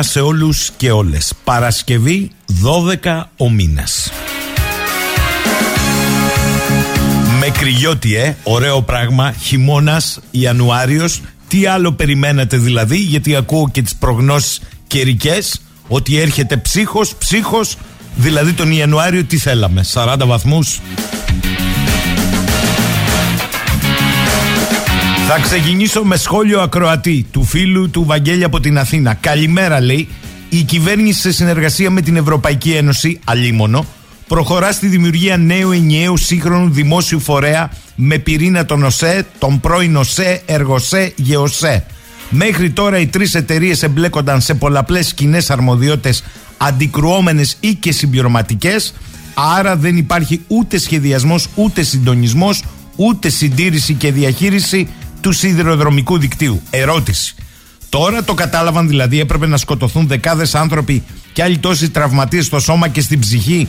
Καλημέρα σε όλους και όλες. Παρασκευή 12 ο μήνας. Με κρυγιότι, ε, ωραίο πράγμα, χειμώνας, Ιανουάριος. Τι άλλο περιμένετε δηλαδή, γιατί ακούω και τις προγνώσεις καιρικές ότι έρχεται ψύχος, ψύχος, δηλαδή τον Ιανουάριο τι θέλαμε, 40 βαθμούς. Θα ξεκινήσω με σχόλιο ακροατή του φίλου του Βαγγέλη από την Αθήνα. Καλημέρα, λέει. Η κυβέρνηση σε συνεργασία με την Ευρωπαϊκή Ένωση, αλίμονο, προχωρά στη δημιουργία νέου ενιαίου σύγχρονου δημόσιου φορέα με πυρήνα τον ΟΣΕ, τον πρώην ΟΣΕ, Εργοσέ, Γεωσέ. Μέχρι τώρα οι τρεις εταιρείες εμπλέκονταν σε πολλαπλές κοινές αρμοδιότητες αντικρουόμενες ή και συμπληρωματικές, άρα δεν υπάρχει ούτε σχεδιασμός, ούτε συντονισμός, ούτε συντήρηση και διαχείριση του σιδηροδρομικού δικτύου. Ερώτηση. Τώρα το κατάλαβαν δηλαδή έπρεπε να σκοτωθούν δεκάδες άνθρωποι και άλλοι τόσοι τραυματίες στο σώμα και στην ψυχή.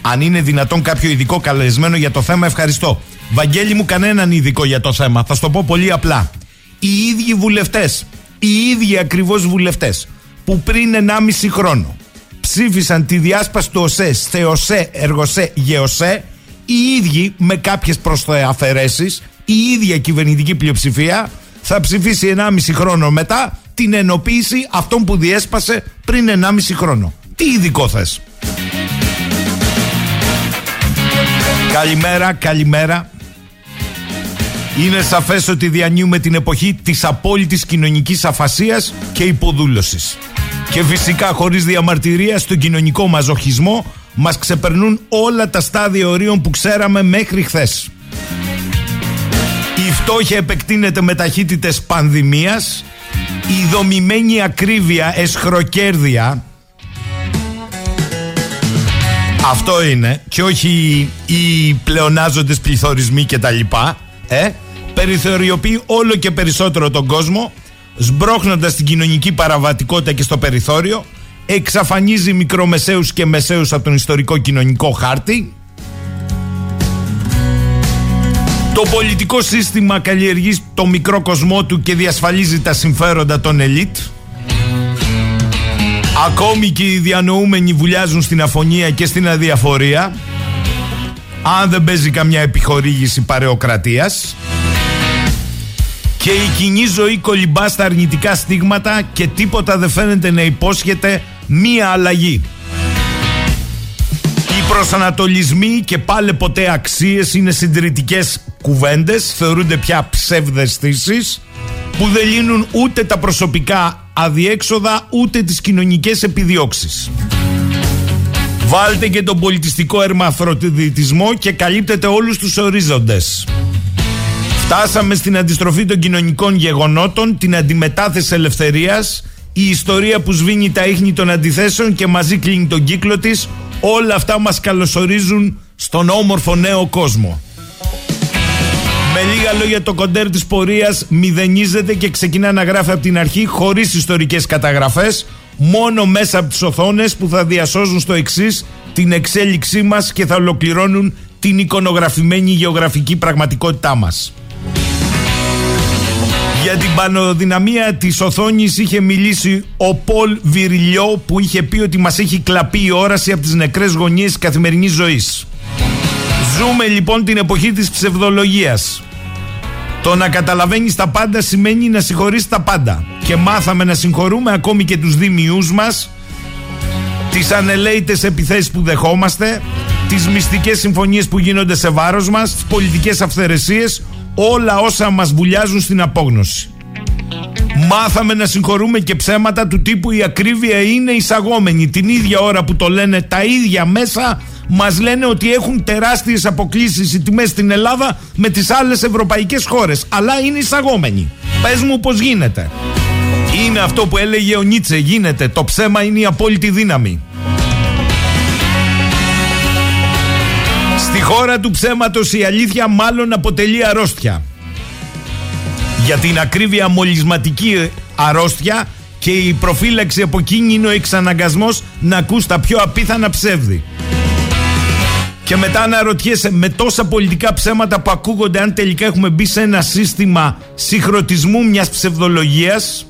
Αν είναι δυνατόν κάποιο ειδικό καλεσμένο για το θέμα, ευχαριστώ. Βαγγέλη μου, κανέναν ειδικό για το θέμα. Θα σου το πω πολύ απλά. Οι ίδιοι βουλευτές, οι ίδιοι ακριβώς βουλευτές που πριν 1,5 χρόνο ψήφισαν τη διάσπαση του ΟΣΕ, ΘΕΟΣΕ, ΕΡΓΟΣΕ, ΓΕΟΣΕ, οι ίδιοι με κάποιες προσαφαιρέσει, η ίδια κυβερνητική πλειοψηφία θα ψηφίσει 1,5 χρόνο μετά την ενοποίηση αυτών που διέσπασε πριν 1,5 χρόνο. Τι ειδικό θες; Καλημέρα, καλημέρα. Είναι σαφές ότι διανύουμε την εποχή της απόλυτης κοινωνικής αφασίας και υποδούλωσης. Και φυσικά χωρίς διαμαρτυρία στον κοινωνικό μαζοχισμό μας ξεπερνούν όλα τα στάδια ορίων που ξέραμε μέχρι χθες. Η φτώχεια επεκτείνεται με ταχύτητες πανδημίας. Η δομημένη ακρίβεια, εσχροκέρδια αυτό είναι και όχι οι πλεονάζοντες πληθωρισμοί και τα λοιπά ε, περιθωριοποιεί όλο και περισσότερο τον κόσμο σμπρώχνοντας την κοινωνική παραβατικότητα και στο περιθώριο εξαφανίζει μικρομεσαίους και μεσαίους από τον ιστορικό κοινωνικό χάρτη Το πολιτικό σύστημα καλλιεργεί το μικρό κοσμό του και διασφαλίζει τα συμφέροντα των ελίτ. Ακόμη και οι διανοούμενοι βουλιάζουν στην αφωνία και στην αδιαφορία. Αν δεν παίζει καμιά επιχορήγηση παρεοκρατίας. Και η κοινή ζωή κολυμπά στα αρνητικά στίγματα και τίποτα δεν φαίνεται να υπόσχεται μία αλλαγή. Οι προσανατολισμοί και πάλι ποτέ αξίες είναι συντηρητικές κουβέντες, θεωρούνται πια ψευδεστήσεις που δεν λύνουν ούτε τα προσωπικά αδιέξοδα ούτε τις κοινωνικές επιδιώξεις. Βάλτε και τον πολιτιστικό ερμαθροτητισμό και καλύπτετε όλους τους ορίζοντες. Φτάσαμε στην αντιστροφή των κοινωνικών γεγονότων, την αντιμετάθεση ελευθερίας, η ιστορία που σβήνει τα ίχνη των αντιθέσεων και μαζί κλείνει τον κύκλο της, όλα αυτά μας καλωσορίζουν στον όμορφο νέο κόσμο. Με λίγα λόγια το κοντέρ της πορείας μηδενίζεται και ξεκινά να γράφει από την αρχή χωρίς ιστορικές καταγραφές μόνο μέσα από τις οθόνες που θα διασώζουν στο εξής την εξέλιξή μας και θα ολοκληρώνουν την εικονογραφημένη γεωγραφική πραγματικότητά μας. Για την πανοδυναμία της οθόνης είχε μιλήσει ο Πολ Βιριλιό που είχε πει ότι μας έχει κλαπεί η όραση από τις νεκρές γωνίες της καθημερινής ζωής. Ζούμε λοιπόν την εποχή της ψευδολογίας. Το να καταλαβαίνεις τα πάντα σημαίνει να συγχωρείς τα πάντα. Και μάθαμε να συγχωρούμε ακόμη και τους δίμιούς μας, τις ανελαίτες επιθέσεις που δεχόμαστε, τις μυστικές συμφωνίες που γίνονται σε βάρος μας, τις πολιτικές αυθαιρεσίες, όλα όσα μας βουλιάζουν στην απόγνωση. Μάθαμε να συγχωρούμε και ψέματα του τύπου η ακρίβεια είναι εισαγόμενη. Την ίδια ώρα που το λένε τα ίδια μέσα μας λένε ότι έχουν τεράστιες αποκλήσεις οι τιμές στην Ελλάδα με τις άλλες ευρωπαϊκές χώρες. Αλλά είναι εισαγόμενοι. Πες μου πως γίνεται. Είναι αυτό που έλεγε ο Νίτσε. Γίνεται. Το ψέμα είναι η απόλυτη δύναμη. Χώρα του ψέματος η αλήθεια μάλλον αποτελεί αρρώστια. Για την ακρίβεια μολυσματική αρρώστια και η προφύλαξη από εκείνη είναι ο εξαναγκασμός να ακούς τα πιο απίθανα ψεύδη. Και μετά να ρωτιέσαι με τόσα πολιτικά ψέματα που ακούγονται αν τελικά έχουμε μπει σε ένα σύστημα συγχρονισμού μιας ψευδολογίας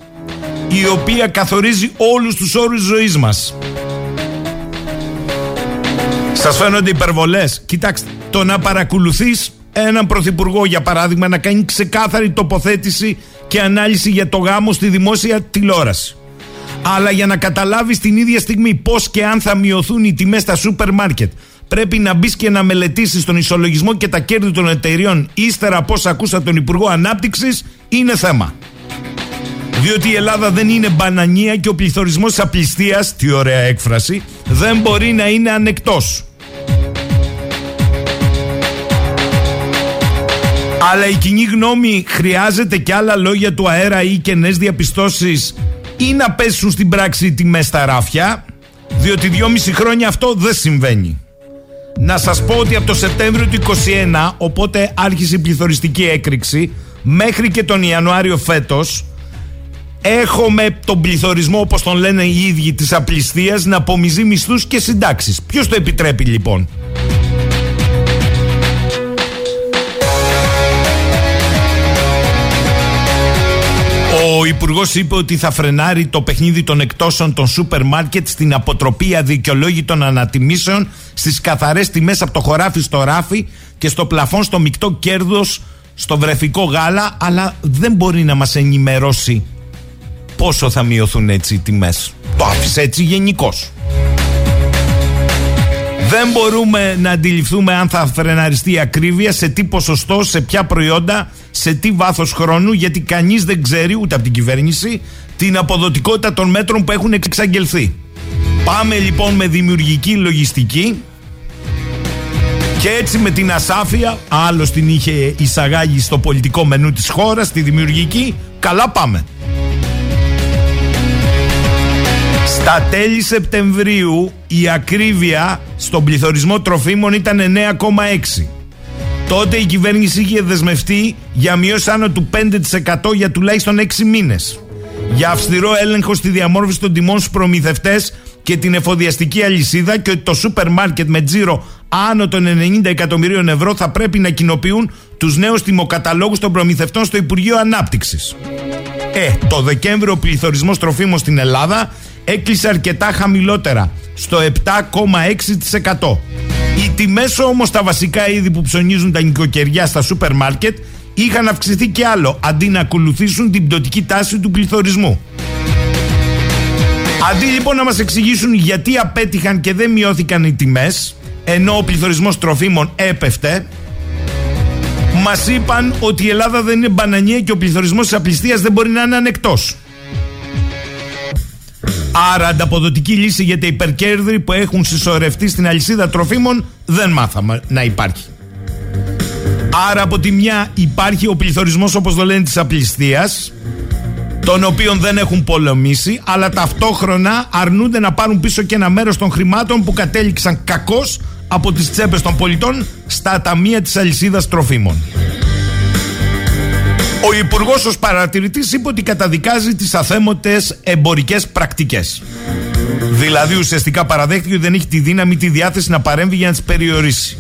η οποία καθορίζει όλους τους όρους ζωής μας. Σας φαίνονται υπερβολές. Κοιτάξτε, το να παρακολουθείς έναν πρωθυπουργό για παράδειγμα να κάνει ξεκάθαρη τοποθέτηση και ανάλυση για το γάμο στη δημόσια τηλεόραση. Αλλά για να καταλάβεις την ίδια στιγμή πώς και αν θα μειωθούν οι τιμές στα σούπερ μάρκετ πρέπει να μπεις και να μελετήσεις τον ισολογισμό και τα κέρδη των εταιριών ύστερα από όσα ακούσα τον Υπουργό Ανάπτυξης είναι θέμα. Διότι η Ελλάδα δεν είναι μπανανία και ο πληθωρισμός τη απληστίας, τι ωραία έκφραση, δεν μπορεί να είναι ανεκτός. Αλλά η κοινή γνώμη χρειάζεται και άλλα λόγια του αέρα ή και νέες διαπιστώσεις ή να πέσουν στην πράξη τιμές στα ράφια, διότι δυόμιση χρόνια αυτό δεν συμβαίνει. Να σας πω ότι από το Σεπτέμβριο του 2021, οπότε άρχισε η πληθωριστική έκρηξη, μέχρι και τον Ιανουάριο φέτος, έχουμε τον πληθωρισμό, όπως τον λένε οι ίδιοι, της απληστίας να απομυζεί μισθούς και συντάξεις. Ποιος το επιτρέπει λοιπόν; Ο Υπουργός είπε ότι θα φρενάρει το παιχνίδι των εκτόσεων των σούπερ μάρκετ στην αποτροπή αδικαιολόγητων ανατιμήσεων στις καθαρές τιμές από το χωράφι στο ράφι και στο πλαφόν στο μεικτό κέρδος στο βρεφικό γάλα, αλλά δεν μπορεί να μας ενημερώσει πόσο θα μειωθούν έτσι οι τιμές. Το άφησε έτσι γενικώς. Δεν μπορούμε να αντιληφθούμε αν θα φρεναριστεί η ακρίβεια, σε τι ποσοστό, σε ποια προϊόντα, σε τι βάθος χρόνου, γιατί κανείς δεν ξέρει, ούτε από την κυβέρνηση, την αποδοτικότητα των μέτρων που έχουν εξαγγελθεί. Πάμε λοιπόν με δημιουργική λογιστική και έτσι με την ασάφεια, άλλο την είχε εισαγάγει στο πολιτικό μενού της χώρας, τη δημιουργική, καλά πάμε. Στα τέλη Σεπτεμβρίου η ακρίβεια στον πληθωρισμό τροφίμων ήταν 9,6. Τότε η κυβέρνηση είχε δεσμευτεί για μείωση άνω του 5% για τουλάχιστον 6 μήνες. για αυστηρό έλεγχο στη διαμόρφωση των τιμών στους προμηθευτές και την εφοδιαστική αλυσίδα και ότι το σούπερ μάρκετ με τζίρο άνω των 90 εκατομμυρίων ευρώ θα πρέπει να κοινοποιούν τους νέους τιμοκαταλόγους των προμηθευτών στο Υπουργείο Ανάπτυξης. Ε, το Δεκέμβριο ο πληθωρισμός τροφίμων στην Ελλάδα έκλεισε αρκετά χαμηλότερα, στο 7,6%. Οι τιμές όμως στα βασικά είδη που ψωνίζουν τα νοικοκυριά στα σούπερ μάρκετ είχαν αυξηθεί και άλλο, αντί να ακολουθήσουν την πτωτική τάση του πληθωρισμού. Αντί λοιπόν να μας εξηγήσουν γιατί απέτυχαν και δεν μειώθηκαν οι τιμές, ενώ ο πληθωρισμός τροφίμων έπεφτε, μας είπαν ότι η Ελλάδα δεν είναι μπανανιέ και ο πληθωρισμός της απληστίας δεν μπορεί να είναι ανεκτός. Άρα ανταποδοτική λύση για τα υπερκέρδη που έχουν συσσωρευτεί στην αλυσίδα τροφίμων δεν μάθαμε να υπάρχει. Άρα από τη μια υπάρχει ο πληθωρισμός όπως το λένε της απληστίας τον οποίον δεν έχουν πολεμήσει αλλά ταυτόχρονα αρνούνται να πάρουν πίσω και ένα μέρος των χρημάτων που κατέληξαν κακώς από τις τσέπες των πολιτών στα ταμεία της αλυσίδας τροφίμων. Ο Υπουργός ως παρατηρητής είπε ότι καταδικάζει τις αθέμοτες εμπορικές πρακτικές. Δηλαδή ουσιαστικά παραδέχτηκε ότι δεν έχει τη δύναμη, τη διάθεση να παρέμβει για να τις περιορίσει.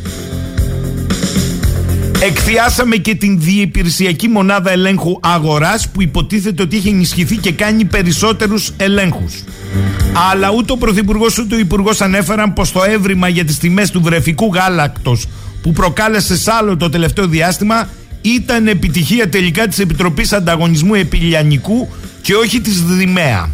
Εκθιάσαμε και την διεπηρεσιακή μονάδα ελέγχου αγοράς που υποτίθεται ότι έχει ενισχυθεί και κάνει περισσότερους ελέγχους. Αλλά ούτε ο Πρωθυπουργός ούτε ο Υπουργός ανέφεραν πως το έβριμα για τις τιμές του βρεφικού γάλακτος που προκάλεσε σάλο το τελευταίο διάστημα ήταν επιτυχία τελικά της Επιτροπής Ανταγωνισμού Επιλιανικού και όχι της ΔΙΜΕΑ.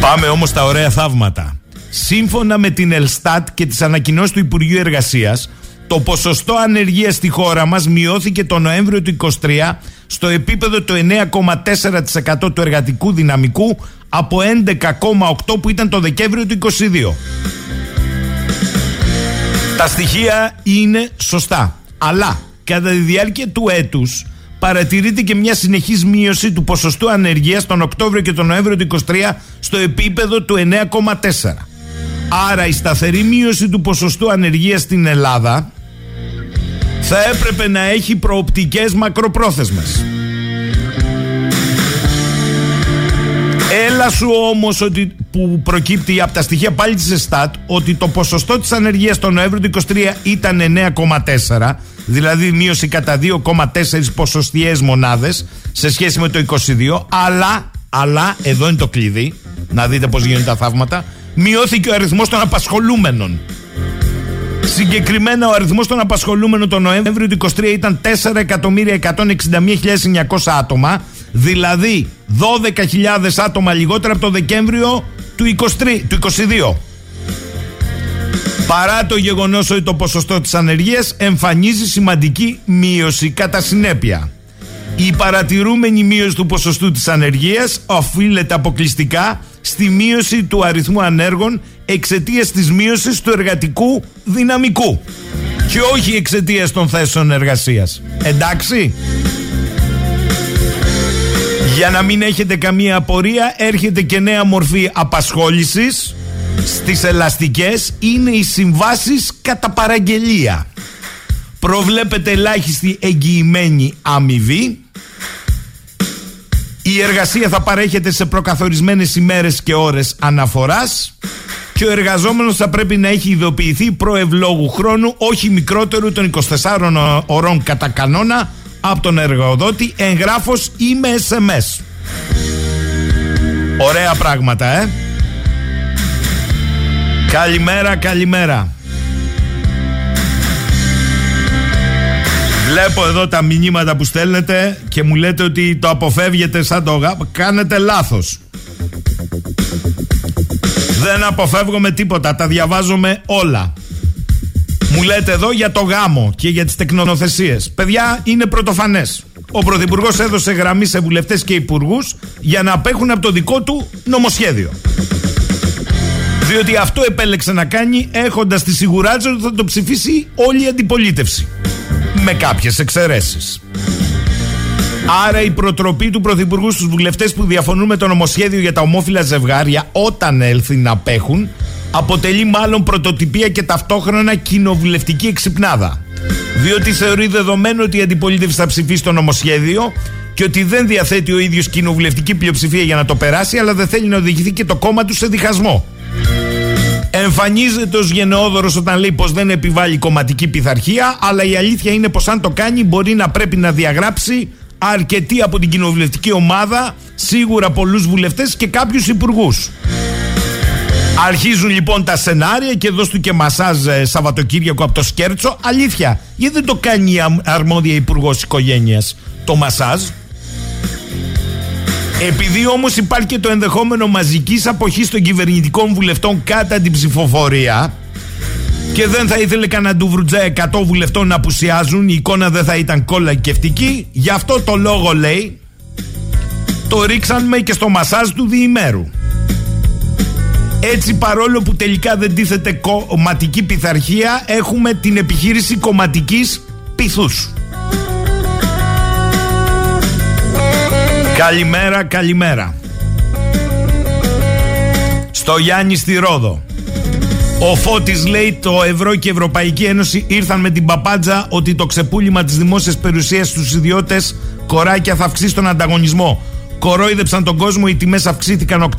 Πάμε όμως στα ωραία θαύματα. Σύμφωνα με την Ελστάτ και τις ανακοινώσεις του Υπουργείου Εργασίας, το ποσοστό ανεργίας στη χώρα μας μειώθηκε το Νοέμβριο του 23 στο επίπεδο του 9,4% του εργατικού δυναμικού από 11,8% που ήταν το Δεκέμβριο του 22. Τα στοιχεία είναι σωστά. Αλλά κατά τη διάρκεια του έτους παρατηρείται και μια συνεχής μείωση του ποσοστού ανεργίας τον Οκτώβριο και τον Νοέμβριο του 23 στο επίπεδο του 9,4. Άρα η σταθερή μείωση του ποσοστού ανεργίας στην Ελλάδα θα έπρεπε να έχει προοπτικές μακροπρόθεσμες. Σου όμως ότι που προκύπτει από τα στοιχεία πάλι της ΕΣΤΑΤ ότι το ποσοστό της ανεργίας τον Νοέμβριο του 23 ήταν 9,4 δηλαδή μείωση κατά 2,4 ποσοστιαίες μονάδες σε σχέση με το 22 αλλά, αλλά εδώ είναι το κλειδί να δείτε πως γίνονται τα θαύματα μειώθηκε ο αριθμός των απασχολούμενων. Συγκεκριμένα ο αριθμός των απασχολούμενων τον Νοέμβριο του 23 ήταν 4.161.900 άτομα Δηλαδή 12.000 άτομα λιγότερα από το Δεκέμβριο του, 23, του 22. Παρά το γεγονός ότι το ποσοστό της ανεργίας εμφανίζει σημαντική μείωση κατά συνέπεια. Η παρατηρούμενη μείωση του ποσοστού της ανεργίας οφείλεται αποκλειστικά στη μείωση του αριθμού ανέργων εξαιτίας της μείωσης του εργατικού δυναμικού και όχι εξαιτίας των θέσεων εργασίας. Εντάξει; Για να μην έχετε καμία απορία έρχεται και νέα μορφή απασχόλησης στις ελαστικές είναι οι συμβάσεις κατά παραγγελία. Προβλέπεται ελάχιστη εγγυημένη αμοιβή. Η εργασία θα παρέχεται σε προκαθορισμένες ημέρες και ώρες αναφοράς και ο εργαζόμενος θα πρέπει να έχει ειδοποιηθεί προευλόγου χρόνου όχι μικρότερου των 24 ωρών κατά κανόνα από τον εργοδότη εγγράφος ή με SMS. Ωραία πράγματα, ε. Καλημέρα, καλημέρα. Βλέπω εδώ τα μηνύματα που στέλνετε και μου λέτε ότι το αποφεύγετε σαν το γάπ. Κάνετε λάθος. Δεν αποφεύγουμε τίποτα, τα διαβάζουμε όλα. Μου λέτε εδώ για το γάμο και για τις τεκνοθεσίες. Παιδιά, είναι πρωτοφανές. Ο Πρωθυπουργός έδωσε γραμμή σε βουλευτές και υπουργούς για να απέχουν από το δικό του νομοσχέδιο. Διότι αυτό επέλεξε να κάνει έχοντας τη σιγουράτσα ότι θα το ψηφίσει όλη η αντιπολίτευση. Με κάποιες εξαιρέσεις. Άρα η προτροπή του Πρωθυπουργού στους βουλευτές που διαφωνούν με το νομοσχέδιο για τα ομόφυλα ζευγάρια όταν έλθει να απέχουν αποτελεί μάλλον πρωτοτυπία και ταυτόχρονα κοινοβουλευτική εξυπνάδα. Διότι θεωρεί δεδομένο ότι η αντιπολίτευση θα ψηφίσει το νομοσχέδιο και ότι δεν διαθέτει ο ίδιος κοινοβουλευτική πλειοψηφία για να το περάσει, αλλά δεν θέλει να οδηγηθεί και το κόμμα του σε διχασμό. Εμφανίζεται ως γενναιόδωρος όταν λέει πως δεν επιβάλλει κομματική πειθαρχία, αλλά η αλήθεια είναι πως αν το κάνει μπορεί να πρέπει να διαγράψει αρκετοί από την κοινοβουλευτική ομάδα, σίγουρα πολλούς βουλευτές και κάποιους υπουργούς. Αρχίζουν λοιπόν τα σενάρια και δώσ' του και μασάζ ε, Σαββατοκύριακο από το Σκέρτσο. Αλήθεια, γιατί δεν το κάνει η αρμόδια υπουργός οικογένειας το μασάζ; Επειδή όμως υπάρχει και το ενδεχόμενο μαζικής αποχής των κυβερνητικών βουλευτών κατά την ψηφοφορία και δεν θα ήθελε κανένα ντουβρουτζέ 100 βουλευτών να απουσιάζουν, η εικόνα δεν θα ήταν κολακευτική. Γι' αυτό το λόγο λέει, το ρίξαμε και στο μασάζ του διημέρου. Έτσι παρόλο που τελικά δεν τίθεται κομματική πειθαρχία έχουμε την επιχείρηση κομματικής πυθούς. Καλημέρα, καλημέρα. Στο Γιάννη στη Ρόδο. Ο Φώτης λέει το Ευρώ και η Ευρωπαϊκή Ένωση ήρθαν με την παπάντζα ότι το ξεπούλημα της δημόσιας περιουσίας στους ιδιώτες κοράκια θα αυξήσει τον ανταγωνισμό. Κορόιδεψαν τον κόσμο, οι τιμές αυξήθηκαν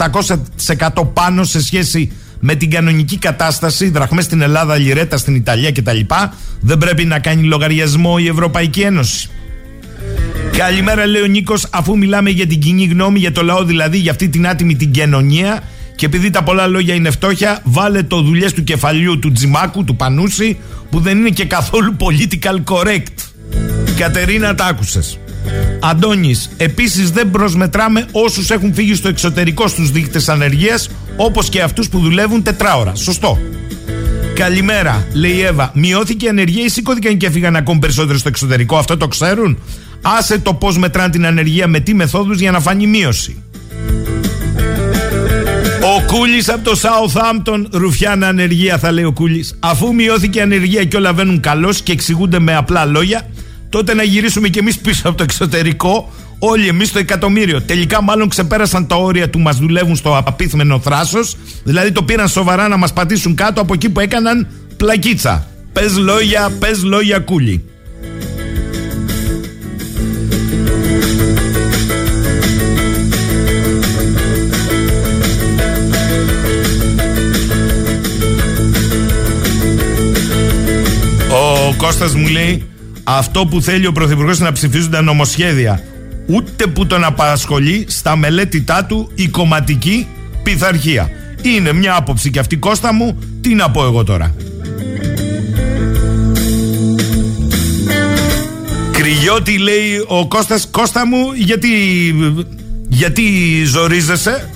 800% πάνω σε σχέση με την κανονική κατάσταση, δραχμές στην Ελλάδα, λιρέτα στην Ιταλία κτλ. Δεν πρέπει να κάνει λογαριασμό η Ευρωπαϊκή Ένωση. Καλημέρα, λέει ο Νίκος, αφού μιλάμε για την κοινή γνώμη, για το λαό δηλαδή, για αυτή την άτιμη την κοινωνία. Και επειδή τα πολλά λόγια είναι φτώχεια, βάλε το δουλειές του κεφαλιού του Τζιμάκου, του Πανούση, που δεν είναι και καθόλου political correct. Κατερίνα, τα άκουσες. Αντώνης, επίσης δεν προσμετράμε όσους έχουν φύγει στο εξωτερικό στους δείκτες ανεργίας, όπως και αυτούς που δουλεύουν τετράωρα. Σωστό. Καλημέρα, λέει η Εύα. Μειώθηκε η ανεργία ή σηκώθηκαν και έφυγαν ακόμη περισσότερο στο εξωτερικό. Αυτό το ξέρουν; Άσε το πώς μετράνε την ανεργία με τι μεθόδους για να φανεί μείωση. Ο Κούλης από το Southampton, ρουφιάνα ανεργία, θα λέει ο Κούλης. Αφού μειώθηκε η ανεργία και όλα βαίνουν καλώς και εξηγούνται με απλά λόγια, τότε να γυρίσουμε κι εμείς πίσω από το εξωτερικό, όλοι εμείς το εκατομμύριο. Τελικά, μάλλον ξεπέρασαν τα όρια του μας δουλεύουν στο απίθμενο θράσος, δηλαδή το πήραν σοβαρά να μας πατήσουν κάτω από εκεί που έκαναν πλακίτσα. Πες λόγια, πες λόγια, Κούλη. Ο Κώστας μου λέει αυτό που θέλει ο Πρωθυπουργός να ψηφίζουν νομοσχέδια ούτε που τον απασχολεί στα μελέτητά του η κομματική πειθαρχία. Είναι μια άποψη και αυτή Κώστα μου, τι να πω εγώ τώρα. Κρυγιώτη λέει ο Κώστας Κώστα μου γιατί, γιατί ζορίζεσαι;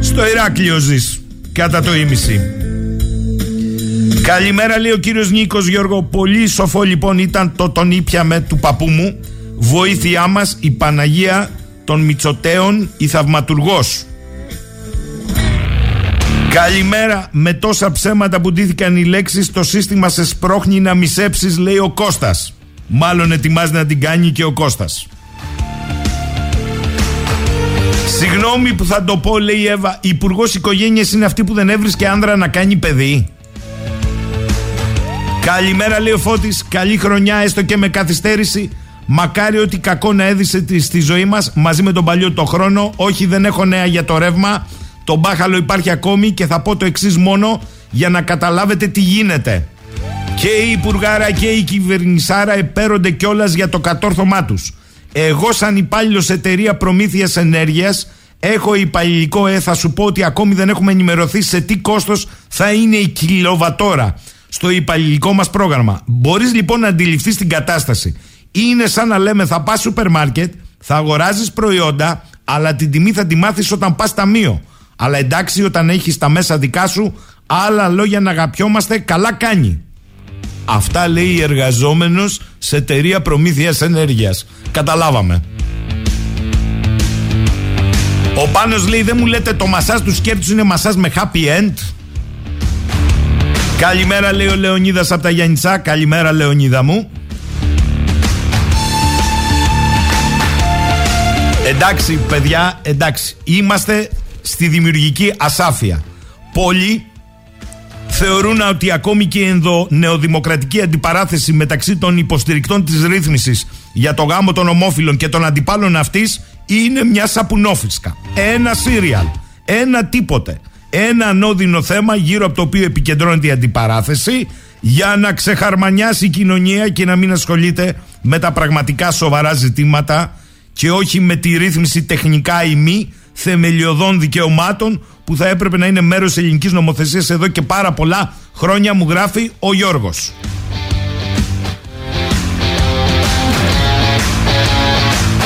Στο Ηράκλειο ζεις κατά το ίμιση Καλημέρα λέει ο κύριος Νίκος Γιώργο. Πολύ σοφό λοιπόν ήταν το τον ήπιαμε του παππού μου. Βοήθειά μας η Παναγία των Μητσοτέων η θαυματουργός. Καλημέρα με τόσα ψέματα που ντύθηκαν οι λέξεις Το σύστημα σε σπρώχνει να μισέψεις λέει ο Κώστας. Μάλλον ετοιμάζει να την κάνει και ο Κώστας. Συγγνώμη που θα το πω, λέει η Εύα. Υπουργός Οικογένειας είναι αυτή που δεν έβρισκε άνδρα να κάνει παιδί. Καλημέρα, λέει ο Φώτης. Καλή χρονιά, έστω και με καθυστέρηση. Μακάρι ότι κακό να έδισε στη ζωή μας μαζί με τον παλιό το χρόνο. Όχι, δεν έχω νέα για το ρεύμα. Το μπάχαλο υπάρχει ακόμη και θα πω το εξής μόνο για να καταλάβετε τι γίνεται. Και η Υπουργάρα και η Κυβερνησάρα επέρονται κιόλας για το κατόρθωμά τους. Εγώ, σαν υπάλληλος εταιρεία προμήθειας ενέργειας, έχω υπαλληλικό ε, θα σου πω ότι ακόμη δεν έχουμε ενημερωθεί σε τι κόστος θα είναι η κιλοβατόρα στο υπαλληλικό μας πρόγραμμα. Μπορείς λοιπόν να αντιληφθείς την κατάσταση. Είναι σαν να λέμε θα πας σούπερ μάρκετ, θα αγοράζεις προϊόντα, αλλά την τιμή θα τη μάθεις όταν πας ταμείο. Αλλά εντάξει, όταν έχεις τα μέσα δικά σου, άλλα λόγια να αγαπιόμαστε, καλά κάνει. Αυτά λέει η εργαζόμενος σε εταιρεία προμήθειας ενέργειας. Καταλάβαμε. Ο Πάνος λέει δεν μου λέτε το μασάζ του σκέρτους είναι μασάζ με happy end. Καλημέρα λέει ο Λεωνίδας από τα Γιάννητσά. Καλημέρα Λεωνίδα μου. Εντάξει παιδιά, εντάξει. Είμαστε στη δημιουργική ασάφεια. Πολλοί θεωρούν ότι ακόμη και η ενδονεοδημοκρατική αντιπαράθεση μεταξύ των υποστηρικτών της ρύθμισης για το γάμο των ομόφυλων και των αντιπάλων αυτής είναι μια σαπουνόφισκα. Ένα σύριαλ. Ένα τίποτε. Ένα ανώδυνο θέμα γύρω από το οποίο επικεντρώνεται η αντιπαράθεση για να ξεχαρμανιάσει η κοινωνία και να μην ασχολείται με τα πραγματικά σοβαρά ζητήματα και όχι με τη ρύθμιση τεχνικά ή μη θεμελιωδών δικαιωμάτων που θα έπρεπε να είναι μέρος της ελληνικής νομοθεσίας εδώ και πάρα πολλά χρόνια μου γράφει ο Γιώργος.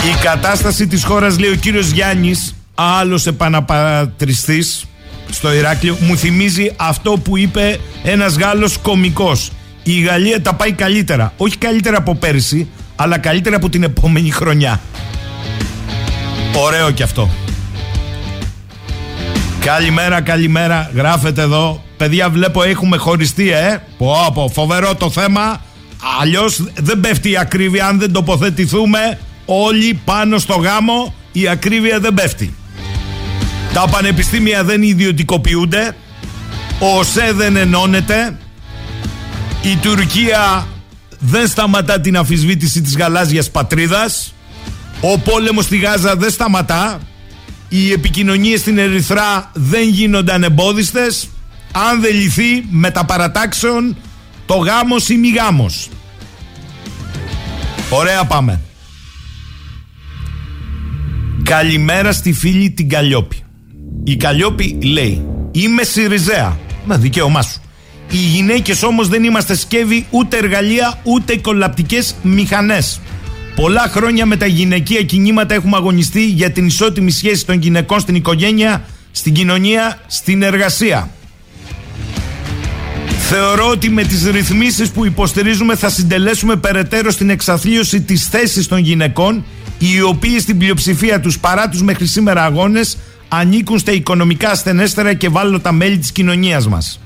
Η κατάσταση της χώρας λέει ο κύριος Γιάννης άλλος επαναπατριστής στο Ηράκλειο μου θυμίζει αυτό που είπε ένας Γάλλος κομικός η Γαλλία τα πάει καλύτερα όχι καλύτερα από πέρυσι αλλά καλύτερα από την επόμενη χρονιά ωραίο κι αυτό Καλημέρα, καλημέρα. Γράφετε εδώ. Παιδιά, βλέπω έχουμε χωριστεί, ε. Πω, πω, φοβερό το θέμα. Αλλιώς δεν πέφτει η ακρίβεια αν δεν τοποθετηθούμε όλοι πάνω στο γάμο. Η ακρίβεια δεν πέφτει. Τα πανεπιστήμια δεν ιδιωτικοποιούνται. Ο ΟΣΕ δεν ενώνεται. Η Τουρκία δεν σταματά την αφισβήτηση της γαλάζιας πατρίδας. Ο πόλεμος στη Γάζα δεν σταματά οι επικοινωνίες στην Ερυθρά δεν γίνονται ανεμπόδιστες αν δεν λυθεί με τα παρατάξεων το γάμος ή μη γάμος. Ωραία πάμε. Καλημέρα στη φίλη την Καλλιόπη. Η Καλλιόπη λέει Είμαι Σιριζέα. Μα δικαίωμά σου. Οι γυναίκες όμως δεν είμαστε σκεύη ούτε εργαλεία ούτε κολαπτικές μηχανές. Πολλά χρόνια με τα γυναικεία κινήματα έχουμε αγωνιστεί για την ισότιμη σχέση των γυναικών στην οικογένεια, στην κοινωνία, στην εργασία. Θεωρώ ότι με τις ρυθμίσεις που υποστηρίζουμε θα συντελέσουμε περαιτέρω στην εξαθλίωση της θέσης των γυναικών οι οποίες στην πλειοψηφία τους παρά τους μέχρι σήμερα αγώνες ανήκουν στα οικονομικά ασθενέστερα και τα μέλη της κοινωνίας μας.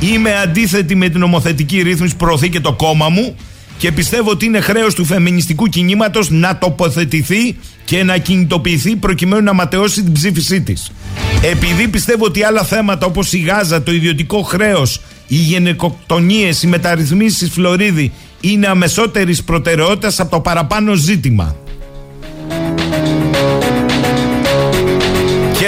Είμαι αντίθετη με την νομοθετική ρύθμιση που προωθεί και το κόμμα μου και πιστεύω ότι είναι χρέος του φεμινιστικού κινήματος να τοποθετηθεί και να κινητοποιηθεί προκειμένου να ματαιώσει την ψήφισή της. Επειδή πιστεύω ότι άλλα θέματα όπως η Γάζα, το ιδιωτικό χρέος, οι γενεκοκτονίες, οι μεταρρυθμίσεις στη Φλωρίδη είναι αμεσότερης προτεραιότητας από το παραπάνω ζήτημα.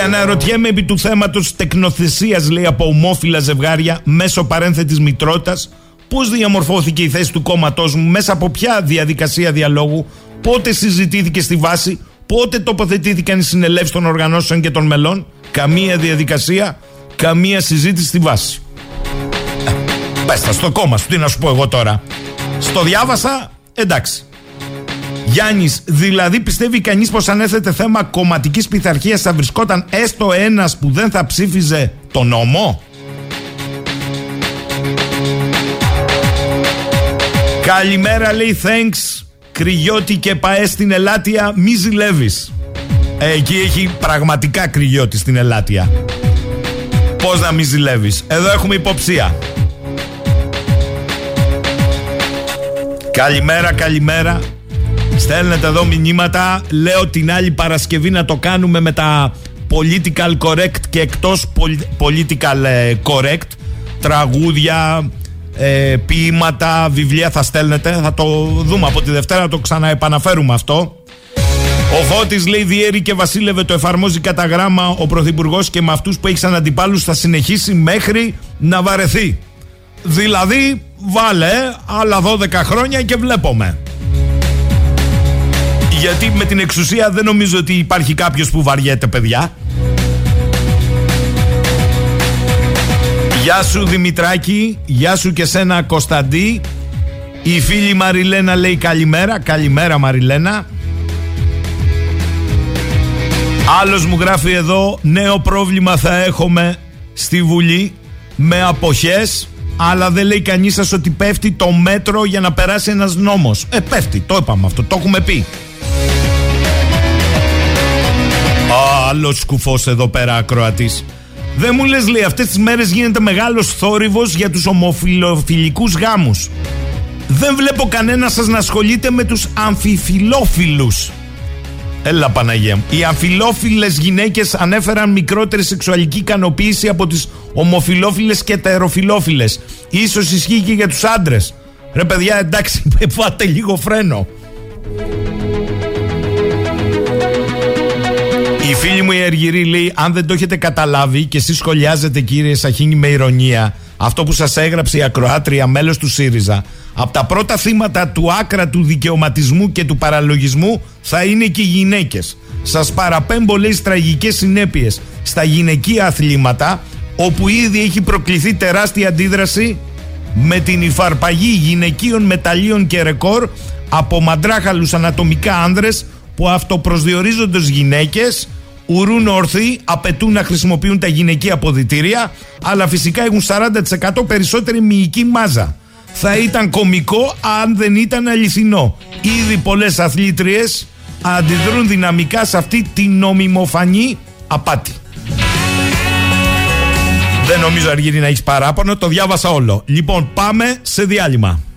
Αναρωτιέμαι επί του θέματος τεκνοθεσίας λέει από ομόφυλα ζευγάρια μέσω παρένθετης μητρότητας Πώς διαμορφώθηκε η θέση του κόμματός μου, μέσα από ποια διαδικασία διαλόγου, πότε συζητήθηκε στη βάση, πότε τοποθετήθηκαν οι συνελεύσεις των οργανώσεων και των μελών. Καμία διαδικασία, καμία συζήτηση στη βάση. Ε, στο κόμμα σου, τι να σου πω εγώ τώρα. Στο διάβασα, εντάξει. Γιάννης, δηλαδή πιστεύει κανείς πως αν έθετε θέμα κομματικής πειθαρχίας θα βρισκόταν έστω ένας που δεν θα ψήφιζε το νόμο; Καλημέρα λέει thanks. Κρυγιώτη και παέ στην Ελάτια μη ζηλεύεις. Ε, Εκεί έχει πραγματικά κρυγιώτη στην Ελάτια. Πώς να μη ζηλεύεις; Εδώ έχουμε υποψία. Καλημέρα καλημέρα Στέλνετε εδώ μηνύματα Λέω την άλλη Παρασκευή να το κάνουμε με τα political correct και εκτός political ε, correct Τραγούδια, ε, ποίηματα, βιβλία θα στέλνετε. Θα το δούμε από τη Δευτέρα, να το ξαναεπαναφέρουμε αυτό. Ο Φώτης λέει διέρη και βασίλευε το εφαρμόζει κατά γράμμα ο Πρωθυπουργός και με αυτούς που έχει σαν αντιπάλους θα συνεχίσει μέχρι να βαρεθεί. Δηλαδή, βάλε άλλα 12 χρόνια και βλέπουμε. Γιατί με την εξουσία δεν νομίζω ότι υπάρχει κάποιος που βαριέται παιδιά. Γεια σου Δημητράκη, γεια σου και σένα Κωνσταντή. Η φίλη Μαριλένα λέει καλημέρα, καλημέρα Μαριλένα. Άλλος μου γράφει εδώ, νέο πρόβλημα θα έχουμε στη Βουλή με αποχές, αλλά δεν λέει κανείς σας ότι πέφτει το μέτρο για να περάσει ένας νόμος. Ε, πέφτει, το είπαμε αυτό, το έχουμε πει. Άλλος σκουφός εδώ πέρα ακροατής. Δεν μου λες λέει αυτές τις μέρες γίνεται μεγάλος θόρυβος για τους ομοφιλοφιλικούς γάμους. Δεν βλέπω κανένα σας να ασχολείται με τους αμφιφιλόφιλους. Έλα Παναγία μου. Οι αμφιλόφιλες γυναίκες ανέφεραν μικρότερη σεξουαλική ικανοποίηση από τις ομοφιλόφιλες και τα αεροφιλόφιλες. Ίσως ισχύει και για τους άντρες. Ρε παιδιά εντάξει πάτε λίγο φρένο. Φίλη μου η Αργυρή λέει: Αν δεν το έχετε καταλάβει και εσείς σχολιάζετε, κύριε Σαχίνη, με ηρωνία, αυτό που σας έγραψε η Ακροάτρια, μέλος του ΣΥΡΙΖΑ, από τα πρώτα θύματα του άκρα του δικαιωματισμού και του παραλογισμού θα είναι και οι γυναίκες. Σας παραπέμπω, λέει, τραγικές συνέπειες στα γυναικεία αθλήματα, όπου ήδη έχει προκληθεί τεράστια αντίδραση με την υφαρπαγή γυναικείων μεταλλίων και ρεκόρ από μαντράχαλους ανατομικά άνδρες που αυτοπροσδιορίζονται ως γυναίκες ουρούν ορθοί, απαιτούν να χρησιμοποιούν τα γυναικεία αποδητήρια αλλά φυσικά έχουν 40% περισσότερη μυϊκή μάζα. Θα ήταν κομικό αν δεν ήταν αληθινό. Ήδη πολλές αθλήτριες αντιδρούν δυναμικά σε αυτή την νομιμοφανή απάτη. Δεν νομίζω Αργύρι να έχεις παράπονο, το διάβασα όλο. Λοιπόν, πάμε σε διάλειμμα.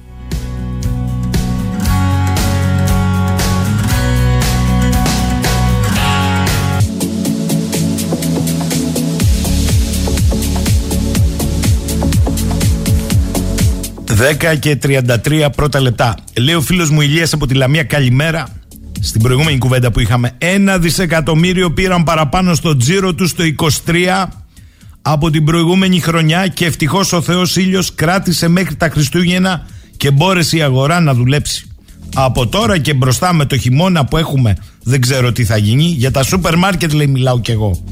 Δέκα και 33 πρώτα λεπτά. Λέει ο φίλος μου Ηλίας από τη Λαμία καλημέρα. Στην προηγούμενη κουβέντα που είχαμε, ένα δισεκατομμύριο πήραν παραπάνω στο τζίρο τους στο 23 από την προηγούμενη χρονιά και ευτυχώς ο Θεός ήλιος κράτησε μέχρι τα Χριστούγεννα και μπόρεσε η αγορά να δουλέψει. Από τώρα και μπροστά με το χειμώνα που έχουμε δεν ξέρω τι θα γίνει. Για τα σούπερ μάρκετ λέει μιλάω κι εγώ.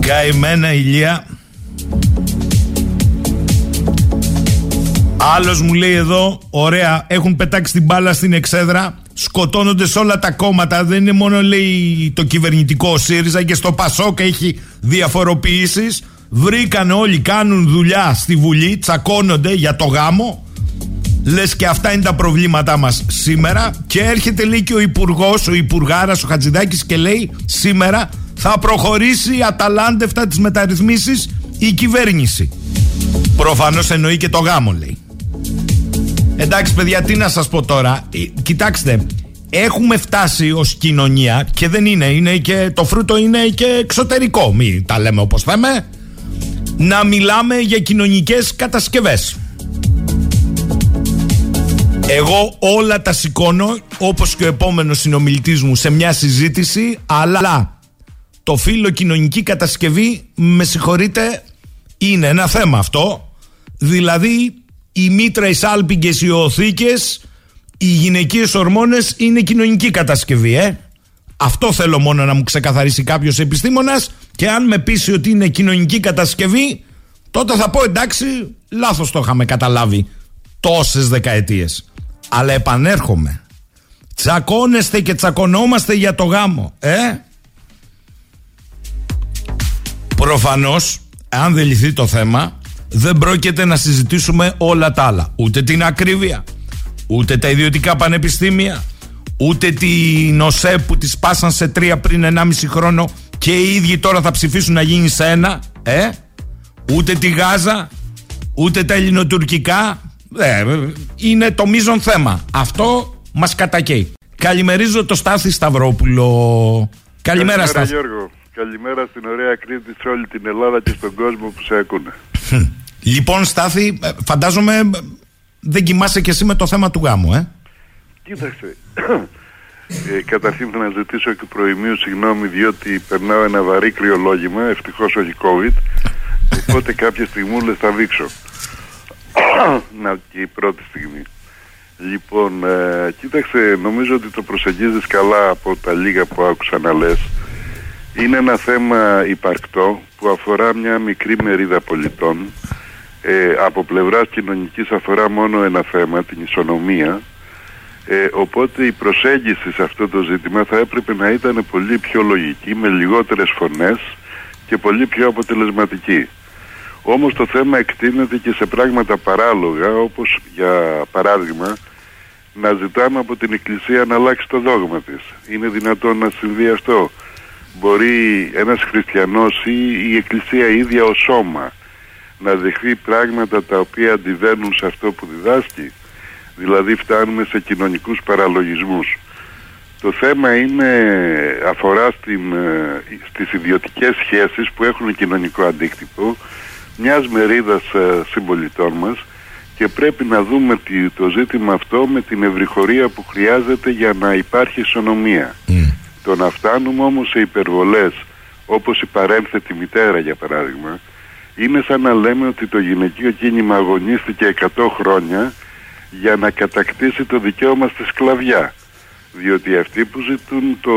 Καημένα ηλία. Άλλος μου λέει εδώ, ωραία, έχουν πετάξει την μπάλα στην εξέδρα σκοτώνονται σε όλα τα κόμματα. Δεν είναι μόνο λέει το κυβερνητικό ΣΥΡΙΖΑ και στο ΠΑΣΟΚ έχει διαφοροποιήσεις. Βρήκαν όλοι, κάνουν δουλειά στη Βουλή, τσακώνονται για το γάμο. Λες και αυτά είναι τα προβλήματά μας σήμερα. Και έρχεται λέει και ο Υπουργός, ο Υπουργάρας, ο Χατζηδάκης και λέει σήμερα θα προχωρήσει αταλάντευτα τις μεταρρυθμίσεις η κυβέρνηση. Προφανώς εννοεί και το γάμο, λέει. Εντάξει, παιδιά, τι να σας πω τώρα. Ε, κοιτάξτε, έχουμε φτάσει ως κοινωνία και δεν είναι, είναι και το φρούτο είναι και εξωτερικό. Μην τα λέμε όπως θέμε. Να μιλάμε για κοινωνικές κατασκευές. Εγώ όλα τα σηκώνω όπως και ο επόμενος συνομιλητής μου σε μια συζήτηση αλλά το φύλλο κοινωνική κατασκευή με συγχωρείτε είναι ένα θέμα αυτό δηλαδή η μήτρα, οι σάλπιγγες, οι οθήκες, οι γυναικείες ορμόνες είναι κοινωνική κατασκευή, ε. Αυτό θέλω μόνο να μου ξεκαθαρίσει κάποιος επιστήμονας και αν με πείσει ότι είναι κοινωνική κατασκευή, τότε θα πω εντάξει, λάθος το είχαμε καταλάβει τόσες δεκαετίες. Αλλά επανέρχομαι. Τσακώνεστε και τσακωνόμαστε για το γάμο, ε. Προφανώς, αν δεν λυθεί το θέμα, δεν πρόκειται να συζητήσουμε όλα τα άλλα. Ούτε την ακρίβεια, ούτε τα ιδιωτικά πανεπιστήμια, ούτε την ΟΣΕ που τη πάσαν σε τρία πριν 1,5 χρόνο και οι ίδιοι τώρα θα ψηφίσουν να γίνει σε ένα, ε; ούτε τη Γάζα, ούτε τα ελληνοτουρκικά. Ε, είναι το μείζον θέμα. Αυτό μας κατακαίει. Καλημερίζω το Στάθη Σταυρόπουλο. Καλημέρα, Στάθη. Γιώργο. Καλημέρα στην ωραία Κρήτη, σε όλη την Ελλάδα και στον κόσμο που σε ακούνε. Λοιπόν, Στάθη, ε, φαντάζομαι ε, δεν κοιμάσαι και εσύ με το θέμα του γάμου, ε. Κοίταξε. Ε, καταρχήν θα να ζητήσω και προημίου συγγνώμη διότι περνάω ένα βαρύ κρυολόγημα, ευτυχώς όχι COVID. Οπότε κάποια στιγμούλες θα δείξω. να και η πρώτη στιγμή. Λοιπόν, ε, κοίταξε, νομίζω ότι το προσεγγίζεις καλά από τα λίγα που άκουσα να λες. Είναι ένα θέμα υπαρκτό που αφορά μια μικρή μερίδα πολιτών ε, από πλευράς κοινωνικής αφορά μόνο ένα θέμα, την ισονομία ε, οπότε η προσέγγιση σε αυτό το ζήτημα θα έπρεπε να ήταν πολύ πιο λογική, με λιγότερες φωνές και πολύ πιο αποτελεσματική. Όμως το θέμα εκτείνεται και σε πράγματα παράλογα, όπως για παράδειγμα να ζητάμε από την Εκκλησία να αλλάξει το δόγμα της. Είναι δυνατόν να συμβεί αυτό; Μπορεί ένας χριστιανός ή η Εκκλησία ίδια ως σώμα να δεχθεί πράγματα τα οποία αντιβαίνουν σε αυτό που διδάσκει; Δηλαδή φτάνουμε σε κοινωνικούς παραλογισμούς. Το θέμα είναι, αφορά στην, ε, στις ιδιωτικές σχέσεις που έχουν κοινωνικό αντίκτυπο μιας μερίδας ε, συμπολιτών μας και πρέπει να δούμε τη- το ζήτημα αυτό με την ευρυχωρία που χρειάζεται για να υπάρχει ισονομία. Το να φτάνουμε όμως σε υπερβολές όπως η παρένθετη μητέρα για παράδειγμα είναι σαν να λέμε ότι το γυναικείο κίνημα αγωνίστηκε 100 χρόνια για να κατακτήσει το δικαίωμα στη σκλαβιά διότι αυτοί που ζητούν το,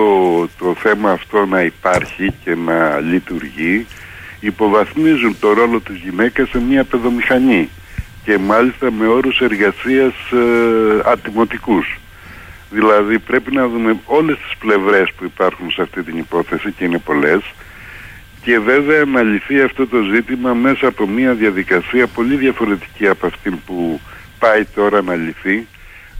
το θέμα αυτό να υπάρχει και να λειτουργεί υποβαθμίζουν το ρόλο της γυναίκας σε μια παιδομηχανή και μάλιστα με όρους εργασίας ε, ατιμωτικούς. Δηλαδή πρέπει να δούμε όλες τις πλευρές που υπάρχουν σε αυτή την υπόθεση και είναι πολλές και βέβαια να λυθεί αυτό το ζήτημα μέσα από μια διαδικασία πολύ διαφορετική από αυτήν που πάει τώρα να λυθεί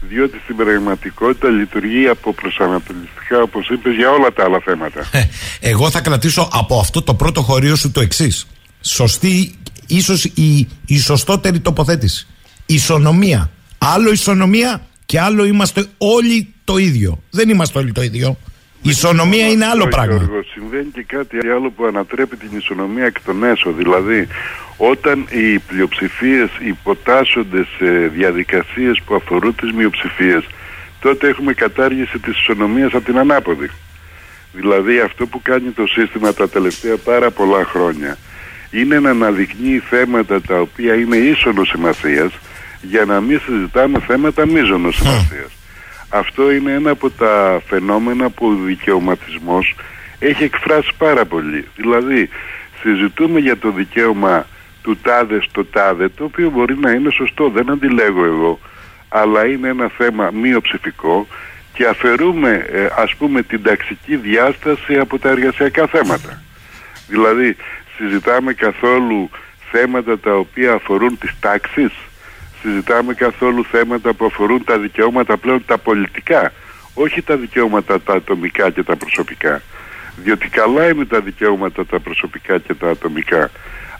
διότι στην πραγματικότητα λειτουργεί από προσανατολιστικά όπως είπες για όλα τα άλλα θέματα. Ε, Εγώ θα κρατήσω από αυτό το πρώτο χωρίο σου το εξής. Σωστή, ίσως η, η σωστότερη τοποθέτηση. Ισονομία. Άλλο ισονομία και άλλο είμαστε όλοι το ίδιο. Δεν είμαστε όλοι το ίδιο. Η ισονομία είναι άλλο Όχι, πράγμα. Γιώργο, συμβαίνει και κάτι άλλο που ανατρέπει την ισονομία εκ των έσω. Δηλαδή, όταν οι πλειοψηφίες υποτάσσονται σε διαδικασίες που αφορούν τις μειοψηφίες, τότε έχουμε κατάργηση της ισονομίας από την ανάποδη. Δηλαδή, αυτό που κάνει το σύστημα τα τελευταία πάρα πολλά χρόνια είναι να αναδεικνύει θέματα τα οποία είναι ίσονος σημασίας για να μην συζητάμε θέματα μείζωνος σημασίας. Αυτό είναι ένα από τα φαινόμενα που ο δικαιωματισμός έχει εκφράσει πάρα πολύ. Δηλαδή, συζητούμε για το δικαίωμα του τάδε στο τάδε, το οποίο μπορεί να είναι σωστό, δεν αντιλέγω εγώ, αλλά είναι ένα θέμα μειοψηφικό και αφαιρούμε ε, ας πούμε την ταξική διάσταση από τα εργασιακά θέματα. Δηλαδή, συζητάμε καθόλου θέματα τα οποία αφορούν τις τάξεις, συζητάμε καθόλου θέματα που αφορούν τα δικαιώματα πλέον τα πολιτικά, όχι τα δικαιώματα τα ατομικά και τα προσωπικά. Διότι καλά είναι τα δικαιώματα τα προσωπικά και τα ατομικά,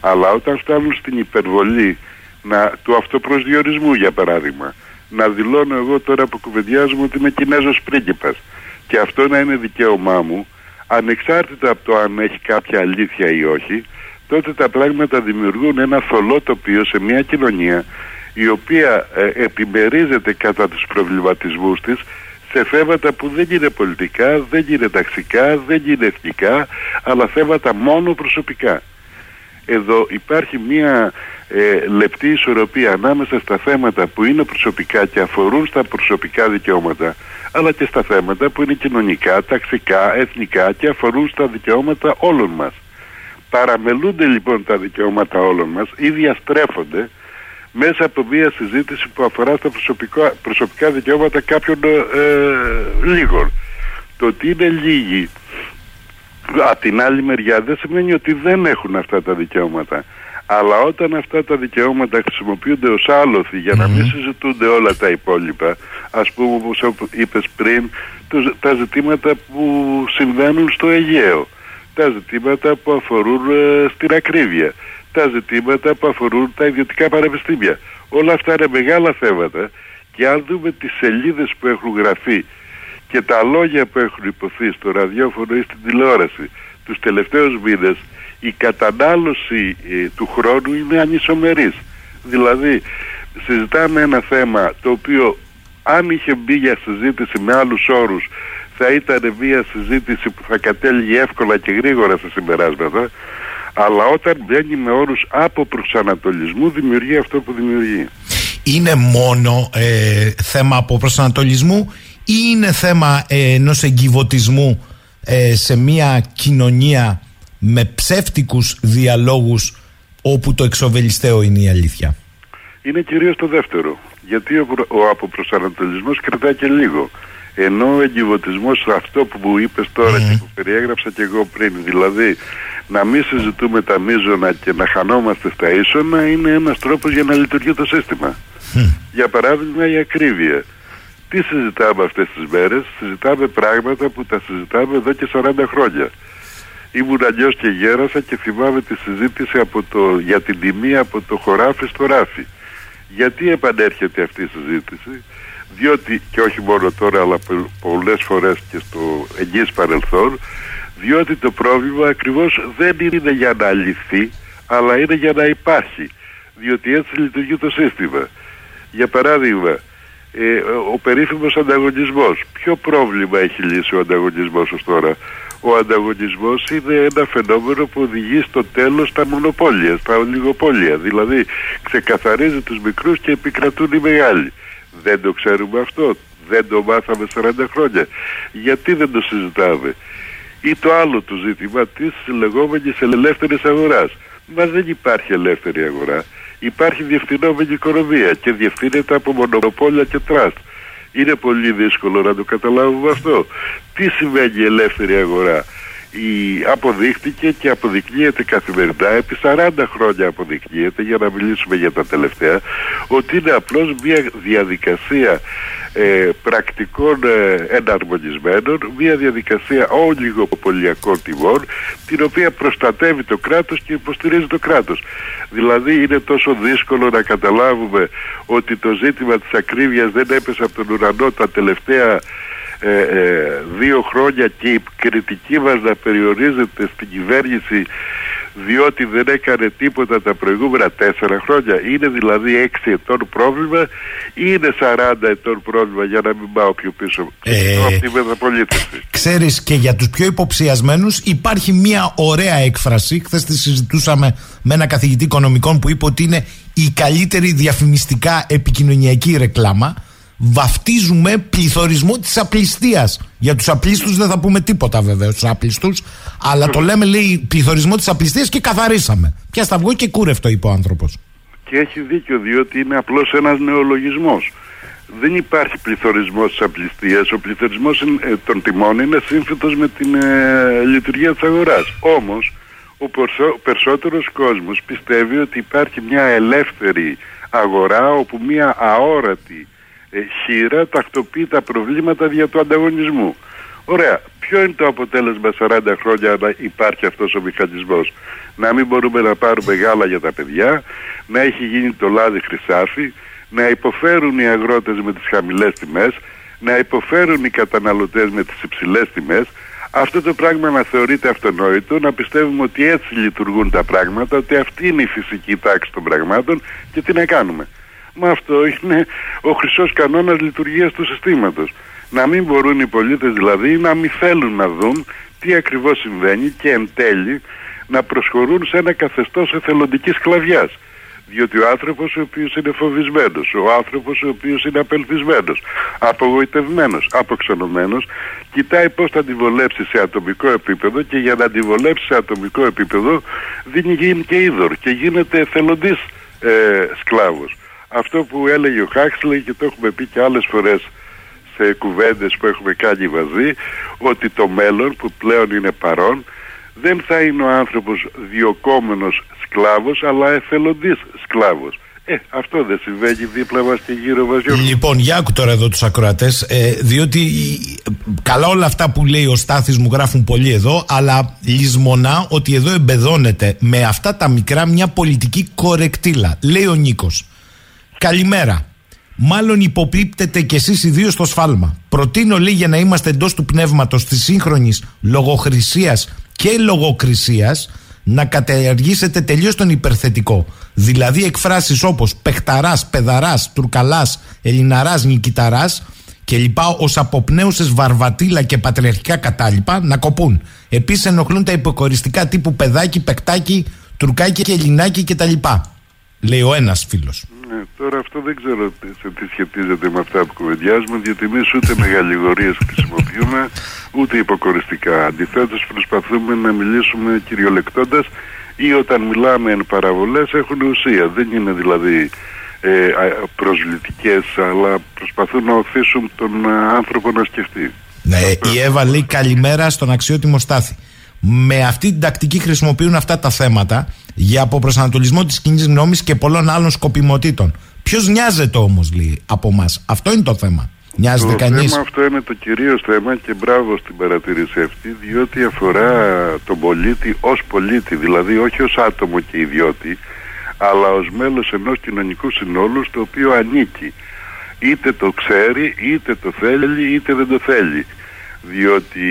αλλά όταν φτάνουν στην υπερβολή να, του αυτοπροσδιορισμού για παράδειγμα, να δηλώνω εγώ τώρα που κουβεντιάζουμε ότι είμαι Κινέζος πρίγκιπας και αυτό να είναι δικαίωμά μου, ανεξάρτητα από το αν έχει κάποια αλήθεια ή όχι, τότε τα πράγματα δημιουργούν ένα θολό τοπίο σε μια κοινωνία η οποία ε, επιμερίζεται κατά τους προβληματισμούς της σε θέματα που δεν είναι πολιτικά, δεν είναι ταξικά, δεν είναι εθνικά, αλλά θέματα μόνο προσωπικά. Εδώ υπάρχει μια ε, λεπτή ισορροπία ανάμεσα στα θέματα που είναι προσωπικά και αφορούν στα προσωπικά δικαιώματα, αλλά και στα θέματα που είναι κοινωνικά, ταξικά, εθνικά και αφορούν στα δικαιώματα όλων μας. Παραμελούνται λοιπόν τα δικαιώματα όλων μας ή διαστρέφονται μέσα από μια συζήτηση που αφορά στα προσωπικά, προσωπικά δικαιώματα κάποιων ε, λίγων. Το ότι είναι λίγοι από την άλλη μεριά δεν σημαίνει ότι δεν έχουν αυτά τα δικαιώματα. Αλλά όταν αυτά τα δικαιώματα χρησιμοποιούνται ως άλοθη για να μην συζητούνται όλα τα υπόλοιπα, ας πούμε όπως είπες πριν, το- τα ζητήματα που συμβαίνουν στο Αιγαίο, τα ζητήματα που αφορούν ε, στην ακρίβεια, τα ζητήματα που αφορούν τα ιδιωτικά πανεπιστήμια. Όλα αυτά είναι μεγάλα θέματα και αν δούμε τις σελίδες που έχουν γραφεί και τα λόγια που έχουν υποθεί στο ραδιόφωνο ή στην τηλεόραση τους τελευταίους μήνες η κατανάλωση ε, του χρόνου είναι ανισομερής. Δηλαδή συζητάμε ένα θέμα το οποίο αν είχε μπει για συζήτηση με άλλους όρους θα ήταν μια συζήτηση που θα κατέληγε εύκολα και γρήγορα στα συμπεράσματα αλλά όταν μπαίνει με όρους από προσανατολισμού δημιουργεί αυτό που δημιουργεί. Είναι μόνο ε, θέμα από προσανατολισμού ή είναι θέμα ε, ενός εγκυβωτισμού ε, σε μια κοινωνία με ψεύτικους διαλόγους όπου το εξοβελιστέο είναι η αλήθεια; Είναι κυρίως το δεύτερο. Γιατί ο, προ- ο αποπροσανατολισμός κρατάει και λίγο. Ενώ ο εγκυβωτισμός αυτό που μου είπες τώρα και που περιέγραψα και εγώ πριν, δηλαδή να μην συζητούμε τα μείζωνα και να χανόμαστε στα ίσονα είναι ένας τρόπος για να λειτουργεί το σύστημα. Για παράδειγμα η ακρίβεια. Τι συζητάμε αυτές τις μέρες, συζητάμε πράγματα που τα συζητάμε εδώ και 40 χρόνια. Ήμουν αλλιώς και γέρασα και θυμάμαι τη συζήτηση από το, για την τιμή από το χωράφι στο ράφι. Γιατί επανέρχεται αυτή η συζήτηση, διότι και όχι μόνο τώρα αλλά πο- πολλές φορές και στο εγγύς παρελθόν διότι το πρόβλημα ακριβώς δεν είναι για να λυθεί αλλά είναι για να υπάρχει. Διότι έτσι λειτουργεί το σύστημα. Για παράδειγμα ε, ο περίφημος ανταγωνισμός. Ποιο πρόβλημα έχει λύσει ο ανταγωνισμός ως τώρα; Ο ανταγωνισμός είναι ένα φαινόμενο που οδηγεί στο τέλος στα μονοπόλια, στα ολιγοπόλια. Δηλαδή ξεκαθαρίζει τους μικρούς και επικρατούν οι μεγάλοι δεν το ξέρουμε αυτό δεν το μάθαμε 40 χρόνια γιατί δεν το συζητάμε; Ή το άλλο το ζήτημα της λεγόμενης ελεύθερης αγοράς. Μα δεν υπάρχει ελεύθερη αγορά. Υπάρχει διευθυνόμενη οικονομία και διευθύνεται από μονοπόλια και τραστ. Είναι πολύ δύσκολο να το καταλάβουμε αυτό. Τι σημαίνει ελεύθερη αγορά; Η, αποδείχτηκε και αποδεικνύεται καθημερινά, επί 40 χρόνια αποδεικνύεται, για να μιλήσουμε για τα τελευταία, ότι είναι απλώς μια διαδικασία ε, πρακτικών ε, εναρμονισμένων, μια διαδικασία ολιγοπολιακών τιμών, την οποία προστατεύει το κράτος και υποστηρίζει το κράτος. Δηλαδή είναι τόσο δύσκολο να καταλάβουμε ότι το ζήτημα της ακρίβειας δεν έπεσε από τον ουρανό τα τελευταία ε, ε, δύο χρόνια και η κριτική μας να περιορίζεται στην κυβέρνηση διότι δεν έκανε τίποτα τα προηγούμενα τέσσερα χρόνια. Είναι δηλαδή έξι ετών πρόβλημα ή είναι 40 ετών πρόβλημα για να μην πάω πιο πίσω. Ε, από τη μεταπολίτευση. Ξέρεις και για τους πιο υποψιασμένους υπάρχει μια ωραία έκφραση Χθες τη συζητούσαμε με ένα καθηγητή οικονομικών που είπε ότι είναι η καλύτερη διαφημιστικά επικοινωνιακή ρεκλάμα βαφτίζουμε πληθωρισμό της απληστίας για τους απλήστους δεν θα πούμε τίποτα βέβαια στους απλήστους αλλά το λέμε λέει πληθωρισμό της απληστίας και καθαρίσαμε πια στα βγω και κούρευτο είπε ο άνθρωπος Και έχει δίκιο διότι είναι απλώς ένας νεολογισμός. Δεν υπάρχει πληθωρισμός της απληστίας. Ο πληθωρισμός είναι- ε, των τιμών είναι σύμφωτος με την ε, λειτουργία της αγοράς. Όμως, ο περσό, περισσότερος κόσμος πιστεύει ότι υπάρχει μια ελεύθερη αγορά όπου μια αόρατη ε, χείρα τακτοποιεί τα προβλήματα δια του ανταγωνισμού. Ωραία. Ποιο είναι το αποτέλεσμα 40 χρόνια να υπάρχει αυτός ο μηχανισμός; Να μην μπορούμε να πάρουμε γάλα για τα παιδιά, να έχει γίνει το λάδι χρυσάφι, να υποφέρουν οι αγρότες με τις χαμηλές τιμές, να υποφέρουν οι καταναλωτές με τις υψηλές τιμές. Αυτό το πράγμα να θεωρείται αυτονόητο, να πιστεύουμε ότι έτσι λειτουργούν τα πράγματα, ότι αυτή είναι η φυσική τάξη των πραγμάτων και τι να κάνουμε. Μα αυτό είναι ο χρυσός κανόνας λειτουργίας του συστήματος. Να μην μπορούν οι πολίτες δηλαδή να μην θέλουν να δουν τι ακριβώς συμβαίνει και εν τέλει να προσχωρούν σε ένα καθεστώς εθελοντικής σκλαβιάς. Διότι ο άνθρωπος ο οποίος είναι φοβισμένος, ο άνθρωπος ο οποίος είναι απελπισμένος, απογοητευμένος, αποξενωμένος, κοιτάει πώς θα αντιβολέψει σε ατομικό επίπεδο και για να αντιβολέψει σε ατομικό επίπεδο δίνει γίνει και είδωρ και γίνεται εθελοντής ε, σκλάβος. Αυτό που έλεγε ο Χάξλey και το έχουμε πει και άλλες φορές σε κουβέντες που έχουμε κάνει μαζί ότι το μέλλον που πλέον είναι παρόν δεν θα είναι ο άνθρωπος διοκόμενος σκλάβος αλλά εθελοντής σκλάβος. Ε, αυτό δεν συμβαίνει δίπλα μας και γύρω μας Γιώργο. Λοιπόν, για άκου τώρα εδώ τους ακροατές, ε, διότι ε, καλά όλα αυτά που λέει ο Στάθης μου γράφουν πολύ εδώ, αλλά λησμονά ότι εδώ εμπεδώνεται με αυτά τα μικρά μια πολιτική κορεκτήλα. Λέει ο Νίκος. Καλημέρα. Μάλλον υποπίπτετε κι εσείς ιδίω στο σφάλμα. Προτείνω λέει για να είμαστε εντός του πνεύματος της σύγχρονης λογοχρησίας και λογοκρισίας να καταργήσετε τελείως τον υπερθετικό. Δηλαδή εκφράσεις όπως παιχταράς, παιδαράς, τουρκαλάς, ελληναράς, νικηταράς και λοιπά ως αποπνέουσες βαρβατήλα και πατριαρχικά κατάλοιπα να κοπούν. Επίσης ενοχλούν τα υποκοριστικά τύπου παιδάκι, παικτάκι, τουρκάκι και ελληνάκι κτλ. Λέει ο ένας φίλος. Ναι, τώρα αυτό δεν ξέρω τι- σε τι σχετίζεται με αυτά που κουβεντιάζουμε, διότι εμείς ούτε μεγαληγορίες χρησιμοποιούμε, ούτε υποκοριστικά. Αντιθέτως, προσπαθούμε να μιλήσουμε κυριολεκτώντας ή όταν μιλάμε εν παραβολές έχουν ουσία. Δεν είναι δηλαδή ε, α- προσβλητικές, αλλά προσπαθούν να οθήσουν τον α, άνθρωπο να σκεφτεί. Ναι, η Εύα λέει καλημέρα στον αξιότιμο Στάθη. Με αυτή την τακτική χρησιμοποιούν αυτά τα θέματα για αποπροσανατολισμό της κοινής γνώμης και πολλών άλλων σκοπιμοτήτων. Ποιος νοιάζεται όμως, λέει, από εμά. Αυτό είναι το θέμα. Νοιάζεται Το κανείς; θέμα αυτό είναι το κυρίως θέμα και μπράβο στην παρατήρηση αυτή διότι αφορά τον πολίτη ως πολίτη, δηλαδή όχι ως άτομο και ιδιώτη αλλά ως μέλος ενός κοινωνικού συνόλου στο οποίο ανήκει. είτε το ξέρει, είτε το θέλει, είτε δεν το θέλει. Διότι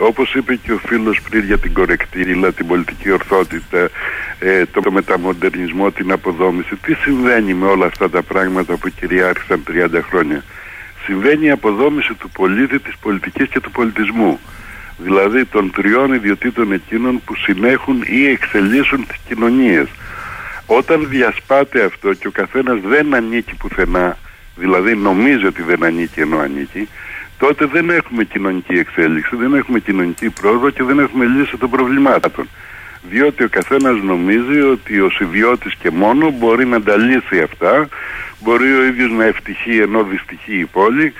όπως είπε και ο φίλος πριν για την κορεκτήλα, την πολιτική ορθότητα, ε, το, το μεταμοντερνισμό, την αποδόμηση, τι συμβαίνει με όλα αυτά τα πράγματα που κυριάρχησαν 30 χρόνια; Συμβαίνει η αποδόμηση του πολίτη, της πολιτικής και του πολιτισμού. Δηλαδή των τριών ιδιωτήτων εκείνων που συνέχουν ή εξελίσσουν τις κοινωνίες. Όταν διασπάται αυτό και ο καθένας δεν ανήκει πουθενά, δηλαδή νομίζει ότι δεν ανήκει ενώ ανήκει, τότε δεν έχουμε κοινωνική εξέλιξη, δεν έχουμε κοινωνική πρόοδο και δεν έχουμε λύση των προβλημάτων. Διότι ο καθένας νομίζει ότι ο ιδιώτης και μόνο μπορεί να τα λύσει αυτά, μπορεί ο ίδιος να ευτυχεί ενώ δυστυχεί η πόλη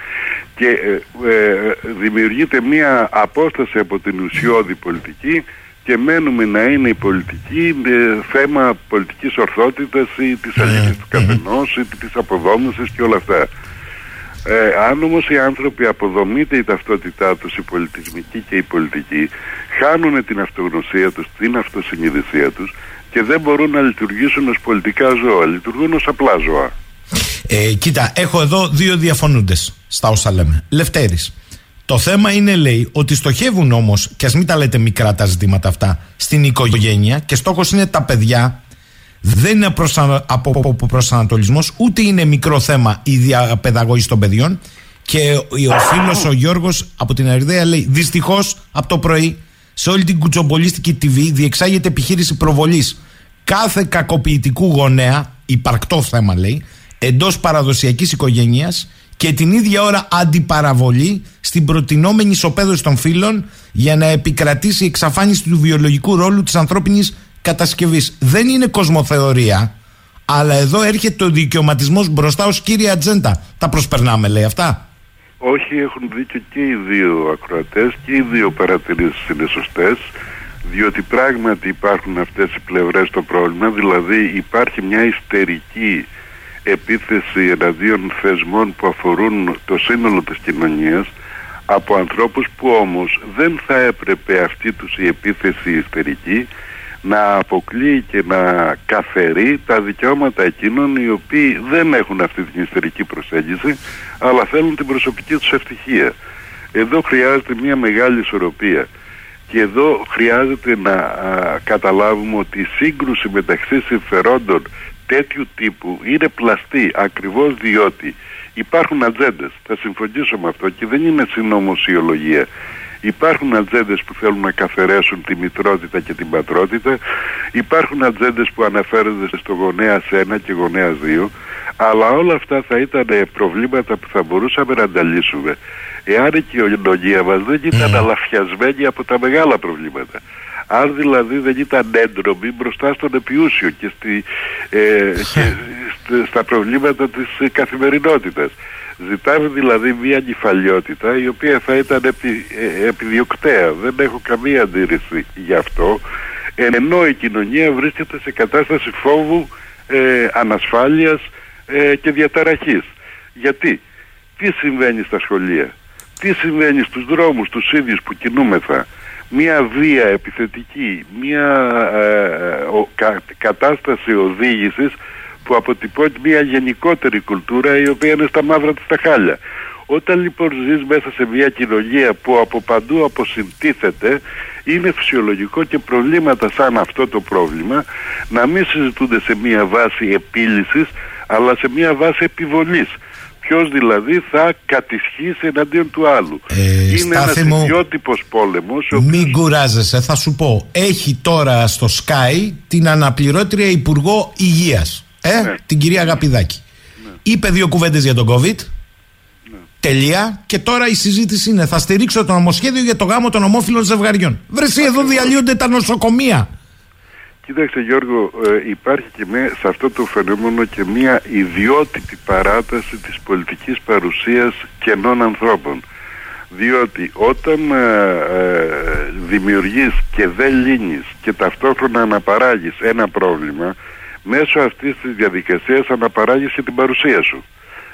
και ε, ε, δημιουργείται μία απόσταση από την ουσιώδη πολιτική και μένουμε να είναι η πολιτική ε, θέμα πολιτικής ορθότητας ή της αλήθειας του καθενός ή της αποδόμησης και όλα αυτά. Ε, αν όμως οι άνθρωποι αποδομείται η ταυτότητά τους, η πολιτισμική και η πολιτική, χάνουν την αυτογνωσία τους, την αυτοσυνειδησία τους και δεν μπορούν να λειτουργήσουν ως πολιτικά ζώα, λειτουργούν ως απλά ζώα. Ε, κοίτα, έχω εδώ δύο διαφωνούντες στα όσα λέμε. Λευτέρης. Το θέμα είναι, λέει, ότι στοχεύουν όμως, και ας μην τα λέτε μικρά τα ζητήματα αυτά, στην οικογένεια και στόχος είναι τα παιδιά. Δεν είναι προσα... από προσανατολισμός, ούτε είναι μικρό θέμα η διαπαιδαγώγηση των παιδιών. Και ο φίλος ο Γιώργος από την Αριδαία λέει: Δυστυχώς από το πρωί σε όλη την κουτσομπολίστικη TV διεξάγεται επιχείρηση προβολής κάθε κακοποιητικού γονέα, υπαρκτό θέμα λέει, εντός παραδοσιακής οικογένειας και την ίδια ώρα αντιπαραβολή στην προτινόμενη ισοπαίδωση των φύλων για να επικρατήσει η εξαφάνιση του βιολογικού ρόλου της ανθρώπινης κατασκευής. Δεν είναι κοσμοθεωρία, αλλά εδώ έρχεται ο δικαιωματισμός μπροστά ως κύρια ατζέντα. Τα προσπερνάμε, λέει αυτά. Όχι, έχουν δίκιο και οι δύο ακροατές και οι δύο παρατηρήσεις είναι σωστές διότι πράγματι υπάρχουν αυτές οι πλευρές στο πρόβλημα δηλαδή υπάρχει μια ιστερική επίθεση εναντίον θεσμών που αφορούν το σύνολο της κοινωνίας από ανθρώπους που όμως δεν θα έπρεπε αυτή τους η επίθεση ιστερική να αποκλείει και να καθερεί τα δικαιώματα εκείνων οι οποίοι δεν έχουν αυτή την ιστερική προσέγγιση αλλά θέλουν την προσωπική τους ευτυχία. Εδώ χρειάζεται μια μεγάλη ισορροπία και εδώ χρειάζεται να καταλάβουμε ότι η σύγκρουση μεταξύ συμφερόντων τέτοιου τύπου είναι πλαστή ακριβώς διότι υπάρχουν ατζέντες. Θα συμφωνήσω με αυτό και δεν είναι συνωμοσιολογία. Υπάρχουν ατζέντες που θέλουν να καθαρέσουν τη μητρότητα και την πατρότητα. Υπάρχουν ατζέντες που αναφέρονται στο γονέα 1 και γονέα 2. Αλλά όλα αυτά θα ήταν προβλήματα που θα μπορούσαμε να τα λύσουμε εάν η κοινωνία μας δεν ήταν mm. αλαφιασμένη από τα μεγάλα προβλήματα. Αν δηλαδή δεν ήταν έντρομη μπροστά στον επιούσιο και, στη, ε, και στα προβλήματα της καθημερινότητας. Ζητάμε δηλαδή μια νυφαλιότητα η οποία θα ήταν επι, ε, επιδιοκτέα. Δεν έχω καμία αντίρρηση γι' αυτό. Ενώ η κοινωνία βρίσκεται σε κατάσταση φόβου, ε, ανασφάλειας ε, και διαταραχής. Γιατί, τι συμβαίνει στα σχολεία, τι συμβαίνει στους δρόμους τους ίδιους που κινούμεθα, μια βία επιθετική, μια ε, ο, κατάσταση οδήγησης που αποτυπώνει μια γενικότερη κουλτούρα η οποία είναι στα μαύρα της τα χάλια. Όταν λοιπόν ζεις μέσα σε μια κοινωνία που από παντού αποσυντίθεται είναι φυσιολογικό και προβλήματα σαν αυτό το πρόβλημα να μην συζητούνται σε μια βάση επίλυσης αλλά σε μια βάση επιβολής. Ποιος δηλαδή θα κατησχίσει εναντίον του άλλου. Ε, είναι ένας ιδιότυπος πόλεμος. Μην κουράζεσαι, θα σου πω. Έχει τώρα στο Sky την αναπληρώτρια Υπουργό Υγείας. Ε, ναι. την κυρία Αγαπηδάκη. Ναι. Είπε δύο κουβέντες για τον COVID. Ναι. Τελεία. Και τώρα η συζήτηση είναι: Θα στηρίξω το νομοσχέδιο για το γάμο των ομόφυλων ζευγαριών. Βρεσί, εδώ διαλύονται τα νοσοκομεία. Κοίταξε Γιώργο, ε, υπάρχει και με, σε αυτό το φαινόμενο και μια ιδιότυπη παράταση της πολιτικής παρουσίας κενών ανθρώπων. Διότι όταν ε, ε, δημιουργείς και δεν λύνεις και ταυτόχρονα αναπαράγεις ένα πρόβλημα, μέσω αυτής της διαδικασίας αναπαράγεις και την παρουσία σου.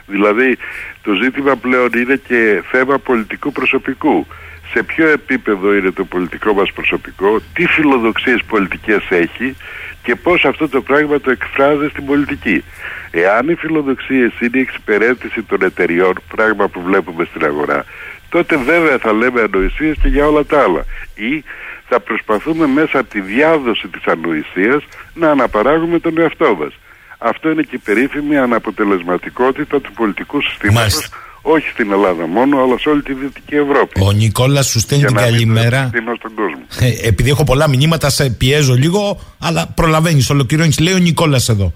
Δηλαδή το ζήτημα πλέον είναι και θέμα πολιτικού προσωπικού σε ποιο επίπεδο είναι το πολιτικό μας προσωπικό, τι φιλοδοξίες πολιτικές έχει και πώς αυτό το πράγμα το εκφράζει στην πολιτική. Εάν οι φιλοδοξίες είναι η εξυπηρέτηση των εταιριών, πράγμα που βλέπουμε στην αγορά, τότε βέβαια θα λέμε ανοησίες και για όλα τα άλλα. Ή θα προσπαθούμε μέσα από τη διάδοση της ανοησίας να αναπαράγουμε τον εαυτό μας. Αυτό είναι και η περίφημη αναποτελεσματικότητα του πολιτικού συστήματος Μάλιστα. όχι στην Ελλάδα μόνο, αλλά σε όλη τη Δυτική Ευρώπη. Ο Νικόλας σου στέλνει την Για να μην το καλημέρα. επεκτείνω στον κόσμο. Ε, επειδή έχω πολλά μηνύματα, σε πιέζω λίγο, αλλά προλαβαίνεις, ολοκληρώνεις. Λέει ο Νικόλας εδώ.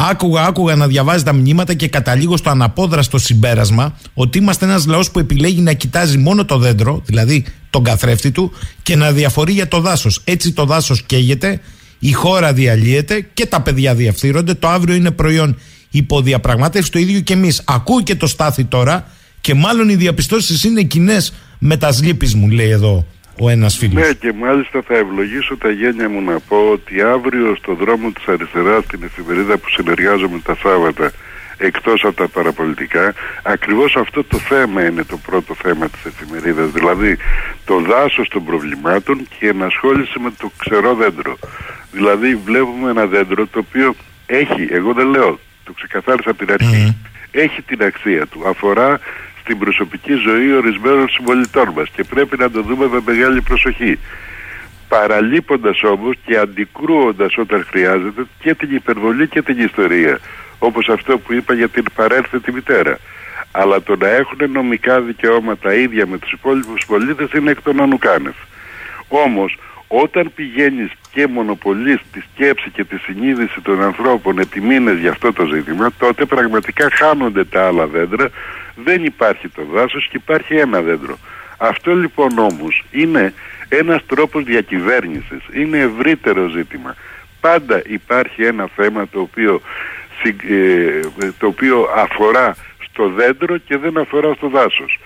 Άκουγα, άκουγα να διαβάζει τα μηνύματα και καταλήγω στο αναπόδραστο συμπέρασμα ότι είμαστε ένας λαός που επιλέγει να κοιτάζει μόνο το δέντρο, δηλαδή τον καθρέφτη του, και να διαφορεί για το δάσος. Έτσι το δάσος καίγεται, η χώρα διαλύεται και τα παιδιά διαφθείρονται. Το αύριο είναι προϊόν υποδιαπραγμάτευσης, το ίδιο και εμείς. Ακούει και το στάθι τώρα και μάλλον οι διαπιστώσεις είναι κοινές με τα σλίπης μου, λέει εδώ ο ένας φίλος. Ναι και μάλιστα θα ευλογήσω τα γένια μου να πω ότι αύριο στο δρόμο της αριστεράς στην εφημερίδα που συνεργάζομαι τα Σάββατα εκτός από τα παραπολιτικά ακριβώς αυτό το θέμα είναι το πρώτο θέμα της εφημερίδας. Δηλαδή το δάσος των προβλημάτων και η ενασχόληση με το ξερό δέντρο. Δηλαδή βλέπουμε ένα δέντρο το οποίο έχει, εγώ δεν λέω το ξεκαθάρισα από την αρχή έχει την αξία του. Αφορά στην προσωπική ζωή ορισμένων συμπολιτών μας και πρέπει να το δούμε με μεγάλη προσοχή. Παραλείποντας όμως και αντικρούοντας όταν χρειάζεται και την υπερβολή και την ιστορία. Όπως αυτό που είπα για την παρέλθετη μητέρα. Αλλά το να έχουν νομικά δικαιώματα ίδια με τους υπόλοιπους πολίτες είναι εκ των ανουκάνευ. Όμως όταν πηγαίνεις και μονοπολείς τη σκέψη και τη συνείδηση των ανθρώπων επί μήνες για αυτό το ζήτημα, τότε πραγματικά χάνονται τα άλλα δέντρα, δεν υπάρχει το δάσος και υπάρχει ένα δέντρο. Αυτό λοιπόν όμως είναι ένας τρόπος διακυβέρνησης, είναι ευρύτερο ζήτημα. Πάντα υπάρχει ένα θέμα το οποίο, συ- ε, το οποίο αφορά στο δέντρο και δεν αφορά στο δάσος.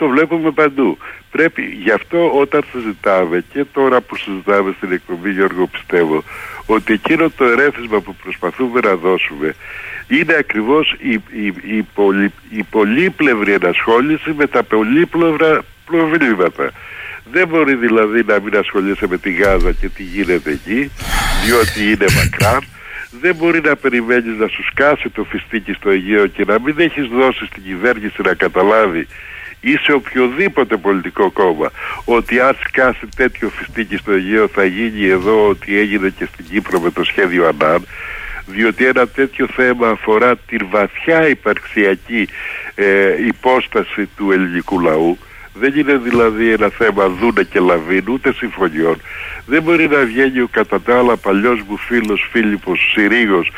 Το βλέπουμε παντού. Πρέπει, γι' αυτό όταν συζητάμε και τώρα που συζητάμε στην εκπομπή Γιώργο πιστεύω ότι εκείνο το ερέθισμα που προσπαθούμε να δώσουμε είναι ακριβώς η, η, η, πολυ, η πολύπλευρη ενασχόληση με τα πολύπλευρα προβλήματα. Δεν μπορεί δηλαδή να μην ασχολείσαι με τη Γάζα και τι γίνεται εκεί, διότι είναι μακράν. Δεν μπορεί να περιμένεις να σου σκάσει το φιστίκι στο Αιγαίο και να μην έχεις δώσει στην κυβέρνηση να καταλάβει ή σε οποιοδήποτε πολιτικό κόμμα. Ότι αν σκάσει τέτοιο φιστίκι στο Αιγαίο θα γίνει εδώ ότι έγινε και στην Κύπρο με το σχέδιο Ανάν διότι ένα τέτοιο θέμα αφορά την βαθιά υπαρξιακή ε, υπόσταση του ελληνικού λαού δεν είναι δηλαδή ένα θέμα δούνε και λαβίνου ούτε συμφωνιών δεν μπορεί να βγαίνει ο κατά τα άλλα παλιός μου φίλος Φίλιππος Συρίγος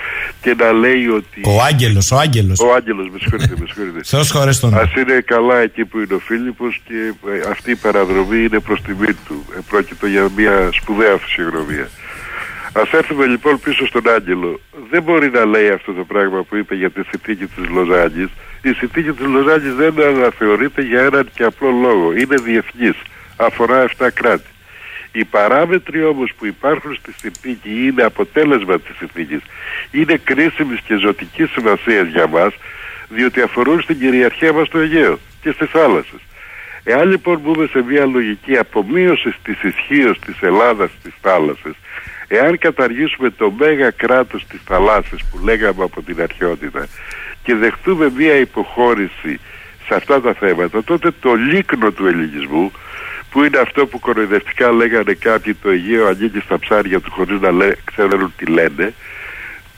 και να λέει ότι Ο Άγγελος, ο Άγγελος. ο Άγγελος με συγχωρείτε με συγχωρείτε Θεός χωρέ τον. Ας είναι καλά εκεί που είναι ο Φίλιππος και ε, αυτή η παραδρομή είναι προς τιμή του. Ε, πρόκειται για μια σπουδαία φυσιογνωμία. Ας έρθουμε λοιπόν πίσω στον Άγγελο. Δεν μπορεί να λέει αυτό το πράγμα που είπε για τη συνθήκη της Λοζάνης. Η συνθήκη της Λοζάνης δεν αναθεωρείται για έναν και απλό λόγο. Είναι διεθνής. Αφορά 7 κράτη. Οι παράμετροι όμως που υπάρχουν στη συνθήκη είναι αποτέλεσμα της συνθήκης. Είναι κρίσιμης και ζωτικής σημασίας για μας διότι αφορούν στην κυριαρχία μας στο Αιγαίο και στις θάλασσες. Εάν λοιπόν μπούμε σε μια λογική απομείωσης της ισχύως της Ελλάδας στις θάλασσες, εάν καταργήσουμε το μέγα κράτος της θαλάσσης που λέγαμε από την αρχαιότητα και δεχτούμε μια υποχώρηση σε αυτά τα θέματα, τότε το λίκνο του ελληνισμού που είναι αυτό που κοροϊδευτικά λέγανε κάποιοι το Αιγαίο ανήκει στα ψάρια του χωρίς να λέ, ξέρουν τι λένε,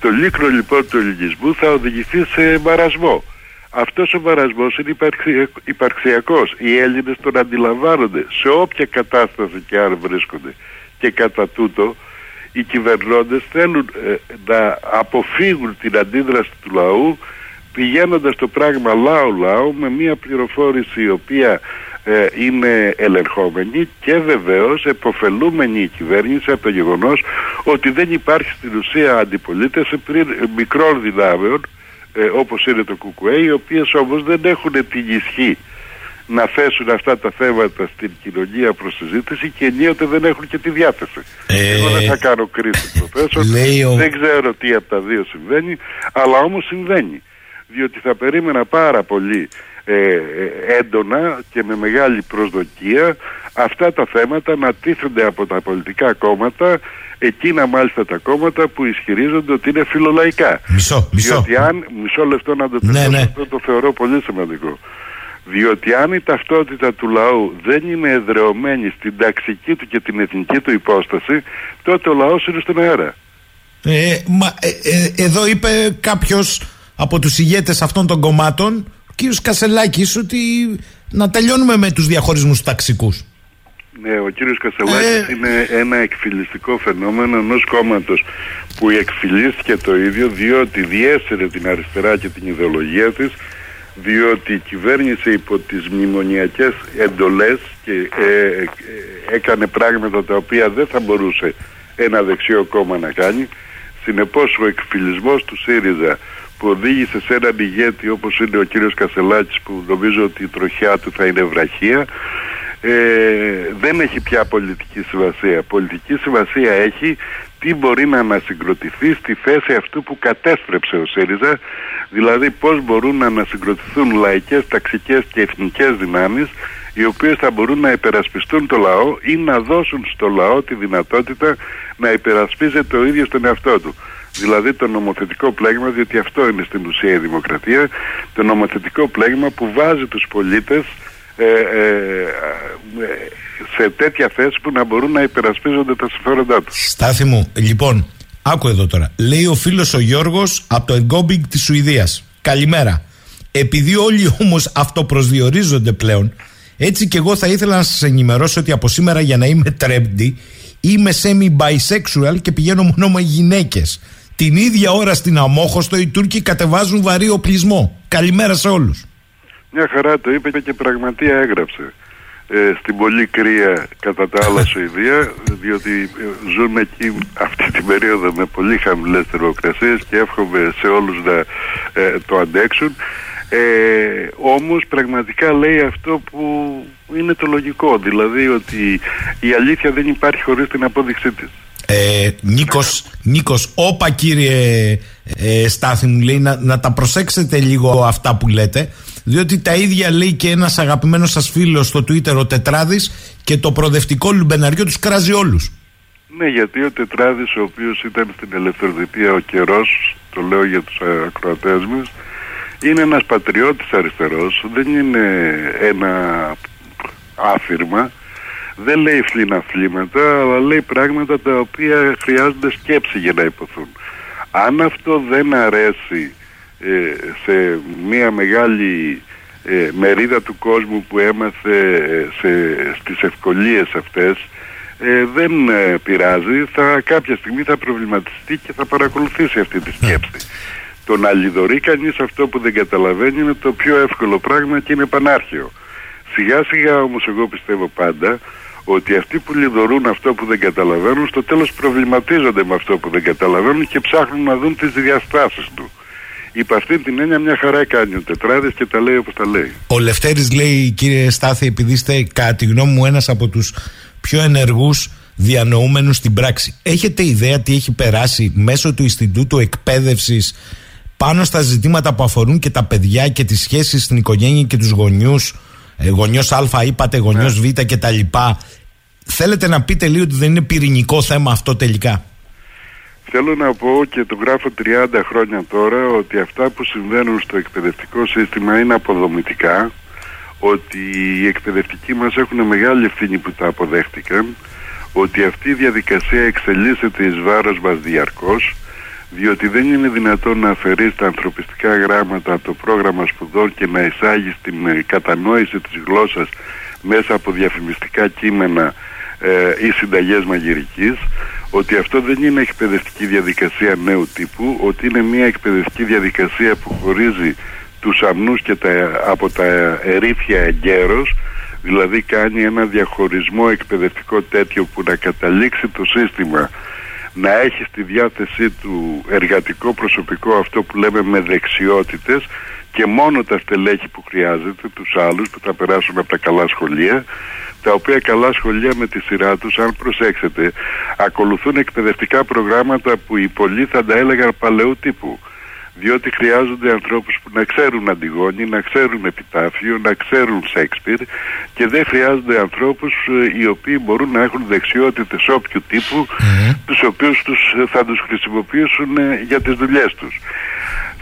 το λίκνο λοιπόν του ελληνισμού θα οδηγηθεί σε μαρασμό. Αυτός ο μαρασμός είναι υπαρξια- υπαρξιακός. Οι Έλληνες τον αντιλαμβάνονται σε όποια κατάσταση και αν βρίσκονται. Και κατά τούτο οι κυβερνώντες θέλουν ε, να αποφύγουν την αντίδραση του λαού πηγαίνοντας το πράγμα λαού-λαού με μια πληροφόρηση η οποία ε, είναι ελεγχόμενη και βεβαίως εποφελούμενη η κυβέρνηση από το γεγονός ότι δεν υπάρχει στην ουσία αντιπολίτευση πριν ε, μικρών δυνάμεων ε, όπως είναι το ΚΚΕ οι οποίες όμως δεν έχουν την ισχύ να θέσουν αυτά τα θέματα στην κοινωνία προς συζήτηση και ενίοτε δεν έχουν και τη διάθεση. Ε, Εγώ δεν θα κάνω κρίση προφέσορ, λέει ο- δεν ξέρω τι από τα δύο συμβαίνει, αλλά όμως συμβαίνει. Διότι θα περίμενα πάρα πολύ ε, ε, έντονα και με μεγάλη προσδοκία αυτά τα θέματα να τίθενται από τα πολιτικά κόμματα εκείνα μάλιστα τα κόμματα που ισχυρίζονται ότι είναι φιλολαϊκά. Μισό, μισό. Διότι αν, μισό λεπτό να το Ναι, τελειώσω, ναι. αυτό το θεωρώ πολύ σημαντικό. Διότι αν η ταυτότητα του λαού δεν είναι εδρεωμένη στην ταξική του και την εθνική του υπόσταση, τότε ο λαός είναι στον αέρα. Ε, μα, ε, ε, εδώ είπε κάποιος από τους ηγέτες αυτών των κομμάτων, ο κύριος Κασελάκης, ότι να τελειώνουμε με τους διαχωρισμούς ταξικούς. Ναι, ο κύριος Κασελάκης Ε. είναι ένα εκφυλιστικό φαινόμενο ενός κόμματος που εκφυλίστηκε το ίδιο διότι διέσαιρε την αριστερά και την ιδεολογία της διότι κυβέρνησε υπό τις μνημονιακές εντολές και ε, ε, έκανε πράγματα τα οποία δεν θα μπορούσε ένα δεξιό κόμμα να κάνει. Συνεπώς ο εκφυλισμός του ΣΥΡΙΖΑ που οδήγησε σε έναν ηγέτη όπως είναι ο κύριος Κασελάκης που νομίζω ότι η τροχιά του θα είναι βραχία ε, δεν έχει πια πολιτική σημασία. Πολιτική σημασία έχει τι μπορεί να ανασυγκροτηθεί στη θέση αυτού που κατέστρεψε ο ΣΥΡΙΖΑ, δηλαδή πώς μπορούν να ανασυγκροτηθούν λαϊκές, ταξικές και εθνικές δυνάμεις οι οποίες θα μπορούν να υπερασπιστούν το λαό ή να δώσουν στο λαό τη δυνατότητα να υπερασπίζεται ο ίδιος τον εαυτό του. Δηλαδή το νομοθετικό πλέγμα, διότι αυτό είναι στην ουσία η δημοκρατία, το νομοθετικό πλέγμα που βάζει τους πολίτες ε, ε, ε, σε τέτοια θέση που να μπορούν να υπερασπίζονται τα συμφέροντά τους. Στάθη μου, λοιπόν, άκου εδώ τώρα. Λέει ο φίλος ο Γιώργος από το Εγκόμπιγκ της Σουηδίας. Καλημέρα. Επειδή όλοι όμως αυτοπροσδιορίζονται πλέον, έτσι και εγώ θα ήθελα να σας ενημερώσω ότι από σήμερα για να είμαι τρέμπντι, είμαι semi-bisexual και πηγαίνω μόνο με γυναίκες. Την ίδια ώρα στην Αμόχωστο οι Τούρκοι κατεβάζουν βαρύ οπλισμό. Καλημέρα σε όλους. Μια χαρά το είπε και πραγματικά έγραψε. Ε, στην πολύ κρύα κατά τα άλλα Σουηδία διότι ε, ζουν εκεί αυτή την περίοδο με πολύ χαμηλές θερμοκρασίες και εύχομαι σε όλους να ε, το αντέξουν. Ε, όμως πραγματικά λέει αυτό που είναι το λογικό δηλαδή ότι η αλήθεια δεν υπάρχει χωρίς την απόδειξή της. Ε, Νίκος, Νίκος, όπα κύριε ε, Στάθη μου λέει να, να τα προσέξετε λίγο αυτά που λέτε διότι τα ίδια λέει και ένας αγαπημένος σας φίλος στο Twitter ο Τετράδης και το προοδευτικό λουμπεναριό τους κράζει όλους. Ναι, γιατί ο Τετράδης, ο οποίος ήταν στην ελευθεροδυτία ο καιρός, το λέω για τους ε, ακροατές μας, είναι ένας πατριώτης αριστερός, δεν είναι ένα άφηρμα, δεν λέει φλήνα φλήματα, αλλά λέει πράγματα τα οποία χρειάζονται σκέψη για να υποθούν. Αν αυτό δεν αρέσει ε, σε μια μεγάλη ε, μερίδα του κόσμου που έμαθε ε, σε, στις ευκολίες αυτές ε, δεν ε, πειράζει, θα, κάποια στιγμή θα προβληματιστεί και θα παρακολουθήσει αυτή τη σκέψη. Το να λιδωρεί κανείς αυτό που δεν καταλαβαίνει είναι το πιο εύκολο πράγμα και είναι πανάρχαιο. Σιγά σιγά όμως εγώ πιστεύω πάντα ότι αυτοί που λιδωρούν αυτό που δεν καταλαβαίνουν στο τέλος προβληματίζονται με αυτό που δεν καταλαβαίνουν και ψάχνουν να δουν τις διαστάσεις του. Υπ' αυτή την έννοια μια χαρά κάνει ο Τετράδης και τα λέει όπως τα λέει. Ο Λευτέρης λέει κύριε Στάθη επειδή είστε κατά τη γνώμη μου ένας από τους πιο ενεργούς διανοούμενους στην πράξη. Έχετε ιδέα τι έχει περάσει μέσω του Ινστιτούτου Εκπαίδευσης πάνω στα ζητήματα που αφορούν και τα παιδιά και τις σχέσεις στην οικογένεια και τους γονιούς ε, γονιός Α είπατε, γονιός Β και τα λοιπά. Θέλετε να πείτε λίγο ότι δεν είναι πυρηνικό θέμα αυτό τελικά; Θέλω να πω και το γράφω 30 χρόνια τώρα ότι αυτά που συμβαίνουν στο εκπαιδευτικό σύστημα είναι αποδομητικά ότι οι εκπαιδευτικοί μας έχουν μεγάλη ευθύνη που τα αποδέχτηκαν ότι αυτή η διαδικασία εξελίσσεται εις βάρος μας διαρκώς διότι δεν είναι δυνατόν να αφαιρείς τα ανθρωπιστικά γράμματα από το πρόγραμμα σπουδών και να εισάγεις την ε, κατανόηση της γλώσσας μέσα από διαφημιστικά κείμενα ε, ή συνταγές μαγειρικής ότι αυτό δεν είναι εκπαιδευτική διαδικασία νέου τύπου ότι είναι μια εκπαιδευτική διαδικασία που χωρίζει τους αμνούς και τα, από τα ερήφια εγκαίρως δηλαδή κάνει ένα διαχωρισμό εκπαιδευτικό τέτοιο που να καταλήξει το σύστημα να έχει στη διάθεσή του εργατικό προσωπικό αυτό που λέμε με δεξιότητες και μόνο τα στελέχη που χρειάζεται, τους άλλους που θα περάσουν από τα καλά σχολεία τα οποία καλά σχολεία με τη σειρά τους, αν προσέξετε, ακολουθούν εκπαιδευτικά προγράμματα που οι πολλοί θα τα έλεγαν παλαιού τύπου. Διότι χρειάζονται ανθρώπους που να ξέρουν Αντιγόνη, να ξέρουν Επιτάφιο, να ξέρουν Σέξπιρ και δεν χρειάζονται ανθρώπους ε, οι οποίοι μπορούν να έχουν δεξιότητες όποιου τύπου τους οποίους τους, ε, θα τους χρησιμοποιήσουν ε, για τις δουλειές τους.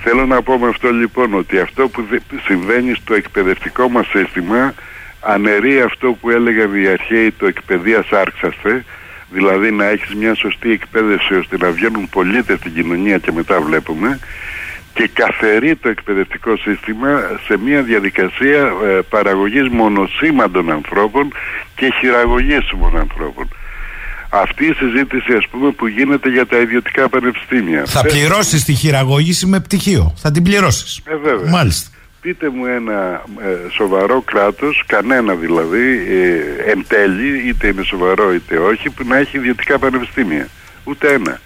Θέλω να πω με αυτό λοιπόν ότι αυτό που δε- συμβαίνει στο εκπαιδευτικό μας σύστημα αναιρεί αυτό που έλεγαν οι αρχαίοι το εκπαιδείας άρξαστε δηλαδή να έχεις μια σωστή εκπαίδευση ώστε να βγαίνουν πολίτες στην κοινωνία και μετά βλέπουμε και καθερεί το εκπαιδευτικό σύστημα σε μια διαδικασία ε, παραγωγής μονοσήμαντων ανθρώπων και χειραγωγήσιμων ανθρώπων. Αυτή η συζήτηση ας πούμε που γίνεται για τα ιδιωτικά πανεπιστήμια. Θα Θε- πληρώσεις τη χειραγώγηση με πτυχίο. Θα την πληρώσεις. Ε, βέβαια. Μάλιστα. Πείτε μου ένα ε, σοβαρό κράτος, κανένα δηλαδή, ε, εν τέλει, είτε είναι σοβαρό είτε όχι, που να έχει ιδιωτικά πανεπιστήμια. Ούτε ένα.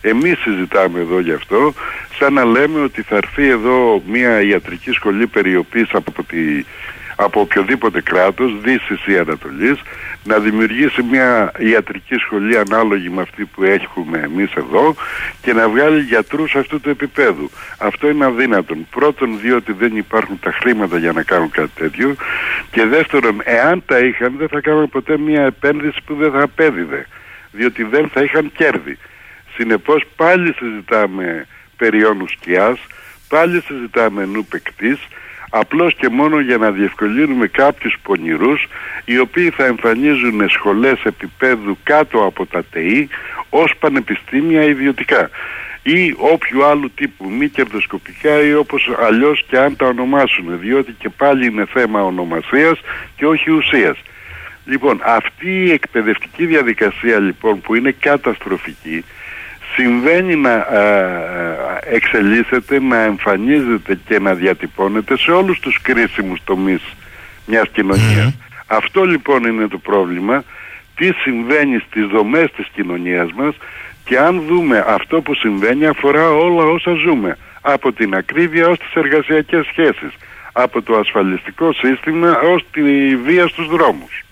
Εμείς συζητάμε εδώ γι' αυτό, σαν να λέμε ότι θα έρθει εδώ μια ιατρική σχολή περιοπής από, τη, από οποιοδήποτε κράτος, Δύσης ή Ανατολής, να δημιουργήσει μια ιατρική σχολή ανάλογη με αυτή που έχουμε εμείς εδώ και να βγάλει γιατρούς αυτού του επίπεδου. Αυτό είναι αδύνατον. Πρώτον διότι δεν υπάρχουν τα χρήματα για να κάνουν κάτι τέτοιο και δεύτερον εάν τα είχαν δεν θα κάνουν ποτέ μια επένδυση που δεν θα απέδιδε διότι δεν θα είχαν κέρδη. Συνεπώς πάλι συζητάμε περιόνους σκιάς, πάλι συζητάμε νου παικτής, απλώς και μόνο για να διευκολύνουμε κάποιους πονηρούς οι οποίοι θα εμφανίζουν σχολές επίπεδου κάτω από τα ΤΕΗ ως πανεπιστήμια ιδιωτικά ή όποιου άλλου τύπου μη κερδοσκοπικά ή όπως αλλιώς και αν τα ονομάσουν διότι και πάλι είναι θέμα ονομασίας και όχι ουσίας. Λοιπόν, αυτή η εκπαιδευτική διαδικασία λοιπόν που είναι καταστροφική συμβαίνει να ε, ε, εξελίσσεται, να εμφανίζεται και να διατυπώνεται σε όλους τους κρίσιμους τομείς μιας κοινωνίας. Αυτό λοιπόν είναι το πρόβλημα, τι συμβαίνει στις δομές της κοινωνίας μας και αν δούμε αυτό που συμβαίνει αφορά όλα όσα ζούμε, από την ακρίβεια ως τις εργασιακές σχέσεις, από το ασφαλιστικό σύστημα ως τη βία στους δρόμους.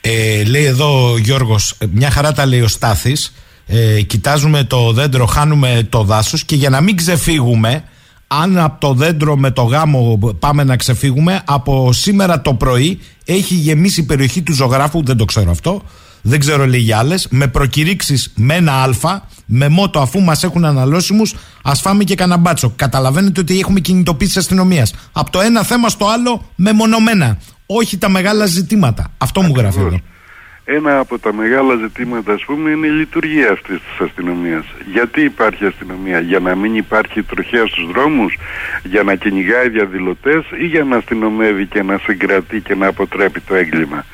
Ε, λέει εδώ ο Γιώργος, ε, μια χαρά τα λέει ο Στάθης, ε, κοιτάζουμε το δέντρο, χάνουμε το δάσος και για να μην ξεφύγουμε, αν από το δέντρο με το γάμο πάμε να ξεφύγουμε, από σήμερα το πρωί έχει γεμίσει η περιοχή του ζωγράφου, δεν το ξέρω αυτό, δεν ξέρω λέει για άλλες, με προκηρύξεις με ένα α, με μότο αφού μας έχουν αναλώσιμους, ας φάμε και κανένα μπάτσο. Καταλαβαίνετε ότι έχουμε κινητοποίηση αστυνομίας. Από το ένα θέμα στο άλλο μεμονωμένα. Όχι τα μεγάλα ζητήματα. Αυτό μου γράφει εδώ. Ένα από τα μεγάλα ζητήματα, ας πούμε, είναι η λειτουργία αυτής της αστυνομίας. Γιατί υπάρχει αστυνομία, για να μην υπάρχει τροχέα στους δρόμους, για να κυνηγάει διαδηλωτές ή για να αστυνομεύει και να συγκρατεί και να αποτρέπει το έγκλημα.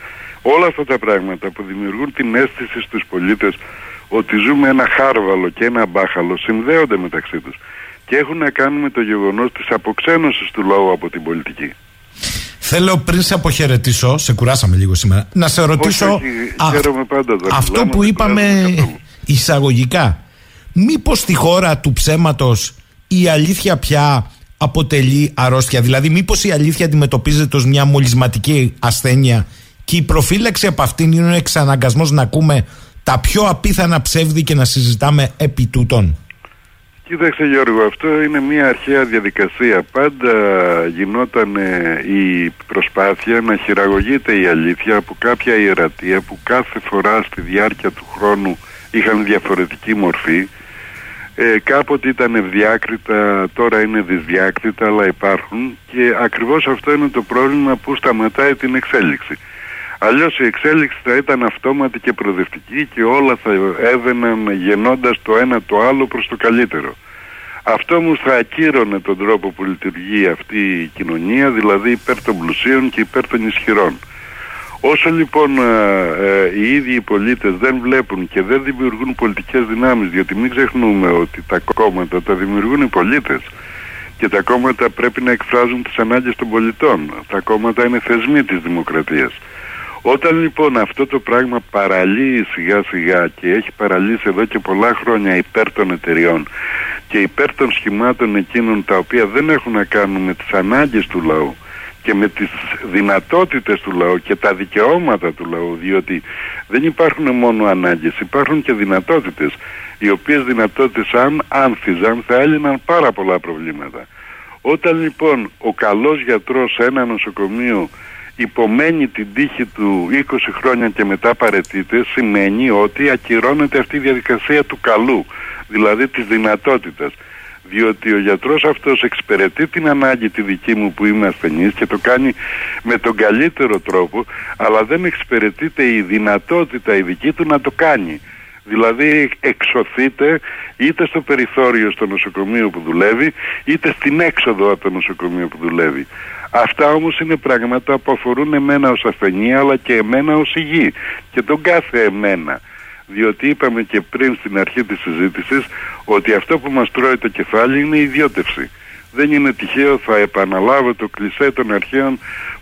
Όλα αυτά τα πράγματα που δημιουργούν την αίσθηση στους πολίτες ότι ζούμε ένα χάρβαλο και ένα μπάχαλο συνδέονται μεταξύ τους και έχουν να κάνουν με το γεγονός της αποξένωσης του λαού από την πολιτική. Θέλω πριν σε αποχαιρετήσω, σε κουράσαμε λίγο σήμερα, να σε ρωτήσω όχι, χαίρομαι πάντα όταν αυτό μιλάμε, που δεν είπαμε κουράζομαι καθόλου. εισαγωγικά. Μήπως στη χώρα του ψέματος η αλήθεια πια αποτελεί αρρώστια; Δηλαδή μήπως η αλήθεια αντιμετωπίζεται ως μια μολυσματική ασθένεια και η προφύλαξη από αυτήν είναι ο εξαναγκασμός να ακούμε τα πιο απίθανα ψεύδη και να συζητάμε επί τούτων; Κοίταξε Γιώργο, αυτό είναι μια αρχαία διαδικασία. Πάντα γινόταν ε, η προσπάθεια να χειραγωγείται η αλήθεια από κάποια ιερατεία που κάθε φορά στη διάρκεια του χρόνου είχαν διαφορετική μορφή. Ε, κάποτε ήταν ευδιάκριτα, τώρα είναι δυσδιάκριτα, αλλά υπάρχουν και ακριβώς αυτό είναι το πρόβλημα που σταματάει την εξέλιξη. Αλλιώς η εξέλιξη θα ήταν αυτόματη και προοδευτική και όλα θα έβαιναν γεννώντας το ένα το άλλο προς το καλύτερο. Αυτό όμως θα ακύρωνε τον τρόπο που λειτουργεί αυτή η κοινωνία, δηλαδή υπέρ των πλουσίων και υπέρ των ισχυρών. Όσο λοιπόν ε, ε, οι ίδιοι οι πολίτες δεν βλέπουν και δεν δημιουργούν πολιτικές δυνάμεις, διότι μην ξεχνούμε ότι τα κόμματα τα δημιουργούν οι πολίτες και τα κόμματα πρέπει να εκφράζουν τις ανάγκες των πολιτών. Τα κόμματα είναι θεσμοί της δημοκρατίας. Όταν λοιπόν αυτό το πράγμα παραλύει σιγά σιγά και έχει παραλύσει εδώ και πολλά χρόνια υπέρ των εταιριών και υπέρ των σχημάτων εκείνων τα οποία δεν έχουν να κάνουν με τις ανάγκες του λαού και με τις δυνατότητες του λαού και τα δικαιώματα του λαού διότι δεν υπάρχουν μόνο ανάγκες υπάρχουν και δυνατότητες οι οποίες δυνατότητες αν άνθιζαν θα έλυναν πάρα πολλά προβλήματα. Όταν λοιπόν ο καλός γιατρός σε ένα νοσοκομείο υπομένει την τύχη του 20 χρόνια και μετά παρετείται σημαίνει ότι ακυρώνεται αυτή η διαδικασία του καλού δηλαδή της δυνατότητας. Διότι ο γιατρός αυτός εξυπηρετεί την ανάγκη τη δική μου που είμαι ασθενής και το κάνει με τον καλύτερο τρόπο αλλά δεν εξυπηρετείται η δυνατότητα η δική του να το κάνει δηλαδή εξωθείται είτε στο περιθώριο στο νοσοκομείο που δουλεύει είτε στην έξοδο από το νοσοκομείο που δουλεύει Αυτά όμως είναι πράγματα που αφορούν εμένα ως ασθενή αλλά και εμένα ως υγιή και τον κάθε εμένα διότι είπαμε και πριν στην αρχή της συζήτησης ότι αυτό που μας τρώει το κεφάλι είναι η ιδιώτευση. Δεν είναι τυχαίο, θα επαναλάβω το κλισέ των αρχαίων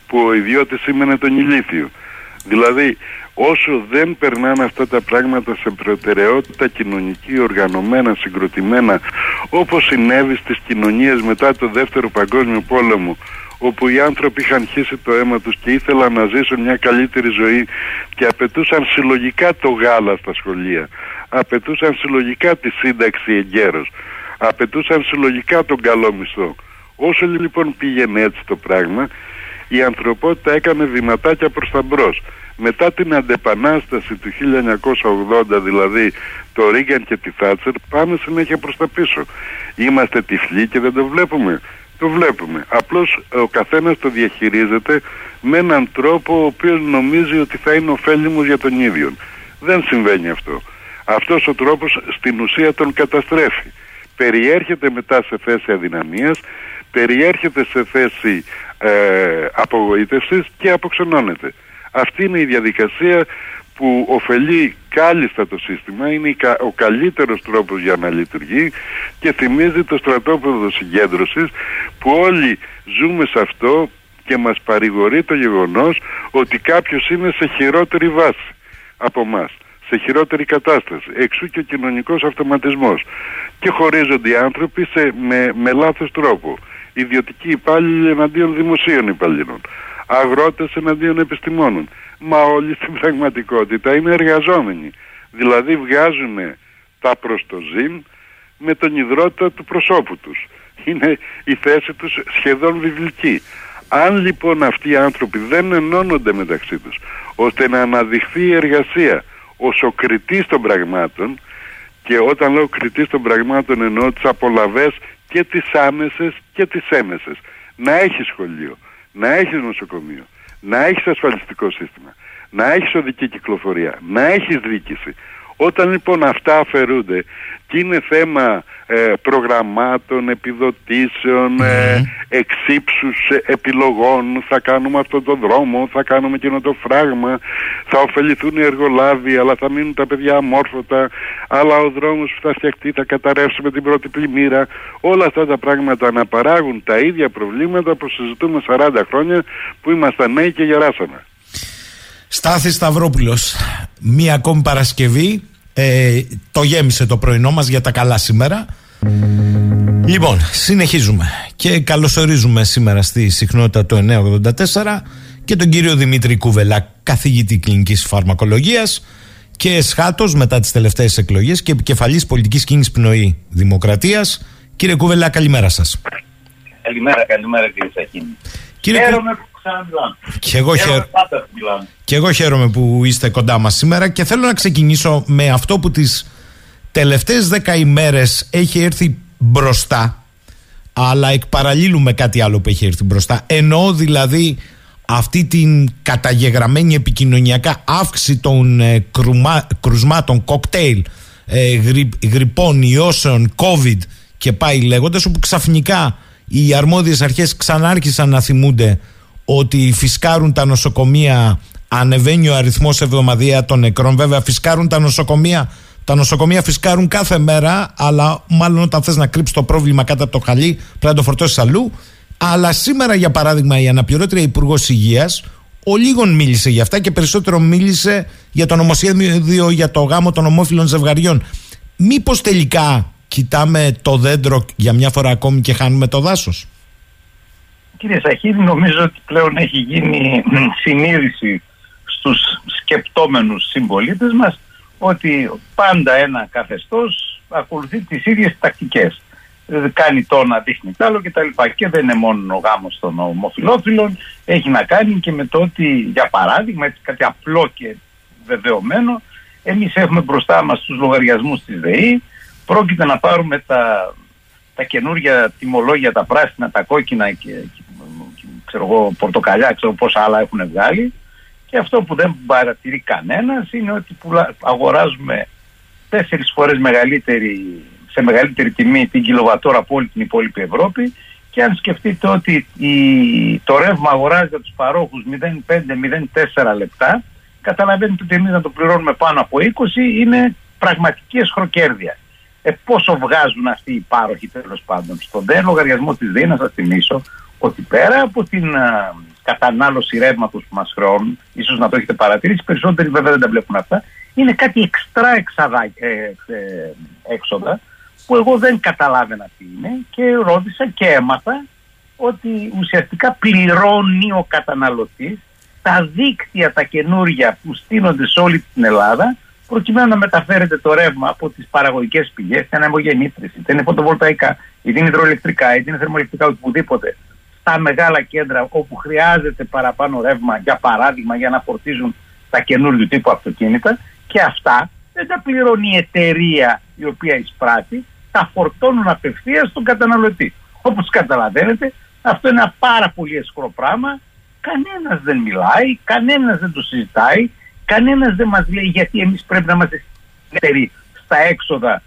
που ο ιδιώτης σήμαινε τον ηλίθιο. Δηλαδή, όσο δεν περνάνε αυτά τα πράγματα σε προτεραιότητα κοινωνική, οργανωμένα, συγκροτημένα, όπως συνέβη στις κοινωνίες μετά το Δεύτερο Παγκόσμιο Πόλεμο, όπου οι άνθρωποι είχαν χύσει το αίμα τους και ήθελαν να ζήσουν μια καλύτερη ζωή και απαιτούσαν συλλογικά το γάλα στα σχολεία, απαιτούσαν συλλογικά τη σύνταξη εγκαίρως, απαιτούσαν συλλογικά τον καλό μισθό. Όσο λοιπόν πήγαινε έτσι το πράγμα, η ανθρωπότητα έκανε βηματάκια προς τα μπρος. Μετά την αντεπανάσταση του 1980, δηλαδή το Ρίγκαν και τη Θάτσερ, πάμε συνέχεια προς τα πίσω. Είμαστε τυφλοί και δεν το βλέπουμε. Το βλέπουμε. Απλώς ο καθένας το διαχειρίζεται με έναν τρόπο ο οποίος νομίζει ότι θα είναι ωφέλιμος για τον ίδιο. Δεν συμβαίνει αυτό. Αυτός ο τρόπος στην ουσία τον καταστρέφει. Περιέρχεται μετά σε θέση αδυναμίας, περιέρχεται σε θέση ε, απογοήτευσης και αποξενώνεται. Αυτή είναι η διαδικασία που ωφελεί κάλλιστα το σύστημα, είναι ο καλύτερος τρόπος για να λειτουργεί και θυμίζει το στρατόπεδο συγκέντρωσης που όλοι ζούμε σε αυτό και μας παρηγορεί το γεγονός ότι κάποιος είναι σε χειρότερη βάση από μας σε χειρότερη κατάσταση. Εξού και ο κοινωνικός αυτοματισμός. Και χωρίζονται οι άνθρωποι σε, με, με λάθος τρόπο. Ιδιωτικοί υπάλληλοι εναντίον δημοσίων υπαλλήλων. Αγρότες εναντίον επιστημόνων μα όλοι στην πραγματικότητα είναι εργαζόμενοι. Δηλαδή βγάζουν τα προστοζήν με τον υδρότα του προσώπου τους. Είναι η θέση τους σχεδόν βιβλική. Αν λοιπόν αυτοί οι άνθρωποι δεν ενώνονται μεταξύ τους ώστε να αναδειχθεί η εργασία ως ο κριτής των πραγμάτων και όταν λέω κριτής των πραγμάτων εννοώ τις απολαβές και τις άμεσες και τις έμεσες. Να έχεις σχολείο, να έχεις νοσοκομείο, να έχεις ασφαλιστικό σύστημα, να έχεις οδική κυκλοφορία, να έχεις διοίκηση. Όταν λοιπόν αυτά αφαιρούνται και είναι θέμα ε, προγραμμάτων, επιδοτήσεων, ε, εξύψους ε, επιλογών, θα κάνουμε αυτόν τον δρόμο, θα κάνουμε εκείνο το φράγμα, θα ωφεληθούν οι εργολάβοι, αλλά θα μείνουν τα παιδιά αμόρφωτα, αλλά ο δρόμος που θα φτιαχτεί θα καταρρεύσει με την πρώτη πλημμύρα. Όλα αυτά τα πράγματα αναπαράγουν τα ίδια προβλήματα που συζητούμε 40 χρόνια που ήμασταν νέοι και γεράσαμε. Στάθης Σταυρόπουλος, μία ακόμη Παρασκευή ε, το γέμισε το πρωινό μας για τα καλά σήμερα. Λοιπόν, συνεχίζουμε και καλωσορίζουμε σήμερα στη συχνότητα του 984 και τον κύριο Δημήτρη Κουβελά, καθηγητή κλινικής φαρμακολογίας και εσχάτως μετά τις τελευταίες εκλογές και επικεφαλής πολιτικής κίνησης πνοή δημοκρατίας. Κύριε Κουβελά, καλημέρα σας. Καλημέρα, καλημέρα κύριε Σαχίνη. Κύριε Χαίρομαι και εγώ, και εγώ χαίρομαι που είστε κοντά μας σήμερα και θέλω να ξεκινήσω με αυτό που τις τελευταίες δέκα ημέρες έχει έρθει μπροστά αλλά εκ με κάτι άλλο που έχει έρθει μπροστά. Εννοώ δηλαδή αυτή την καταγεγραμμένη επικοινωνιακά αύξηση των ε, κρουσμάτων κοκτέιλ ε, γρυπών, ιώσεων, covid και πάει λέγοντας όπου ξαφνικά οι αρμόδιες αρχές ξανάρχισαν να θυμούνται ότι φυσκάρουν τα νοσοκομεία, ανεβαίνει ο αριθμός εβδομαδία των νεκρών. Βέβαια, φυσκάρουν τα νοσοκομεία. Τα νοσοκομεία φυσκάρουν κάθε μέρα, αλλά μάλλον όταν θες να κρύψεις το πρόβλημα κάτω από το χαλί, πρέπει να το φορτώσεις αλλού. Αλλά σήμερα, για παράδειγμα, η αναπληρώτρια Υπουργός Υγείας, ο λίγων μίλησε για αυτά και περισσότερο μίλησε για το νομοσχέδιο για το γάμο των ομόφυλων ζευγαριών. Μήπως τελικά κοιτάμε το δέντρο για μια φορά ακόμη και χάνουμε το δάσος; Κύριε Σαχίδη, νομίζω ότι πλέον έχει γίνει συνείδηση στους σκεπτόμενους συμπολίτες μας ότι πάντα ένα καθεστώς ακολουθεί τις ίδιες τακτικές. Ε, Κάνει το να δείχνει τ' άλλο κτλ. Και δεν είναι μόνο ο γάμος των ομοφυλόφιλων, έχει να κάνει και με το ότι, για παράδειγμα, έτσι κάτι απλό και βεβαιωμένο, εμείς έχουμε μπροστά μας τους λογαριασμούς της ΔΕΗ, πρόκειται να πάρουμε τα, τα καινούργια τιμολόγια, τα πράσινα, τα κόκκινα και, και ξέρω εγώ, πορτοκαλιά, ξέρω πόσα άλλα έχουν βγάλει. Και αυτό που δεν παρατηρεί κανένας είναι ότι πουλα, αγοράζουμε τέσσερις φορές μεγαλύτερη, σε μεγαλύτερη τιμή την κιλοβατόρα από όλη την υπόλοιπη Ευρώπη. Και αν σκεφτείτε ότι η, το ρεύμα αγοράζει από τους παρόχους 0,5-0,4 λεπτά, καταλαβαίνετε ότι εμείς να το πληρώνουμε πάνω από 20 είναι πραγματική εσχροκέρδεια. Ε, πόσο βγάζουν αυτοί οι πάροχοι τέλος πάντων. Στον δε λογαριασμό της ΔΕΗ, να σας θυμίσω ότι πέρα από την α, κατανάλωση ρεύματος που μας χρεώνουν, ίσως να το έχετε παρατηρήσει, περισσότεροι βέβαια δεν τα βλέπουν αυτά, είναι κάτι εξτρά εξαδά, ε, ε, έξοδα που εγώ δεν καταλάβαινα τι είναι και ρώτησα και έμαθα ότι ουσιαστικά πληρώνει ο καταναλωτής τα δίκτυα τα καινούργια που στείνονται σε όλη την Ελλάδα προκειμένου να μεταφέρεται το ρεύμα από τις παραγωγικές πηγές, είτε είναι αιμογεννήτρες, είτε είναι φωτοβολταϊκά, είτε είναι υδροελεκτρικά, είτε είναι θερμοελεκτρικά, οπουδήποτε, στα μεγάλα κέντρα όπου χρειάζεται παραπάνω ρεύμα, για παράδειγμα, για να φορτίζουν τα καινούργιου τύπου αυτοκίνητα και αυτά δεν τα πληρώνει η εταιρεία η οποία εισπράττει, τα φορτώνουν απευθείας στον καταναλωτή. Όπως καταλαβαίνετε, αυτό είναι ένα πάρα πολύ έσχρο πράγμα. Κανένας δεν μιλάει, κανένας δεν το συζητάει, κανένας δεν μας λέει γιατί εμείς πρέπει να είμαστε συνεταιροί στα έξοδα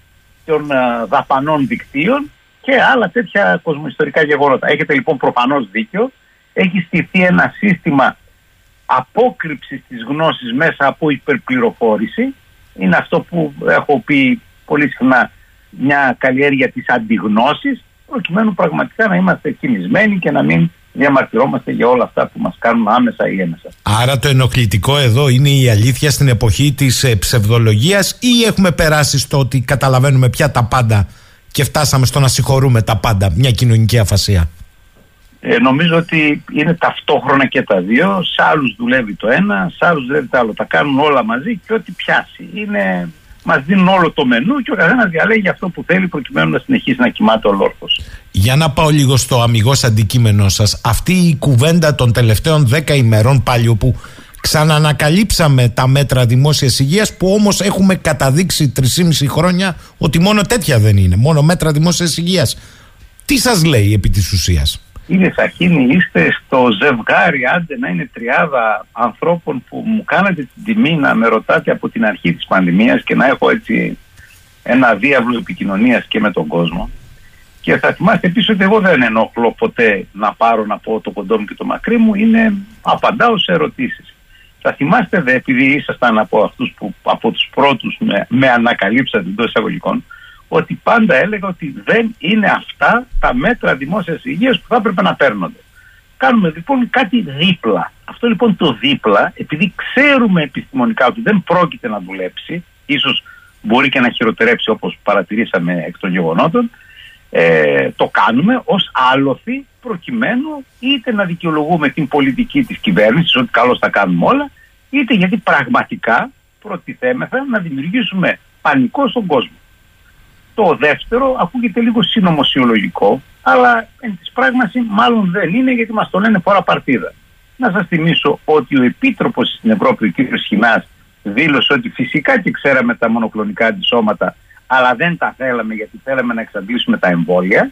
των uh, δαπανών δικτύων και άλλα τέτοια κοσμοϊστορικά γεγονότα. Έχετε λοιπόν προφανώς δίκιο, έχει στηθεί ένα σύστημα απόκρυψης της γνώσης μέσα από υπερπληροφόρηση. Είναι αυτό που έχω πει πολύ συχνά μια καλλιέργεια της αντιγνώσης προκειμένου πραγματικά να είμαστε κινησμένοι και να μην διαμαρτυρόμαστε για όλα αυτά που μας κάνουν άμεσα ή έμεσα. Άρα το ενοχλητικό εδώ είναι η αλήθεια στην εποχή της ε, ψευδολογίας ή έχουμε περάσει στο ότι καταλαβαίνουμε πια τα πάντα και φτάσαμε στο να συγχωρούμε τα πάντα, μια κοινωνική αφασία. Ε, νομίζω ότι είναι ταυτόχρονα και τα δύο. Σε άλλους δουλεύει το ένα, σε άλλους δουλεύει το άλλο. Τα κάνουν όλα μαζί και ό,τι πιάσει. Είναι μας δίνουν όλο το μενού και ο καθένας διαλέγει αυτό που θέλει προκειμένου να συνεχίσει να κοιμάται ο λόρχο. Για να πάω λίγο στο αμυγός αντικείμενο σας. Αυτή η κουβέντα των τελευταίων δέκα ημερών πάλι όπου ξανανακαλύψαμε τα μέτρα δημόσιας υγείας που όμως έχουμε καταδείξει 3,5 χρόνια ότι μόνο τέτοια δεν είναι. Μόνο μέτρα δημόσιας υγείας. Τι σας λέει επί της ουσίας; Κύριε Σαχίνη, είστε στο ζευγάρι, άντε να είναι τριάδα ανθρώπων που μου κάνατε την τιμή να με ρωτάτε από την αρχή της πανδημίας και να έχω έτσι ένα διάβλο επικοινωνίας και με τον κόσμο. Και θα θυμάστε επίσης ότι εγώ δεν ενοχλώ ποτέ να πάρω να πω το κοντό μου και το μακρύ μου, είναι απαντάω σε ερωτήσεις. Θα θυμάστε δε, επειδή ήσασταν από αυτούς που από τους πρώτους με, με ανακαλύψατε εντός εισαγωγικών, ότι πάντα έλεγα ότι δεν είναι αυτά τα μέτρα δημόσιας υγείας που θα έπρεπε να παίρνονται. Κάνουμε λοιπόν κάτι δίπλα. Αυτό λοιπόν το δίπλα, επειδή ξέρουμε επιστημονικά ότι δεν πρόκειται να δουλέψει, ίσως μπορεί και να χειροτερέψει όπως παρατηρήσαμε εκ των γεγονότων, ε, το κάνουμε ως άλοθη προκειμένου είτε να δικαιολογούμε την πολιτική της κυβέρνησης, ότι καλώς τα κάνουμε όλα, είτε γιατί πραγματικά προτιθέμεθα να δημιουργήσουμε πανικό στον κόσμο. Το δεύτερο ακούγεται λίγο συνωμοσιολογικό, αλλά εν της πράγμαση μάλλον δεν είναι γιατί μας το λένε φορά παρτίδα. Να σας θυμίσω ότι ο Επίτροπος στην Ευρώπη, ο κ. Σχοινάς, δήλωσε ότι φυσικά και ξέραμε τα μονοκλονικά αντισώματα, αλλά δεν τα θέλαμε γιατί θέλαμε να εξαντλήσουμε τα εμβόλια.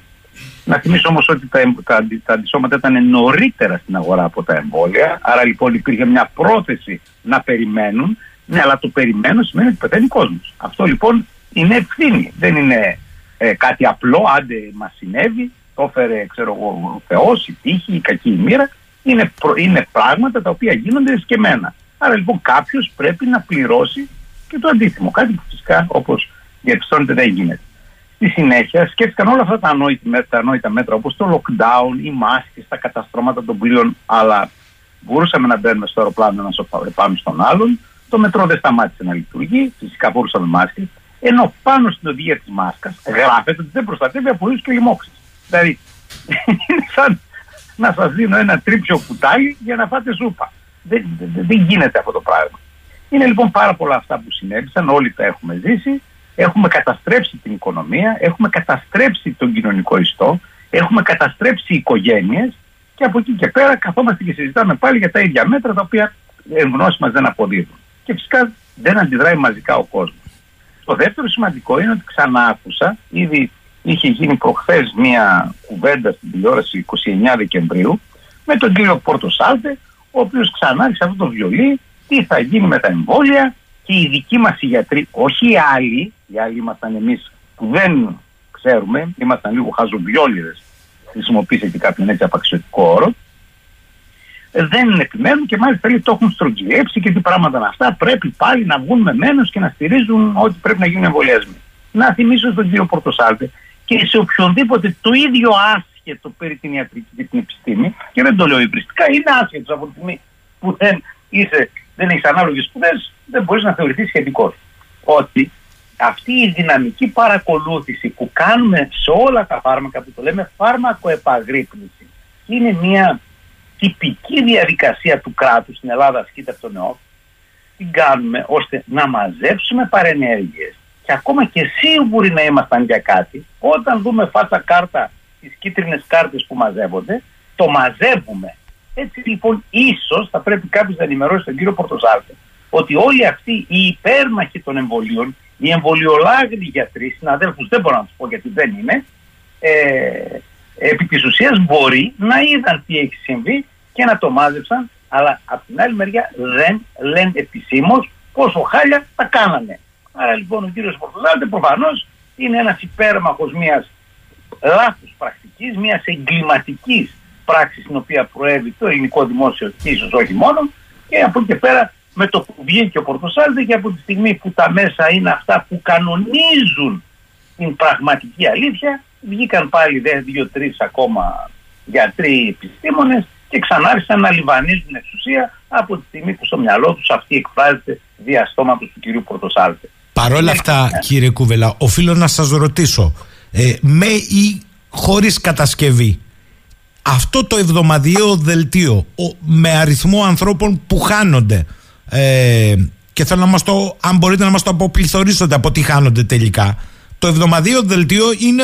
Να θυμίσω όμως ότι τα, τα, τα αντισώματα ήταν νωρίτερα στην αγορά από τα εμβόλια, άρα λοιπόν υπήρχε μια πρόθεση να περιμένουν, ναι, αλλά το περιμένω σημαίνει ότι πεθαίνει κόσμος. Αυτό λοιπόν είναι ευθύνη. Δεν είναι ε, κάτι απλό, άντε μας συνέβη, το έφερε ξέρω εγώ, ο Θεός, η τύχη, η κακή η μοίρα. Είναι, είναι πράγματα τα οποία γίνονται εσκεμμένα. Άρα λοιπόν κάποιος πρέπει να πληρώσει και το αντίθετο. Κάτι που φυσικά όπως διαπιστώνεται δεν γίνεται. Στη συνέχεια σκέφτηκαν όλα αυτά τα ανόητα μέτρα, ανόητα μέτρα όπως το lockdown, οι μάσκες, τα καταστρώματα των πλοίων, αλλά μπορούσαμε να μπαίνουμε στο αεροπλάνο ένας πάνω στον άλλον. Το μετρό δεν σταμάτησε να λειτουργεί, φυσικά μπορούσαμε μάσκες ενώ πάνω στην οδηγία της μάσκας γράφεται ότι δεν προστατεύει από ήλιου και λοιμώξεις. Δηλαδή, είναι σαν, να σας δίνω ένα τρίψιο κουτάλι για να φάτε σούπα. Δεν, δεν, δεν γίνεται αυτό το πράγμα. Είναι λοιπόν πάρα πολλά αυτά που συνέβησαν, όλοι τα έχουμε ζήσει. Έχουμε καταστρέψει την οικονομία, έχουμε καταστρέψει τον κοινωνικό ιστό, έχουμε καταστρέψει οικογένειες και από εκεί και πέρα καθόμαστε και συζητάμε πάλι για τα ίδια μέτρα τα οποία εν γνώση μας δεν αποδίδουν. Και φυσικά δεν αντιδράει μαζικά ο κόσμος. Το δεύτερο σημαντικό είναι ότι ξανά άκουσα, ήδη είχε γίνει προχθές μία κουβέντα στην τηλεόραση 29 Δεκεμβρίου με τον κύριο Πόρτο Σάλτε, ο οποίος ξανά άρχισε αυτό το βιολί, τι θα γίνει με τα εμβόλια και οι δικοί μας οι γιατροί, όχι οι άλλοι, οι άλλοι ήμασταν εμείς που δεν ξέρουμε, ήμασταν λίγο χαζοβιόλιδες, χρησιμοποίησε και κάποιον έτσι απαξιωτικό όρο, δεν επιμένουν και μάλιστα λέει το έχουν στρογγυλέψει και τι πράγματα είναι αυτά. Πρέπει πάλι να βγουν με μένος και να στηρίζουν ότι πρέπει να γίνουν εμβολιασμοί. Να θυμίσω στον κύριο Πορτοσάλτε και σε οποιονδήποτε το ίδιο άσχετο περί την ιατρική και την επιστήμη, και δεν το λέω υβριστικά, είναι άσχετος από τη στιγμή που δεν, είσαι, δεν έχεις ανάλογες σπουδές, δεν μπορείς να θεωρηθείς σχετικός. Ότι αυτή η δυναμική παρακολούθηση που κάνουμε σε όλα τα φάρμακα που το λέμε φάρμακο επαγρύπνηση είναι μια τυπική διαδικασία του κράτους στην Ελλάδα ασκείται από τον ΕΟΚ την κάνουμε ώστε να μαζέψουμε παρενέργειες και ακόμα και σίγουροι να ήμασταν για κάτι όταν δούμε φάτα κάρτα τις κίτρινες κάρτες που μαζεύονται το μαζεύουμε έτσι λοιπόν ίσως θα πρέπει κάποιος να ενημερώσει τον κύριο Πορτοζάλτη ότι όλοι αυτοί οι υπέρμαχοι των εμβολίων οι εμβολιολάγνοι γιατροί, συναδέλφους δεν μπορώ να τους πω γιατί δεν είναι ε, επί της ουσίας μπορεί να είδαν τι έχει συμβεί και να το μάζεψαν, αλλά από την άλλη μεριά δεν λένε επισήμως πόσο χάλια τα κάνανε. Άρα λοιπόν ο κύριος Πορτοζάλτε προφανώς είναι ένας υπέρμαχος μιας λάθος πρακτικής, μιας εγκληματικής πράξης στην οποία προέβη το ελληνικό δημόσιο και ίσως όχι μόνο και από εκεί και πέρα με το που βγήκε ο Πορτοσάλτε και από τη στιγμή που τα μέσα είναι αυτά που κανονίζουν την πραγματική αλήθεια βγήκαν πάλι δύο-τρει ακόμα γιατροί επιστήμονες και ξανάρχισαν να λιβανίζουν εξουσία από τη στιγμή που στο μυαλό τους αυτή εκφράζεται δια στόματος του κυρίου Πορτοσάλτε. Παρ' όλα αυτά, κύριε Κούβελα, οφείλω να σας ρωτήσω, ε, με ή χωρίς κατασκευή, αυτό το εβδομαδιαίο δελτίο με αριθμό ανθρώπων που χάνονται ε, και θέλω να μας το, αν μπορείτε να μας το αποπληθωρήσετε από τι χάνονται τελικά, το εβδομαδιαίο δελτίο είναι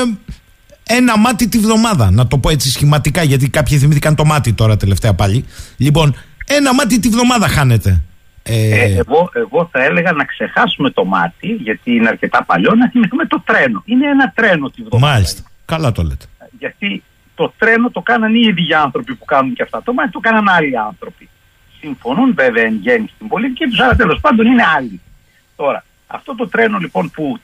ένα μάτι τη βδομάδα. Να το πω έτσι σχηματικά, γιατί κάποιοι θυμήθηκαν το μάτι τώρα τελευταία πάλι. Λοιπόν, ένα μάτι τη βδομάδα χάνεται. Ε... Ε, εγώ, εγώ θα έλεγα να ξεχάσουμε το μάτι, γιατί είναι αρκετά παλιό, να θυμηθούμε το τρένο. Είναι ένα τρένο τη βδομάδα. Μάλιστα. Καλά το λέτε. Γιατί το τρένο το κάναν οι ίδιοι άνθρωποι που κάνουν και αυτά. Το μάτι το κάναν άλλοι άνθρωποι. Συμφωνούν βέβαια εν γέννη στην πολιτική τους, αλλά τέλος πάντων είναι άλλοι. Τώρα, αυτό το τρένο λοιπόν που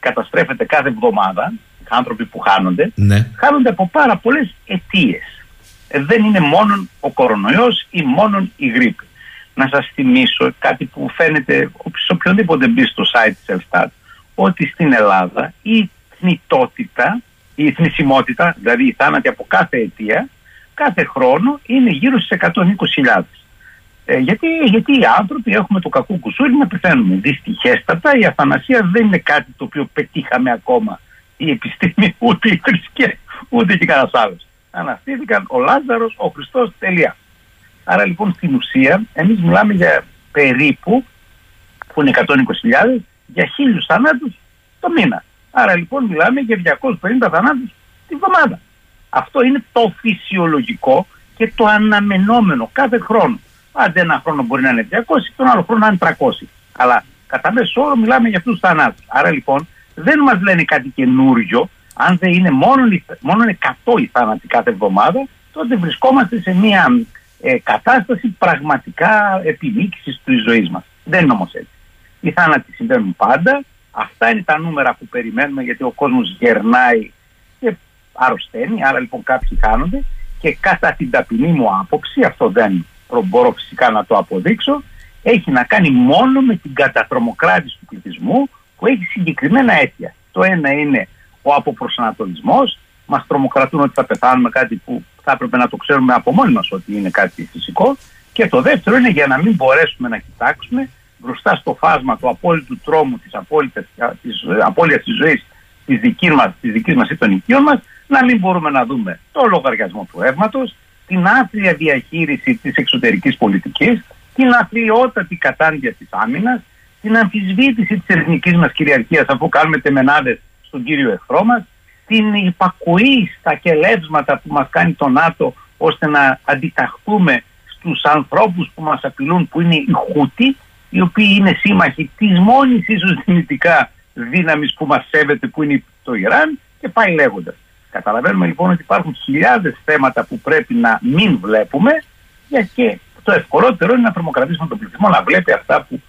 καταστρέφεται κάθε εβδομάδα, άνθρωποι που χάνονται, ναι. χάνονται από πάρα πολλές αιτίες. Ε, δεν είναι μόνο ο κορονοϊός ή μόνο η γρήπη. Να σας θυμίσω κάτι που φαίνεται σε οποιονδήποτε μπει στο site της Ελστάτ, ότι στην Ελλάδα η θνητότητα, η θνησιμότητα, δηλαδή η θάνατη από κάθε αιτία, κάθε χρόνο είναι γύρω στις 120.000. Ε, γιατί, γιατί οι άνθρωποι έχουμε το κακό κουσούρι να πεθαίνουμε. Δυστυχέστατα η αθανασία δεν είναι κάτι το οποίο πετύχαμε ακόμα η επιστήμη, ούτε η θρησκεία, ούτε και κανένας άλλος. Αναστήθηκαν ο Λάζαρος, ο Χριστός, τελεία. Άρα λοιπόν στην ουσία εμείς μιλάμε για περίπου, που είναι 120.000, για χίλιους θανάτους το μήνα. Άρα λοιπόν μιλάμε για 250 θανάτους τη βδομάδα. Αυτό είναι το φυσιολογικό και το αναμενόμενο κάθε χρόνο. Άντε ένα χρόνο μπορεί να είναι 200, τον άλλο χρόνο να είναι 300. Αλλά κατά μέσο όρο μιλάμε για αυτούς τους θανάτους. Άρα λοιπόν δεν μας λένε κάτι καινούριο. Αν δεν είναι μόνο, μόνο 100 οι θάνατοι κάθε εβδομάδα, τότε βρισκόμαστε σε μια ε, κατάσταση πραγματικά επιμήκυσης της ζωής μας. Δεν είναι όμως έτσι. Οι θάνατοι συμβαίνουν πάντα. Αυτά είναι τα νούμερα που περιμένουμε γιατί ο κόσμος γερνάει και αρρωσταίνει. Άρα λοιπόν κάποιοι χάνονται. Και κατά την ταπεινή μου άποψη, αυτό δεν μπορώ φυσικά να το αποδείξω, έχει να κάνει μόνο με την κατατρομοκράτηση του πληθυσμού που έχει συγκεκριμένα αίτια. Το ένα είναι ο αποπροσανατολισμός, μας τρομοκρατούν ότι θα πεθάνουμε κάτι που θα έπρεπε να το ξέρουμε από μόνοι μας ότι είναι κάτι φυσικό και το δεύτερο είναι για να μην μπορέσουμε να κοιτάξουμε μπροστά στο φάσμα του απόλυτου τρόμου της απόλυτας της, απόλυτας της ζωής της δικής μας, της δικής μας ή των οικείων μας να μην μπορούμε να δούμε το λογαριασμό του ρεύματος, την άθλια διαχείριση της εξωτερικής πολιτικής, την αθλειότατη κατάντια της άμυνας, την αμφισβήτηση της εθνικής μας κυριαρχίας αφού κάνουμε τεμενάδες στον κύριο εχθρό μας, την υπακοή στα κελεύσματα που μας κάνει το ΝΑΤΟ ώστε να αντιταχθούμε στους ανθρώπους που μας απειλούν που είναι οι Χούτι οι οποίοι είναι σύμμαχοι της μόνης ίσως δυνητικά δύναμης που μας σέβεται που είναι το Ιράν και πάει λέγοντας. Καταλαβαίνουμε λοιπόν ότι υπάρχουν χιλιάδες θέματα που πρέπει να μην βλέπουμε και το ευκολότερο είναι να τρομοκρατήσουμε τον πληθυσμό να βλέπει αυτά που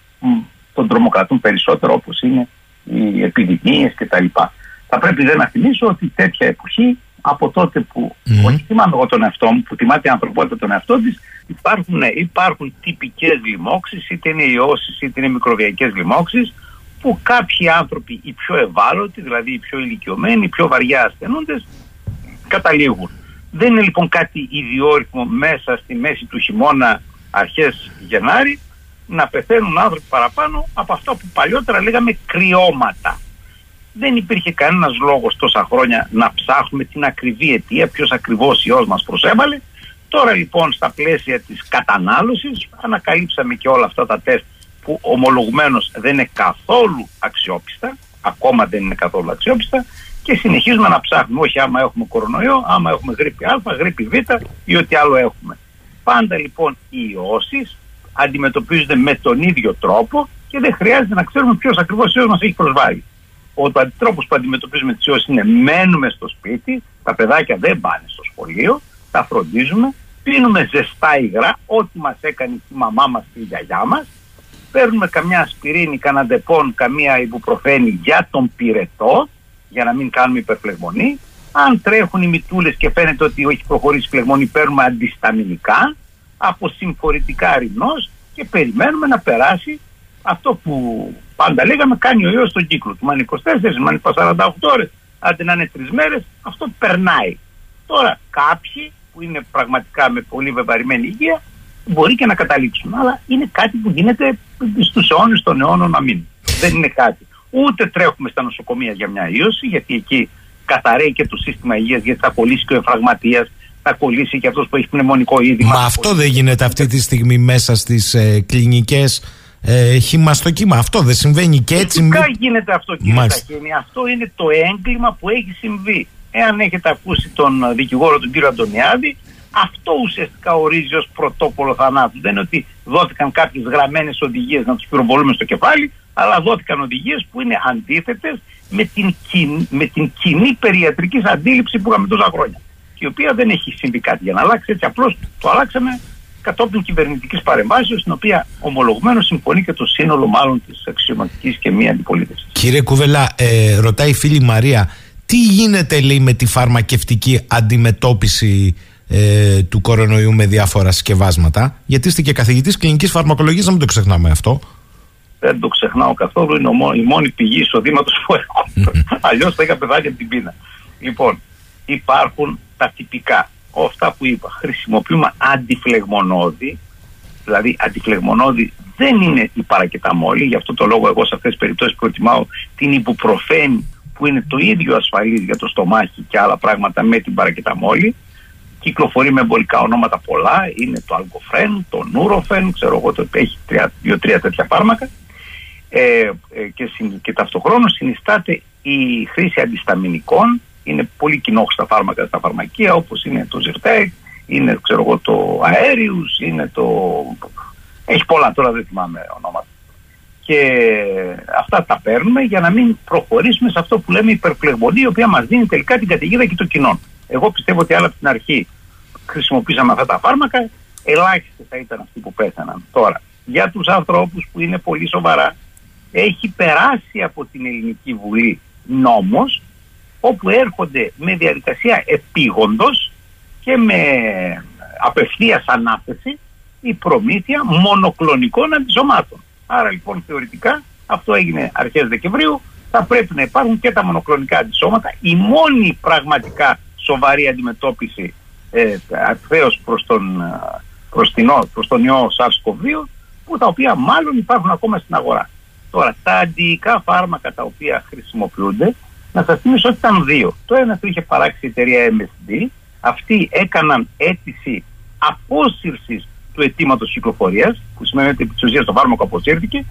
τον τρομοκρατούν περισσότερο όπως είναι οι επιδημίες κτλ. Θα πρέπει δεν να θυμίσω ότι τέτοια εποχή από τότε που, mm. όχι θυμάμαι εγώ τον εαυτό μου, που θυμάται η ανθρωπότητα τον εαυτό της, υπάρχουν, υπάρχουν τυπικές λοιμώξεις, είτε είναι ιώσεις είτε είναι μικροβιακές λοιμώξεις, που κάποιοι άνθρωποι, οι πιο ευάλωτοι, δηλαδή οι πιο ηλικιωμένοι, οι πιο βαριά ασθενούντες, καταλήγουν. Δεν είναι λοιπόν κάτι ιδιόρυθμο μέσα στη μέση του χειμώνα, αρχές Γενάρη, να πεθαίνουν άνθρωποι παραπάνω από αυτά που παλιότερα λέγαμε κρυώματα δεν υπήρχε κανένας λόγος τόσα χρόνια να ψάχνουμε την ακριβή αιτία, ποιος ακριβώς ιό μας προσέβαλε. Τώρα λοιπόν στα πλαίσια της κατανάλωσης ανακαλύψαμε και όλα αυτά τα τεστ που ομολογουμένως δεν είναι καθόλου αξιόπιστα, ακόμα δεν είναι καθόλου αξιόπιστα και συνεχίζουμε να ψάχνουμε όχι άμα έχουμε κορονοϊό, άμα έχουμε γρίπη Α, γρίπη Β ή ό,τι άλλο έχουμε. Πάντα λοιπόν οι ιώσεις αντιμετωπίζονται με τον ίδιο τρόπο και δεν χρειάζεται να ξέρουμε ποιος ακριβώς ιός μας έχει προσβάλει ο τρόπο που αντιμετωπίζουμε τις ιώσεις είναι μένουμε στο σπίτι, τα παιδάκια δεν πάνε στο σχολείο, τα φροντίζουμε, πίνουμε ζεστά υγρά, ό,τι μας έκανε η μαμά μας και η γιαγιά μας, παίρνουμε καμιά ασπιρίνη, κανένα Depon, καμία ιβουπροφαίνη για τον πυρετό, για να μην κάνουμε υπερφλεγμονή. Αν τρέχουν οι μητούλες και φαίνεται ότι έχει προχωρήσει η φλεγμονή, παίρνουμε αντισταμινικά, αποσυμφορητικά ρινός και περιμένουμε να περάσει αυτό που πάντα λέγαμε κάνει ο ιός τον κύκλο του. Μα είναι 24, μα είναι 48 ώρες, άντε να είναι τρεις μέρες, αυτό περνάει. Τώρα κάποιοι που είναι πραγματικά με πολύ βεβαρημένη υγεία μπορεί και να καταλήξουν. Αλλά είναι κάτι που γίνεται στους αιώνες των αιώνων να μην. Δεν είναι κάτι. Ούτε τρέχουμε στα νοσοκομεία για μια ίωση, γιατί εκεί καταραίει και το σύστημα υγείας, γιατί θα κολλήσει και ο εφραγματία, θα κολλήσει και αυτός που έχει πνευμονικό είδημα. Μα αυτό δεν γίνεται αυτή τη στιγμή μέσα στις ε, κλινικές ε, χυμαστοκύμα. Αυτό δεν συμβαίνει και έτσι. Φυσικά γίνεται αυτό κύριε Ταχίνη. Αυτό είναι το έγκλημα που έχει συμβεί. Εάν έχετε ακούσει τον δικηγόρο τον κύριο Αντωνιάδη, αυτό ουσιαστικά ορίζει ως πρωτόκολλο θανάτου. Δεν είναι ότι δόθηκαν κάποιες γραμμένες οδηγίες να τους πυροβολούμε στο κεφάλι, αλλά δόθηκαν οδηγίες που είναι αντίθετες με την, με την κοινή περιιατρική αντίληψη που είχαμε τόσα χρόνια. Και η οποία δεν έχει συμβεί κάτι για να αλλάξει, έτσι απλώς το αλλάξαμε κατόπιν κυβερνητικής παρεμβάσεως, στην οποία ομολογουμένως συμφωνεί και το σύνολο μάλλον της αξιωματικής και μία αντιπολίτευσης. Κύριε Κουβελά, ε, ρωτάει η φίλη Μαρία, τι γίνεται λέει με τη φαρμακευτική αντιμετώπιση ε, του κορονοϊού με διάφορα συσκευάσματα, γιατί είστε και καθηγητής κλινικής φαρμακολογίας, να μην το ξεχνάμε αυτό. Δεν το ξεχνάω καθόλου, είναι η μόνη πηγή εισοδήματος που έχω. Αλλιώς θα είχα πεθάνει από την πείνα. Λοιπόν, υπάρχουν τα τυπικά αυτά που είπα. Χρησιμοποιούμε αντιφλεγμονώδη, δηλαδή αντιφλεγμονώδη δεν είναι η παρακεταμόλη, γι' αυτό το λόγο εγώ σε αυτές τις περιπτώσεις προτιμάω την υποπροφένη που είναι το ίδιο ασφαλής για το στομάχι και άλλα πράγματα με την παρακεταμόλη. Κυκλοφορεί με εμπολικά ονόματα πολλά, είναι το αλκοφρέν, το νουροφέν, ξέρω εγώ, το έχει δύο-τρία τέτοια φάρμακα. Ε, ε, και, και ταυτοχρόνως συνιστάται η χρήση αντισταμινικών είναι πολύ κοινό στα φάρμακα, στα φαρμακεία, όπως είναι το Zyrtec, είναι ξέρω εγώ, το Aerius, είναι το... Έχει πολλά τώρα, δεν θυμάμαι ονόματα. Και αυτά τα παίρνουμε για να μην προχωρήσουμε σε αυτό που λέμε υπερπλεγμονή, η οποία μας δίνει τελικά την καταιγίδα και το κοινό. Εγώ πιστεύω ότι άλλα από την αρχή χρησιμοποίησαμε αυτά τα φάρμακα, ελάχιστοι θα ήταν αυτοί που πέθαναν. Τώρα, για τους ανθρώπους που είναι πολύ σοβαρά, έχει περάσει από την Ελληνική Βουλή νόμος όπου έρχονται με διαδικασία επίγοντος και με απευθείας ανάθεση η προμήθεια μονοκλονικών αντισωμάτων. Άρα λοιπόν θεωρητικά αυτό έγινε αρχές Δεκεμβρίου, θα πρέπει να υπάρχουν και τα μονοκλονικά αντισώματα. Η μόνη πραγματικά σοβαρή αντιμετώπιση ε, προς τον, προς, την, προς τον ιό SARS-CoV-2 που τα οποία μάλλον υπάρχουν ακόμα στην αγορά. Τώρα, τα αντιϊκά φάρμακα τα οποία χρησιμοποιούνται Να σας θυμίσω ότι ήταν δύο. Το ένα το είχε παράξει η εταιρεία MSD. Αυτοί έκαναν αίτηση απόσυρσης του αιτήματος κυκλοφορίας, που σημαίνει ότι επί της ουσίας το φάρμακο αποσύρθηκε,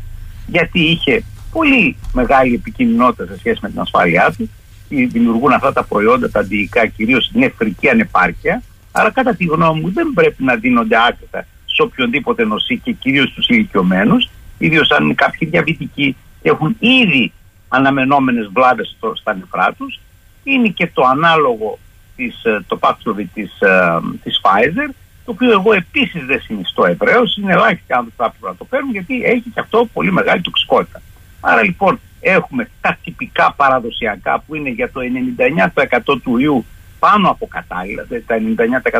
γιατί είχε πολύ μεγάλη επικίνδυνοτητα σε σχέση με την ασφάλειά του. Δημιουργούν αυτά τα προϊόντα, τα αντιϊκά, κυρίως νεφρική ανεπάρκεια. Άρα, κατά τη γνώμη μου, δεν πρέπει να δίνονται άκρητα σε οποιονδήποτε νοσή και κυρίως στους ηλικιωμένους, ιδίως αν είναι κάποιοι διαβητικοί και έχουν ήδη αναμενόμενες βλάβες στα νεφρά τους. Είναι και το ανάλογο της, ε, το Paxlovid της, ε, της Pfizer, το οποίο εγώ επίσης δεν συνιστώ ευρέως, είναι ελάχιστοι άνθρωποι που θα να το παίρνουν γιατί έχει και αυτό πολύ μεγάλη τοξικότητα. Άρα λοιπόν έχουμε τα τυπικά παραδοσιακά που είναι για το 99% του ιού πάνω από κατάλληλα, δηλαδή τα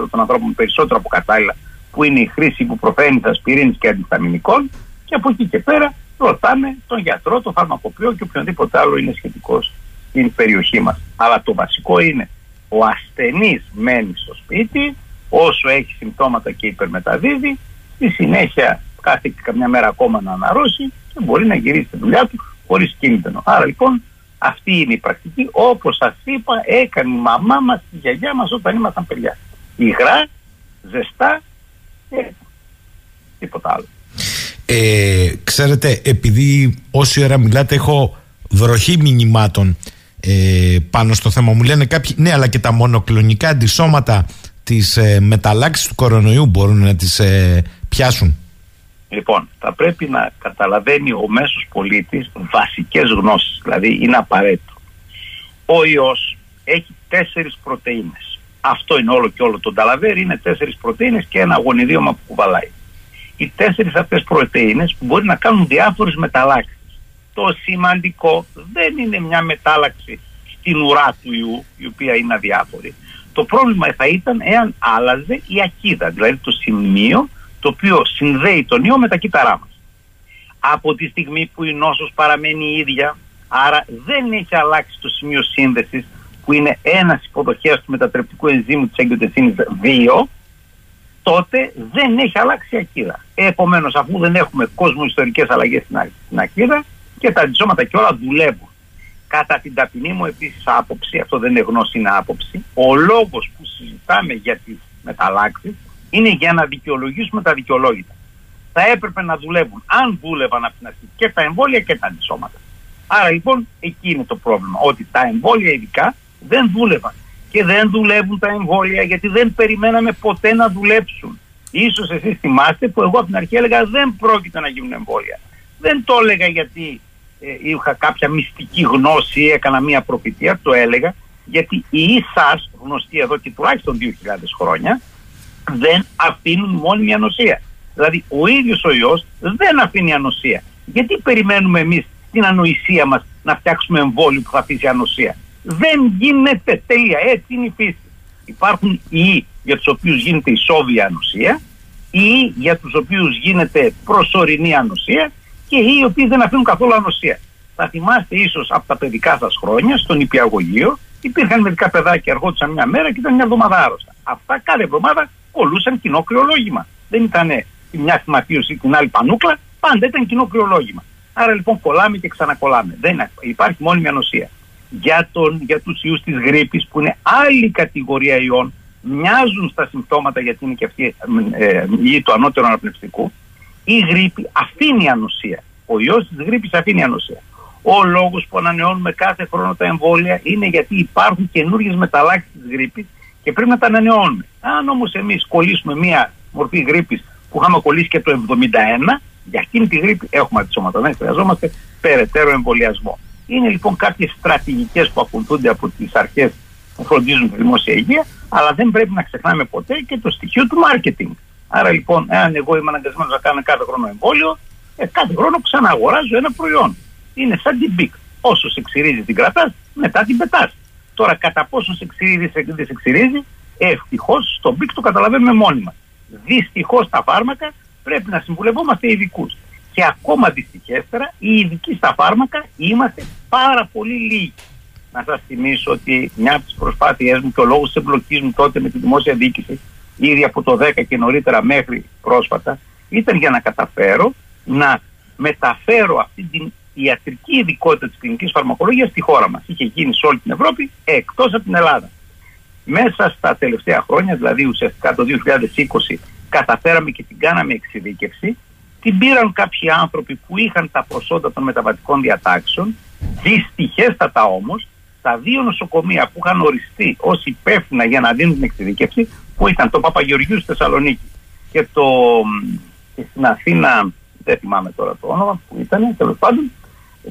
99% των ανθρώπων περισσότερο από κατάλληλα, που είναι η χρήση υποπροφένης, ασπιρίνης και αντισταμινικών και από εκεί και πέρα ρωτάμε τον γιατρό, τον φαρμακοποιό και οποιονδήποτε άλλο είναι σχετικός στην περιοχή μας. Αλλά το βασικό είναι ο ασθενής μένει στο σπίτι όσο έχει συμπτώματα και υπερμεταδίδει στη συνέχεια κάθε καμιά μέρα ακόμα να αναρρώσει και μπορεί να γυρίσει στη δουλειά του χωρίς κίνδυνο. Άρα λοιπόν αυτή είναι η πρακτική όπως σας είπα έκανε η μαμά μας, η γιαγιά μας όταν ήμασταν παιδιά. Υγρά, ζεστά και τίποτα άλλο. Ε, ξέρετε, επειδή όση ώρα μιλάτε έχω βροχή μηνυμάτων ε, πάνω στο θέμα. Μου λένε κάποιοι, ναι, αλλά και τα μονοκλονικά αντισώματα της ε, μεταλλάξης του κορονοϊού μπορούν να τις ε, πιάσουν. Λοιπόν, θα πρέπει να καταλαβαίνει ο μέσος πολίτης βασικές γνώσεις, δηλαδή είναι απαραίτητο. Ο ιός έχει τέσσερις πρωτεΐνες. Αυτό είναι όλο και όλο. Το ταλαβέρι είναι τέσσερις πρωτεΐνες και ένα γονιδίωμα που κουβαλάει. Οι τέσσερις αυτές πρωτεΐνες μπορεί να κάνουν διάφορες μεταλλάξεις. Το σημαντικό δεν είναι μια μετάλλαξη στην ουρά του ιού, η οποία είναι αδιάφορη. Το πρόβλημα θα ήταν εάν άλλαζε η ακίδα, δηλαδή το σημείο το οποίο συνδέει τον ιό με τα κύτταρά μας. Από τη στιγμή που η νόσος παραμένει η ίδια, άρα δεν έχει αλλάξει το σημείο σύνδεσης που είναι ένας υποδοχέας του μετατρεπτικού ενζήμου της εγκυοτεσίνης 2, τότε δεν έχει αλλάξει η ακίδα. Επομένως, αφού δεν έχουμε κόσμο ιστορικές αλλαγές στην ακίδα και τα αντισώματα και όλα δουλεύουν Κατά την ταπεινή μου επίσης άποψη, αυτό δεν είναι γνώση, είναι άποψη, ο λόγος που συζητάμε για τις μεταλλάξεις είναι για να δικαιολογήσουμε τα δικαιολόγητα. Θα έπρεπε να δουλεύουν, αν δούλευαν από την αρχή, και τα εμβόλια και τα αντισώματα. Άρα λοιπόν εκεί είναι το πρόβλημα, ότι τα εμβόλια ειδικά δεν δούλευαν. Και δεν δουλεύουν τα εμβόλια γιατί δεν περιμέναμε ποτέ να δουλέψουν. Ίσως εσείς θυμάστε που εγώ από την αρχή έλεγα δεν πρόκειται να γίνουν εμβόλια. Δεν το έλεγα γιατί ε, είχα κάποια μυστική γνώση ή έκανα μία προφητεία, το έλεγα, γιατί οι ΙΣΑΣ, γνωστοί εδώ και τουλάχιστον 2.000 χρόνια, δεν αφήνουν μόνιμη ανοσία. Δηλαδή ο ίδιος ο ιός δεν αφήνει ανοσία. Γιατί περιμένουμε εμείς την ανοησία μας να φτιάξουμε εμβόλιο που θα αφήσει ανοσία; Δεν γίνεται τέλεια, έτσι είναι η φύση. Υπάρχουν ιοί για τους οποίους γίνεται ισόβια ανοσία, ή για τους οποίους γίνεται προσωρινή ανοσία και οι οποίοι δεν αφήνουν καθόλου ανοσία. Θα θυμάστε ίσως από τα παιδικά σας χρόνια στον υπηαγωγείο υπήρχαν μερικά παιδάκια ερχόντουσαν μια μέρα και ήταν μια εβδομάδα άρρωστα. Αυτά κάθε εβδομάδα κολούσαν κοινό κρυολόγημα. Δεν ήταν μια θυματίωση ή την άλλη πανούκλα, πάντα ήταν κοινό κρυολόγημα. Άρα λοιπόν κολλάμε και ξανακολλάμε. Δεν υπάρχει μόνιμη ανοσία. Για, τον, για τους ιούς της γρήπης που είναι άλλη κατηγορία ιών, μοιάζουν στα συμπτώματα γιατί είναι και αυτή ε, ε, η του ανώτερου αναπνευστικού, η γρήπη αφήνει ανοσία. Ο ιός της γρήπης αφήνει ανοσία. Ο λόγος που ανανεώνουμε κάθε χρόνο τα εμβόλια είναι γιατί υπάρχουν καινούργιες μεταλλάξεις της γρήπης και πρέπει να τα ανανεώνουμε. Αν όμως εμείς κολλήσουμε μία μορφή γρήπης που είχαμε κολλήσει και το 71, για εκείνη τη γρήπη έχουμε αντισώματα. Δεν χρειαζόμαστε περαιτέρω εμβολιασμό. Είναι λοιπόν κάποιες στρατηγικές που ακολουθούνται από τις αρχές που φροντίζουν τη δημόσια υγεία, αλλά δεν πρέπει να ξεχνάμε ποτέ και το στοιχείο του marketing. Άρα λοιπόν, εάν εγώ είμαι αναγκασμένος να κάνω κάθε χρόνο εμβόλιο, ε, κάθε χρόνο ξαναγοράζω ένα προϊόν. Είναι σαν την BIC. Όσο σε ξυρίζει την κρατάς, μετά την πετάς. Τώρα, κατά πόσο σε ξυρίζει, σε, σε ξυρίζει, ευτυχώς στο BIC το καταλαβαίνουμε μόνοι μας. Δυστυχώς τα φάρμακα πρέπει να συμβουλευόμαστε ειδικούς. Και ακόμα δυστυχέστερα, οι ειδικοί στα φάρμακα είμαστε πάρα πολύ λίγοι. Να σας θυμίσω ότι μια από τις προσπάθειές μου και ο λόγος της εμπλοκής μου τότε με τη δημόσια διοίκηση ήδη από το 10 και νωρίτερα μέχρι πρόσφατα, ήταν για να καταφέρω να μεταφέρω αυτή την η ιατρική ειδικότητα της κλινικής φαρμακολογίας στη χώρα μας. Είχε γίνει σε όλη την Ευρώπη εκτός από την Ελλάδα. Μέσα στα τελευταία χρόνια, δηλαδή ουσιαστικά το 2020, καταφέραμε και την κάναμε εξειδίκευση. Την πήραν κάποιοι άνθρωποι που είχαν τα προσόντα των μεταβατικών διατάξεων, δυστυχέστατα όμως, τα δύο νοσοκομεία που είχαν οριστεί ως υπεύθυνα για να δίνουν την εξειδίκευση, που ήταν το Παπαγεωργίου στη Θεσσαλονίκη και το και στην Αθήνα, δεν θυμάμαι τώρα το όνομα που ήταν, τέλος πάντων,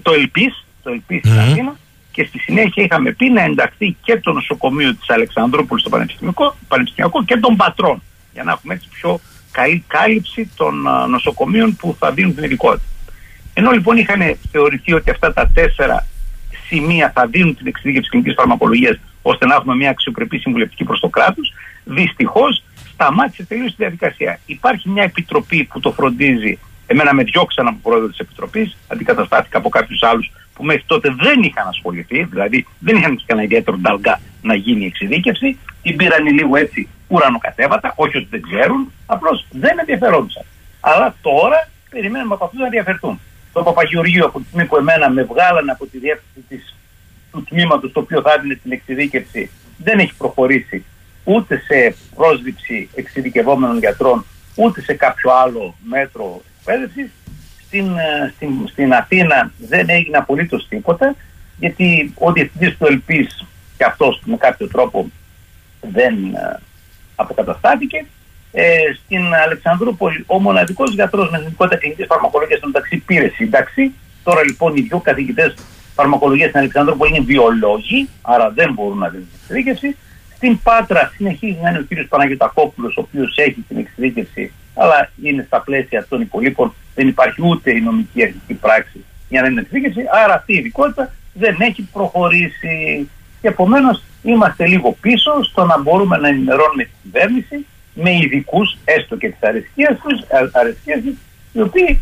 το Ελπίς, το Ελπίς στην Αθήνα, και στη συνέχεια είχαμε πει να ενταχθεί και το νοσοκομείο της Αλεξανδρούπολης στο Πανεπιστημιακό, Πανεπιστημιακό και των Πατρών, για να έχουμε έτσι πιο καλή κάλυψη των α, νοσοκομείων που θα δίνουν την ειδικότητα. Ενώ λοιπόν είχαν θεωρηθεί ότι αυτά τα τέσσερα σημεία θα δίνουν την εξειδίκευση κλινικής φαρμακολογίας ώστε να έχουμε μια αξιοπρεπή συμβουλευτική προς το κράτος, δυστυχώς σταμάτησε τελείως τη διαδικασία. Υπάρχει μια επιτροπή που το φροντίζει. Εμένα με διώξαν από πρόεδρο της επιτροπής, αντικαταστάθηκα από κάποιους άλλους που μέχρι τότε δεν είχαν ασχοληθεί, δηλαδή δεν είχαν και κανένα ιδιαίτερο νταλγκά να γίνει η εξειδίκευση. Την πήραν λίγο έτσι ουρανοκατέβατα, όχι ότι δεν ξέρουν, απλώς δεν ενδιαφερόντουσαν. Αλλά τώρα περιμένουμε από αυτούς να ενδιαφερθούν. Το Παπαγεωργείο από τη στιγμή που εμένα με βγάλανε από τη διεύθυνση της, του τμήματος το οποίο θα έδινε την εξειδίκευση δεν έχει προχωρήσει ούτε σε πρόσληψη εξειδικευόμενων γιατρών ούτε σε κάποιο άλλο μέτρο εκπαίδευσης. Στην, ε, στην, στην Αθήνα δεν έγινε απολύτως τίποτα γιατί ο διευθυντή του ΕΛΠΙΣ και αυτός με κάποιο τρόπο δεν ε, αποκαταστάθηκε. Ε, στην Αλεξανδρούπολη ο μοναδικός γιατρός με ειδικότητα κλινικής φαρμακολογίας στο μεταξύ πήρε σύνταξη. Τώρα λοιπόν οι δύο καθηγητές φαρμακολογίας στην Αλεξανδρούπολη είναι βιολόγοι, άρα δεν μπορούν να δίνουν εξειδίκευση. Στην Πάτρα συνεχίζει να είναι ο κύριος Παναγιωτακόπουλο, ο οποίος έχει την εξειδίκευση, αλλά είναι στα πλαίσια των υπολείπων. Δεν υπάρχει ούτε η νομική αρχική πράξη για να είναι εξειδίκευση. Άρα αυτή η ειδικότητα δεν έχει προχωρήσει. Και επομένως είμαστε λίγο πίσω στο να μπορούμε να ενημερώνουμε την κυβέρνηση με ειδικούς, έστω και τη αρεσκία τους, οι οποίοι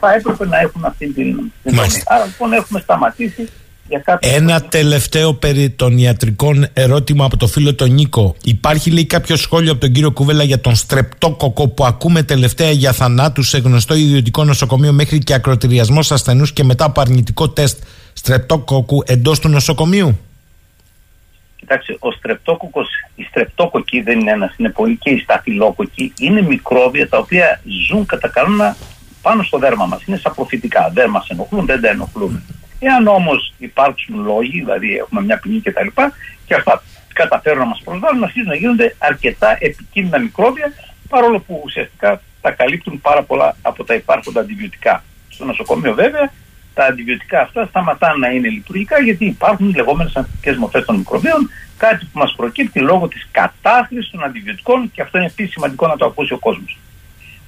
θα έπρεπε να έχουν αυτή την δομή. Άρα λοιπόν έχουμε σταματήσει για κάποιο Ένα τελευταίο περί των ιατρικών ερώτημα από το φίλο τον Νίκο. Υπάρχει λέει κάποιο σχόλιο από τον κύριο Κουβέλα για τον στρεπτόκοκο που ακούμε τελευταία για θανάτου σε γνωστό ιδιωτικό νοσοκομείο μέχρι και ακροτηριασμός ασθενούς και μετά από αρνητικό τεστ στρεπτόκοκου εντός του νοσοκομείου; Κοιτάξτε, ο στρεπτόκοκος, η στρεπτόκοκη δεν είναι ένας, είναι πολύ και η σταφυλόκοκη. Είναι μικρόβια τα οποία ζουν κατά κανόνα πάνω στο δέρμα μας. Είναι σαπροφυτικά, δεν μας ενοχλούν, δεν τα ενοχλούν. Εάν όμως υπάρξουν λόγοι, δηλαδή έχουμε μια ποινή κτλ. Και, και αυτά καταφέρουν να μας προσβάλλουν, αρχίζουν να γίνονται αρκετά επικίνδυνα μικρόβια, παρόλο που ουσιαστικά τα καλύπτουν πάρα πολλά από τα υπάρχοντα αντιβιωτικά. Στο νοσοκομείο βέβαια τα αντιβιωτικά αυτά σταματάνε να είναι λειτουργικά γιατί υπάρχουν λεγόμενες ανθεκτικές μορφές των μικροβίων, κάτι που μας προκύπτει λόγω της κατάχρησης των αντιβιωτικών και αυτό είναι επίσης σημαντικό να το ακούσει ο κόσμος.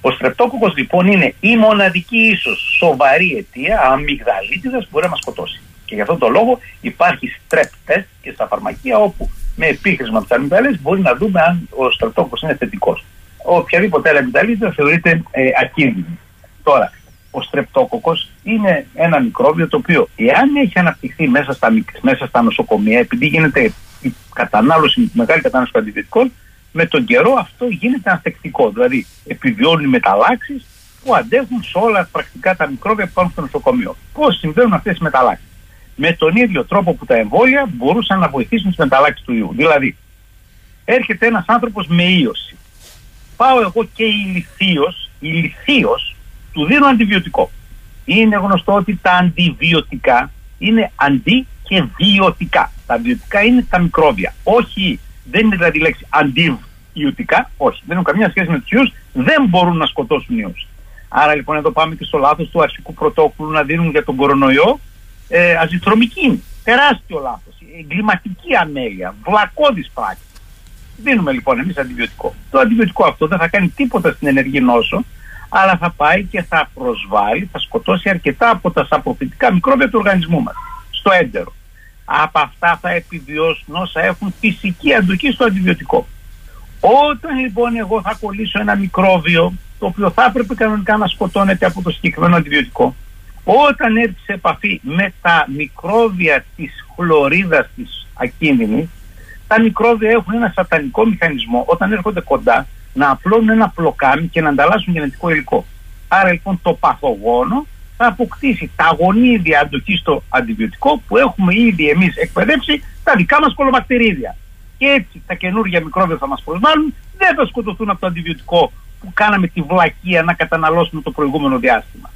Ο στρεπτόκοκος λοιπόν είναι η μοναδική ίσως σοβαρή αιτία αμυγδαλίτιδας που μπορεί να μας σκοτώσει. Και γι' αυτόν τον λόγο υπάρχει strep test και στα φαρμακεία όπου με επίχρησμα από τις αμυγδαλέ μπορεί να δούμε αν ο στρεπτόκοκος είναι θετικός. Οποιαδήποτε άλλη αμυγδαλίτιδα θεωρείται ε, ακίνδυνη. Τώρα, ο στρεπτόκοκος είναι ένα μικρόβιο το οποίο εάν έχει αναπτυχθεί μέσα στα, μέσα στα νοσοκομεία επειδή γίνεται η κατανάλωση, η μεγάλη κατανάλωση των αντιβιωτικών με τον καιρό αυτό γίνεται ανθεκτικό. Δηλαδή επιβιώνουν οι μεταλλάξεις που αντέχουν σε όλα πρακτικά τα μικρόβια που υπάρχουν στο νοσοκομείο. Πώς συμβαίνουν αυτές οι μεταλλάξεις; Με τον ίδιο τρόπο που τα εμβόλια μπορούσαν να βοηθήσουν τι μεταλλάξεις του ιού. Δηλαδή, έρχεται ένας άνθρωπος με ίωση. Πάω εγώ και ηλικίω, του δίνω αντιβιωτικό. Είναι γνωστό ότι τα αντιβιωτικά είναι αντί και βιωτικά. Τα βιωτικά είναι τα μικρόβια. Όχι, δεν είναι δηλαδή η λέξη αντιβιωτικά, όχι. Δεν έχουν καμία σχέση με τους ιούς, δεν μπορούν να σκοτώσουν ιούς. Άρα λοιπόν εδώ πάμε και στο λάθος του αρχικού πρωτόκολλου να δίνουν για τον κορονοϊό ε, αζητρομική. Τεράστιο λάθος. Εγκληματική αμέλεια. Βλακώδης πράξη. Δίνουμε λοιπόν εμείς αντιβιωτικό. Το αντιβιωτικό αυτό δεν θα κάνει τίποτα στην ενεργή νόσο, αλλά θα πάει και θα προσβάλλει, θα σκοτώσει αρκετά από τα σαπροφυτικά μικρόβια του οργανισμού μας, στο έντερο. Από αυτά θα επιβιώσουν όσα έχουν φυσική αντοχή στο αντιβιωτικό. Όταν λοιπόν εγώ θα κολλήσω ένα μικρόβιο, το οποίο θα έπρεπε κανονικά να σκοτώνεται από το συγκεκριμένο αντιβιωτικό, όταν έρθει σε επαφή με τα μικρόβια της χλωρίδας της ακίνδυνης, τα μικρόβια έχουν ένα σατανικό μηχανισμό όταν έρχονται κοντά να απλώνουν ένα πλοκάμι και να ανταλλάσσουν γενετικό υλικό. Άρα λοιπόν το παθογόνο θα αποκτήσει τα γονίδια αντοχής στο αντιβιωτικό που έχουμε ήδη εμείς εκπαιδεύσει τα δικά μας κολομακτηρίδια. Και έτσι τα καινούργια μικρόβια θα μας προσβάλλουν, δεν θα σκοτωθούν από το αντιβιωτικό που κάναμε τη βλακεία να καταναλώσουμε το προηγούμενο διάστημα.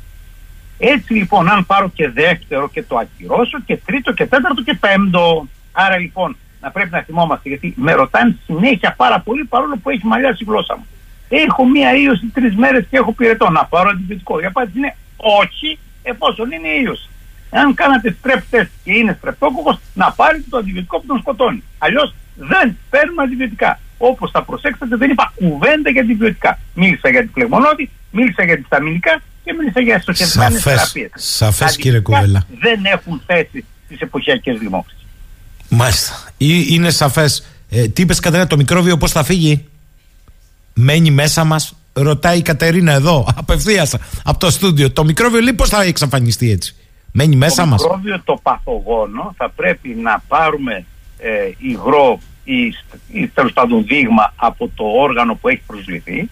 Έτσι λοιπόν, αν πάρω και δεύτερο και το ακυρώσω και τρίτο και τέταρτο και πέμπτο. Άρα λοιπόν, να πρέπει να θυμόμαστε, γιατί με ρωτάνε συνέχεια πάρα πολύ παρόλο που έχει μαλλιάσει η γλώσσα μου. Έχω μία ίωση τρεις μέρες και έχω πυρετό. Να πάρω αντιβιωτικό. Η απάντηση είναι όχι, εφόσον είναι ίωση. Αν κάνατε στρεπ τεστ και είναι στρεπτόκοκο, να πάρετε το αντιβιωτικό που τον σκοτώνει. Αλλιώς δεν παίρνουμε αντιβιωτικά. Όπως θα προσέξετε, δεν είπα κουβέντα για αντιβιωτικά. Μίλησα για τη φλεγμονώδη, μίλησα για τη σταμινικά και μίλησα για στοχευμένε θεραπείες. Σαφές, κύριε Κουβέλα. Δεν έχουν θέση στις εποχιακές λοιμώξει. Μάλιστα. Ή είναι σαφές. Ε, τι είπες, Κατερίνα, το μικρόβιο πώς θα φύγει; Μένει μέσα μας. Ρωτάει η Κατερίνα εδώ, απευθείας από το στούντιο. Το μικρόβιο λέει πώς θα εξαφανιστεί έτσι; Μένει μέσα μας. Το μικρόβιο, το παθογόνο, θα πρέπει να πάρουμε ε, υγρό ή, ή τέλος πάντων δείγμα από το όργανο που έχει προσβληθεί.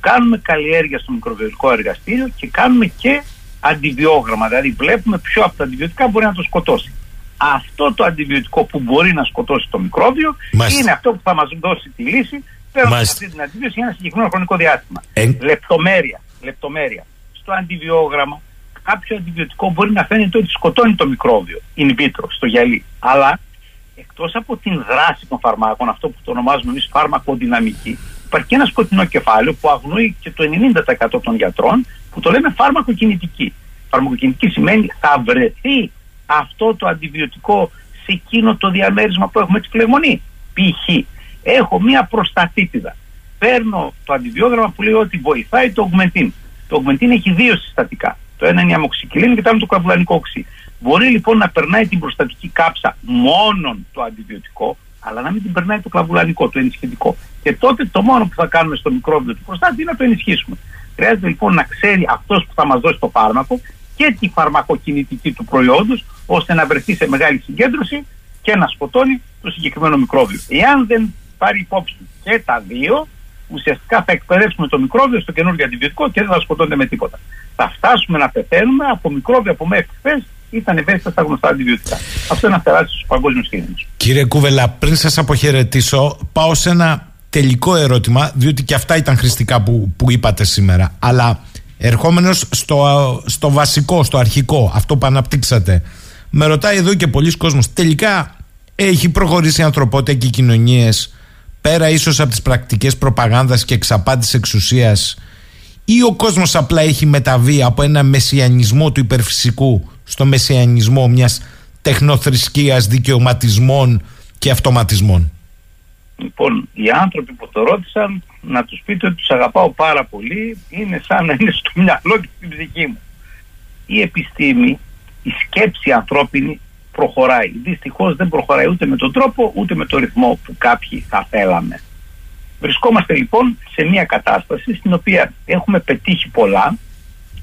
Κάνουμε καλλιέργεια στο μικροβιολογικό εργαστήριο και κάνουμε και αντιβιόγραμμα. Δηλαδή, βλέπουμε ποιο από τα αντιβιωτικά μπορεί να το σκοτώσει. Αυτό το αντιβιωτικό που μπορεί να σκοτώσει το μικρόβιο Μάλιστα. είναι αυτό που θα μας δώσει τη λύση παίρνοντα Μάλιστα. αυτή την αντίβιωση για ένα συγκεκριμένο χρονικό διάστημα. Ε- Λεπτομέρεια, λεπτομέρεια. Στο αντιβιόγραμμα κάποιο αντιβιωτικό μπορεί να φαίνεται ότι σκοτώνει το μικρόβιο in vitro, στο γυαλί. Αλλά εκτός από την δράση των φαρμάκων, αυτό που το ονομάζουμε εμείς φάρμακο-δυναμική, υπάρχει και ένα σκοτεινό κεφάλαιο που αγνοεί και το 90% των γιατρών που το λέμε φάρμακο-κινητική. Φάρμακο-κινητική σημαίνει θα βρεθεί αυτό το αντιβιωτικό σε εκείνο το διαμέρισμα που έχουμε της φλεγμονή. Π.χ. έχω μία προστατήτιδα. Παίρνω το αντιβιόγραμμα που λέει ότι βοηθάει το αugmentin. Το augmentin έχει δύο συστατικά. Το ένα είναι η αμοξικυλίνη και το άλλο το κραυλανικό οξύ. Μπορεί λοιπόν να περνάει την προστατική κάψα μόνον το αντιβιωτικό, αλλά να μην την περνάει το κλαβουλανικό, το ενισχυτικό. Και τότε το μόνο που θα κάνουμε στο μικρόβιο του προστάτη είναι να το ενισχύσουμε. Χρειάζεται λοιπόν να ξέρει αυτός που θα μας δώσει το φάρμακο και τη φαρμακοκινητική του προϊόντος, ώστε να βρεθεί σε μεγάλη συγκέντρωση και να σκοτώνει το συγκεκριμένο μικρόβιο. Εάν δεν πάρει υπόψη του και τα δύο, ουσιαστικά θα εκπαιδεύσουμε το μικρόβιο στο καινούργιο αντιβιωτικό και δεν θα σκοτώνεται με τίποτα. Θα φτάσουμε να πεθαίνουμε από μικρόβια που μέχρι χθες ήταν ευαίσθητα στα γνωστά αντιβιωτικά. Αυτό είναι ένα τεράστιο παγκόσμιο κίνδυνο. Κύριε Κούβελα, πριν σας αποχαιρετήσω, πάω σε ένα τελικό ερώτημα, διότι και αυτά ήταν χρηστικά που, που είπατε σήμερα. Αλλά ερχόμενος στο, στο βασικό, στο αρχικό, αυτό που αναπτύξατε, με ρωτάει εδώ και πολλοί κόσμος, τελικά έχει προχωρήσει η ανθρωπότητα και οι κοινωνίες πέρα ίσως από τις πρακτικές προπαγάνδας και εξαπάτης εξουσίας ή ο κόσμος απλά έχει μεταβεί από ένα μεσιανισμό του υπερφυσικού στο μεσιανισμό μιας τεχνοθρησκείας, δικαιωματισμών και αυτοματισμών; Λοιπόν, οι άνθρωποι που το ρώτησαν, να τους πείτε ότι τους αγαπάω πάρα πολύ, είναι σαν να είναι στο μυαλό και στην ψυχή μου. Η επιστήμη, η σκέψη ανθρώπινη προχωράει. Δυστυχώς δεν προχωράει ούτε με τον τρόπο, ούτε με τον ρυθμό που κάποιοι θα θέλαμε. Βρισκόμαστε λοιπόν σε μια κατάσταση στην οποία έχουμε πετύχει πολλά,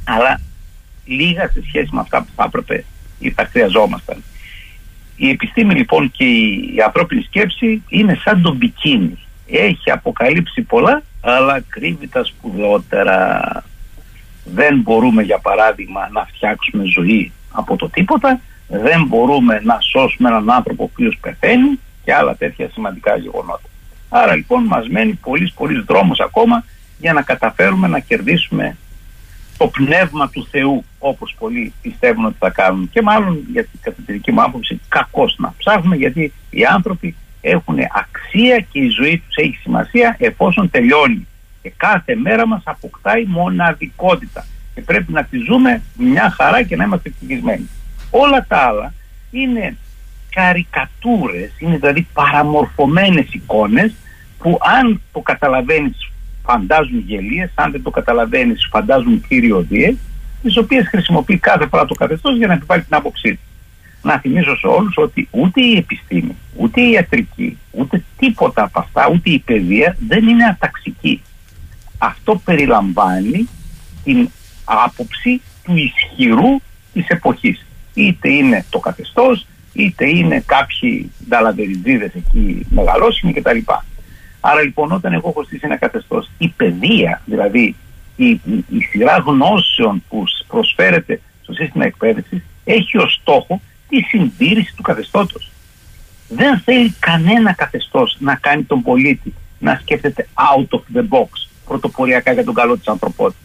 αλλά λίγα σε σχέση με αυτά που θα έπρεπε ή θα χρειαζόμασταν. Η επιστήμη λοιπόν και η, η ανθρώπινη σκέψη είναι σαν τον μπικίνι. Έχει αποκαλύψει πολλά, αλλά κρύβει τα σπουδαιότερα. Δεν μπορούμε για παράδειγμα να φτιάξουμε ζωή από το τίποτα, δεν μπορούμε να σώσουμε έναν άνθρωπο ο οποίος πεθαίνει και άλλα τέτοια σημαντικά γεγονότα. Άρα λοιπόν μας μένει πολλής πολλής δρόμος ακόμα για να καταφέρουμε να κερδίσουμε το πνεύμα του Θεού όπως πολλοί πιστεύουν ότι θα κάνουν. Και μάλλον γιατί κατά τη δική μου άποψη κακώς να ψάχνουμε γιατί οι άνθρωποι έχουν αξία και η ζωή τους έχει σημασία εφόσον τελειώνει. Και κάθε μέρα μας αποκτάει μοναδικότητα και πρέπει να τη ζούμε μια χαρά και να είμαστε ευτυχισμένοι. Όλα τα άλλα είναι καρικατούρες, είναι δηλαδή παραμορφωμένες εικόνες που αν το καταλαβαίνεις φαντάζουν γελίες, αν δεν το καταλαβαίνεις φαντάζουν κυριοδίες, τις οποίες χρησιμοποιεί κάθε φορά το καθεστώς για να επιβάλλει την άποψή του. Να θυμίσω σε όλους ότι ούτε η επιστήμη, ούτε η ιατρική, ούτε τίποτα από αυτά, ούτε η παιδεία δεν είναι αταξική. Αυτό περιλαμβάνει την άποψη του ισχυρού της εποχής. Είτε είναι το καθεστώς, είτε είναι κάποιοι νταλαβεριτζίδες εκεί μεγαλόσιμοι κτλ. Άρα λοιπόν όταν εγώ έχω στήσει ένα καθεστώς, η παιδεία, δηλαδή η, η, η σειρά γνώσεων που σ- προσφέρεται στο σύστημα εκπαίδευσης έχει ως στόχο τη συντήρηση του καθεστώτος. Δεν θέλει κανένα καθεστώς να κάνει τον πολίτη να σκέφτεται out of the box πρωτοποριακά για τον καλό της ανθρωπότητας.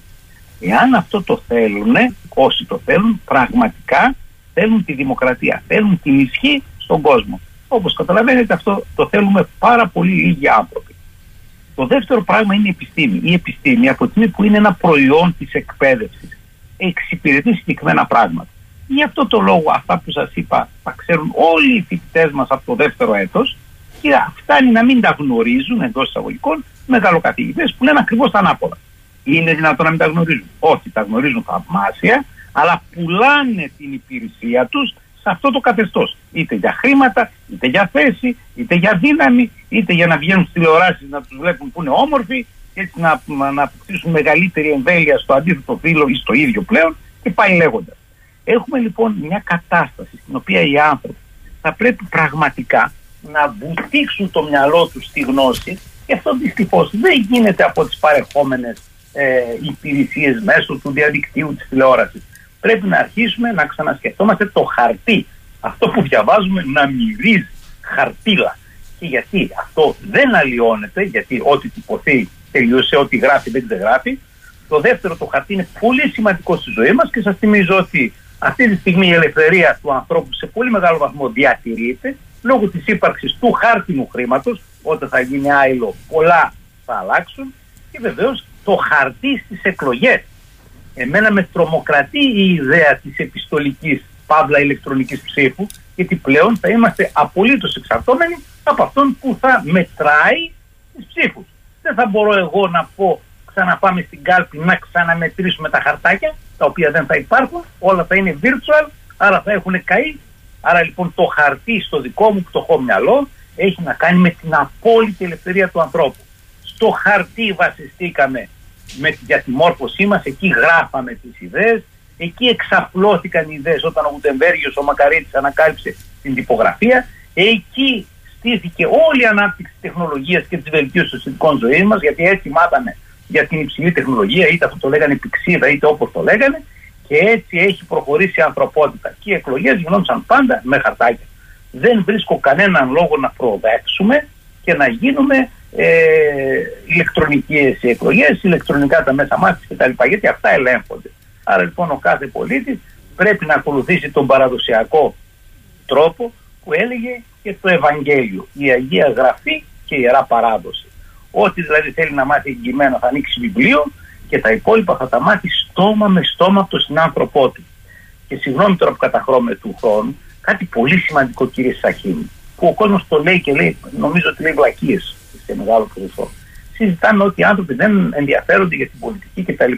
Εάν αυτό το θέλουν, όσοι το θέλουν, πραγματικά θέλουν τη δημοκρατία, θέλουν την ισχύ στον κόσμο. Όπως καταλαβαίνετε αυτό το θέλουμε πάρα πολύ λίγοι άνθρωποι. Το δεύτερο πράγμα είναι η επιστήμη. Η επιστήμη από τη στιγμή που είναι ένα προϊόν της εκπαίδευσης εξυπηρετεί συγκεκριμένα πράγματα. Γι' αυτό το λόγο αυτά που σας είπα τα ξέρουν όλοι οι φοιτητές μας από το δεύτερο έτος και φτάνει να μην τα γνωρίζουν εντός εισαγωγικών μεγαλοκαθηγητές που λένε ακριβώς τα ανάποδα. Είναι δυνατόν να μην τα γνωρίζουν. Όχι, τα γνωρίζουν θαυμάσια, αλλά πουλάνε την υπηρεσία τους σε αυτό το καθεστώς. Είτε για χρήματα, είτε για θέση, είτε για δύναμη, είτε για να βγαίνουν στις τηλεοράσεις να τους βλέπουν που είναι όμορφοι και έτσι να, να αποκτήσουν μεγαλύτερη εμβέλεια στο αντίθετο φύλλο ή στο ίδιο πλέον και πάει λέγοντας. Έχουμε λοιπόν μια κατάσταση στην οποία οι άνθρωποι θα πρέπει πραγματικά να βουτήξουν το μυαλό τους στη γνώση και αυτό δυστυχώς δεν γίνεται από τις παρεχόμενες ε, υπηρεσίες μέσω του διαδικτύου της τηλεόρασης. Πρέπει να αρχίσουμε να ξανασκεφτόμαστε το χαρτί. Αυτό που διαβάζουμε να μυρίζει χαρτίλα. Και γιατί αυτό δεν αλλοιώνεται, γιατί ό,τι τυπωθεί τελειώσε, ό,τι γράφει δεν γράφει. Το δεύτερο το χαρτί είναι πολύ σημαντικό στη ζωή μας και σας θυμίζω ότι αυτή τη στιγμή η ελευθερία του ανθρώπου σε πολύ μεγάλο βαθμό διατηρείται λόγω της ύπαρξης του χάρτινου χρήματος, όταν θα γίνει άειλο πολλά θα αλλάξουν και βεβαίως το χαρτί στις εκλογές. Εμένα με τρομοκρατεί η ιδέα της επιστολικής παύλα ηλεκτρονικής ψήφου γιατί πλέον θα είμαστε απολύτως εξαρτώμενοι από αυτόν που θα μετράει τις ψήφους. Δεν θα μπορώ εγώ να πω ξαναπάμε στην κάλπη να ξαναμετρήσουμε τα χαρτάκια τα οποία δεν θα υπάρχουν, όλα θα είναι virtual, άρα θα έχουν καεί. Άρα λοιπόν το χαρτί στο δικό μου πτωχό μυαλό έχει να κάνει με την απόλυτη ελευθερία του ανθρώπου. Στο χαρτί βασιστήκαμε με, για τη μόρφωσή μας, εκεί γράφαμε τις ιδέες, εκεί εξαπλώθηκαν οι ιδέες όταν ο Γουτεμβέργιος, ο Μακαρίτης ανακάλυψε την τυπογραφία, εκεί στήθηκε όλη η ανάπτυξη της τεχνολογίας και της βελτίωσης των συνδικών ζωής μας, γιατί έτσι μάθαμε για την υψηλή τεχνολογία, είτε αυτό το λέγανε πηξίδα, είτε όπως το λέγανε, και έτσι έχει προχωρήσει η ανθρωπότητα. Και οι εκλογές γινόντουσαν πάντα με χαρτάκια. Δεν βρίσκω κανέναν λόγο να προοδεύσουμε και να γίνουμε ε, ηλεκτρονικές εκλογές, ηλεκτρονικά τα μέσα μάθησης κτλ. Γιατί αυτά ελέγχονται. Άρα λοιπόν ο κάθε πολίτης πρέπει να ακολουθήσει τον παραδοσιακό τρόπο που έλεγε και το Ευαγγέλιο. Η Αγία Γραφή και η Ιερά Παράδοση. Ό,τι δηλαδή θέλει να μάθει εγγυημένο θα ανοίξει βιβλίο και τα υπόλοιπα θα τα μάθει στόμα με στόμα από τον συνάνθρωπό του. Και συγγνώμη τώρα που καταχρώμε του χρόνου, κάτι πολύ σημαντικό κύριε Σαχίνη, που ο κόσμος το λέει και λέει, νομίζω ότι λέει βλακίες σε μεγάλο ποσοστό. Συζητάμε ότι οι άνθρωποι δεν ενδιαφέρονται για την πολιτική κτλ.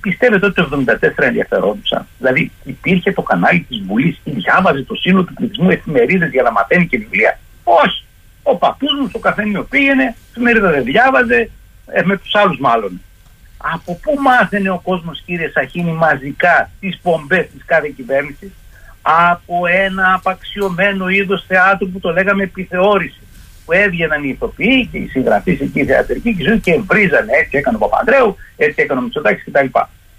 Πιστεύετε ότι το 1974 ενδιαφερόντουσαν; Δηλαδή υπήρχε το κανάλι της Βουλής και διάβαζε το σύνολο του πληθυσμού εφημερίδες για να μαθαίνει και βιβλία; Όχι. Ο παππούς μου στο καφενείο πήγαινε, εφημερίδα δεν διάβαζε, ε, με τους άλλους μάλλον. Από πού μάθαινε ο κόσμος, κύριε Σαχίνη, μαζικά τις πομπές της κάθε κυβέρνησης, από ένα απαξιωμένο είδος θεάτρου που το λέγαμε επιθεώρηση. Που έβγαιναν οι ηθοποιοί και οι συγγραφείς εκεί, οι θεατρικοί και οι και βρίζανε. Έτσι έκανε ο Παπανδρέου, έτσι έκανε ο Μητσοτάκης κτλ.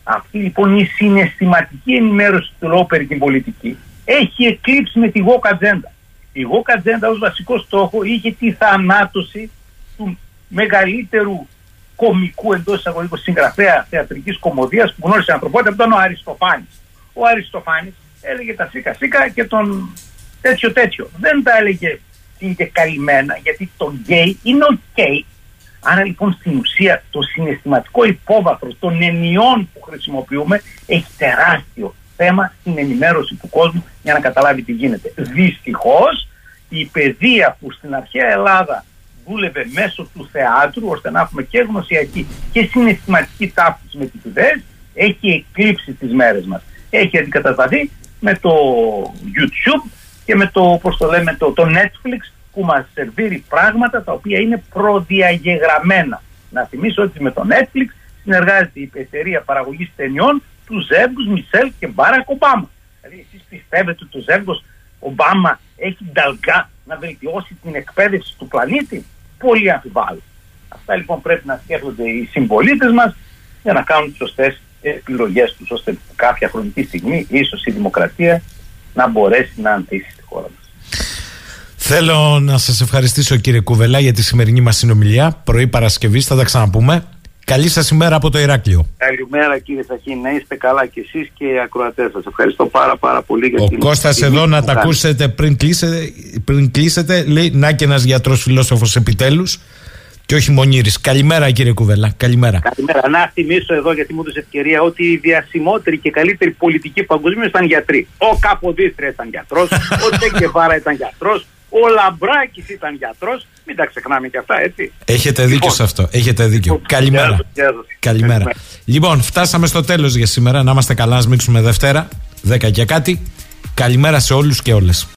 Αυτή λοιπόν η συναισθηματική ενημέρωση του λόγου περί την πολιτική έχει εκλείψει με τη γόκα ατζέντα. Η γόκα ατζέντα ως βασικό στόχο είχε τη θανάτωση του μεγαλύτερου κωμικού εντός εισαγωγικών συγγραφέα θεατρικής κωμωδίας που γνώρισε η ανθρωπότητα που ήταν ο Αριστοφάνης. Ο Αριστοφάνης έλεγε τα σύκα σύκα και τον τέτοιο τέτοιο. Δεν τα έλεγε και καλυμμένα γιατί το γκέι είναι OK. Okay. Άρα λοιπόν στην ουσία το συναισθηματικό υπόβαθρο των εννοιών που χρησιμοποιούμε έχει τεράστιο θέμα στην ενημέρωση του κόσμου για να καταλάβει τι γίνεται. Δυστυχώς η παιδεία που στην αρχαία Ελλάδα δούλευε μέσω του θεάτρου ώστε να έχουμε και γνωσιακή και συναισθηματική ταύτιση με τις ιδέες έχει εκλείψει τις μέρες μας. Έχει αντικατασταθεί με το YouTube και με το, πώς το λέμε, το, το Netflix που μας σερβίρει πράγματα τα οποία είναι προδιαγεγραμμένα. Να θυμίσω ότι με το Netflix συνεργάζεται η εταιρεία παραγωγής ταινιών του Ζεύγους Μισελ και Μπάρακ Ομπάμα. Δηλαδή εσείς πιστεύετε ότι το Ζεύγος Ομπάμα έχει νταλκά να βελτιώσει την εκπαίδευση του πλανήτη; Πολύ αμφιβάλλω. Αυτά λοιπόν πρέπει να σκέφτονται οι συμπολίτες μας για να κάνουν τις σωστές επιλογές τους ώστε κάποια χρονική στιγμή ίσως η δημοκρατία να μπορέσει να αντίσει στη χώρα μας. Θέλω να σας ευχαριστήσω κύριε Κουβελά για τη σημερινή μας συνομιλία. Πρωί Παρασκευής θα τα ξαναπούμε. Καλή σας ημέρα από το Ηράκλειο. Καλημέρα κύριε Σαχή, να είστε καλά και εσείς και οι ακροατές σας. Ευχαριστώ πάρα πάρα πολύ για Ο την Κώστας τιμή εδώ που να μου τα κάνετε. ακούσετε πριν κλείσετε, πριν κλείσετε λέει να και ένας γιατρός φιλόσοφος επιτέλους και όχι μονήρης. Καλημέρα κύριε Κουβελά. Καλημέρα. Καλημέρα. Να θυμίσω εδώ, γιατί μου έδωσε ευκαιρία, ότι οι διασημότεροι και καλύτεροι πολιτικοί παγκοσμίω ήταν γιατροί. Ο Καποδίστρια ήταν γιατρός, ο Τσεκεβάρα ήταν γιατρός, ο Λαμπράκης ήταν γιατρός. Μην τα ξεχνάμε και αυτά, έτσι. Έχετε δίκιο Λοιπόν. σε αυτό. Έχετε δίκιο. Λοιπόν, Καλημέρα. γεια σας, γεια σας. Καλημέρα. Καλημέρα. Λοιπόν, φτάσαμε στο τέλος για σήμερα. Να είμαστε καλά, να σμίξουμε Δευτέρα, 10 και κάτι. Καλημέρα σε όλους και όλες.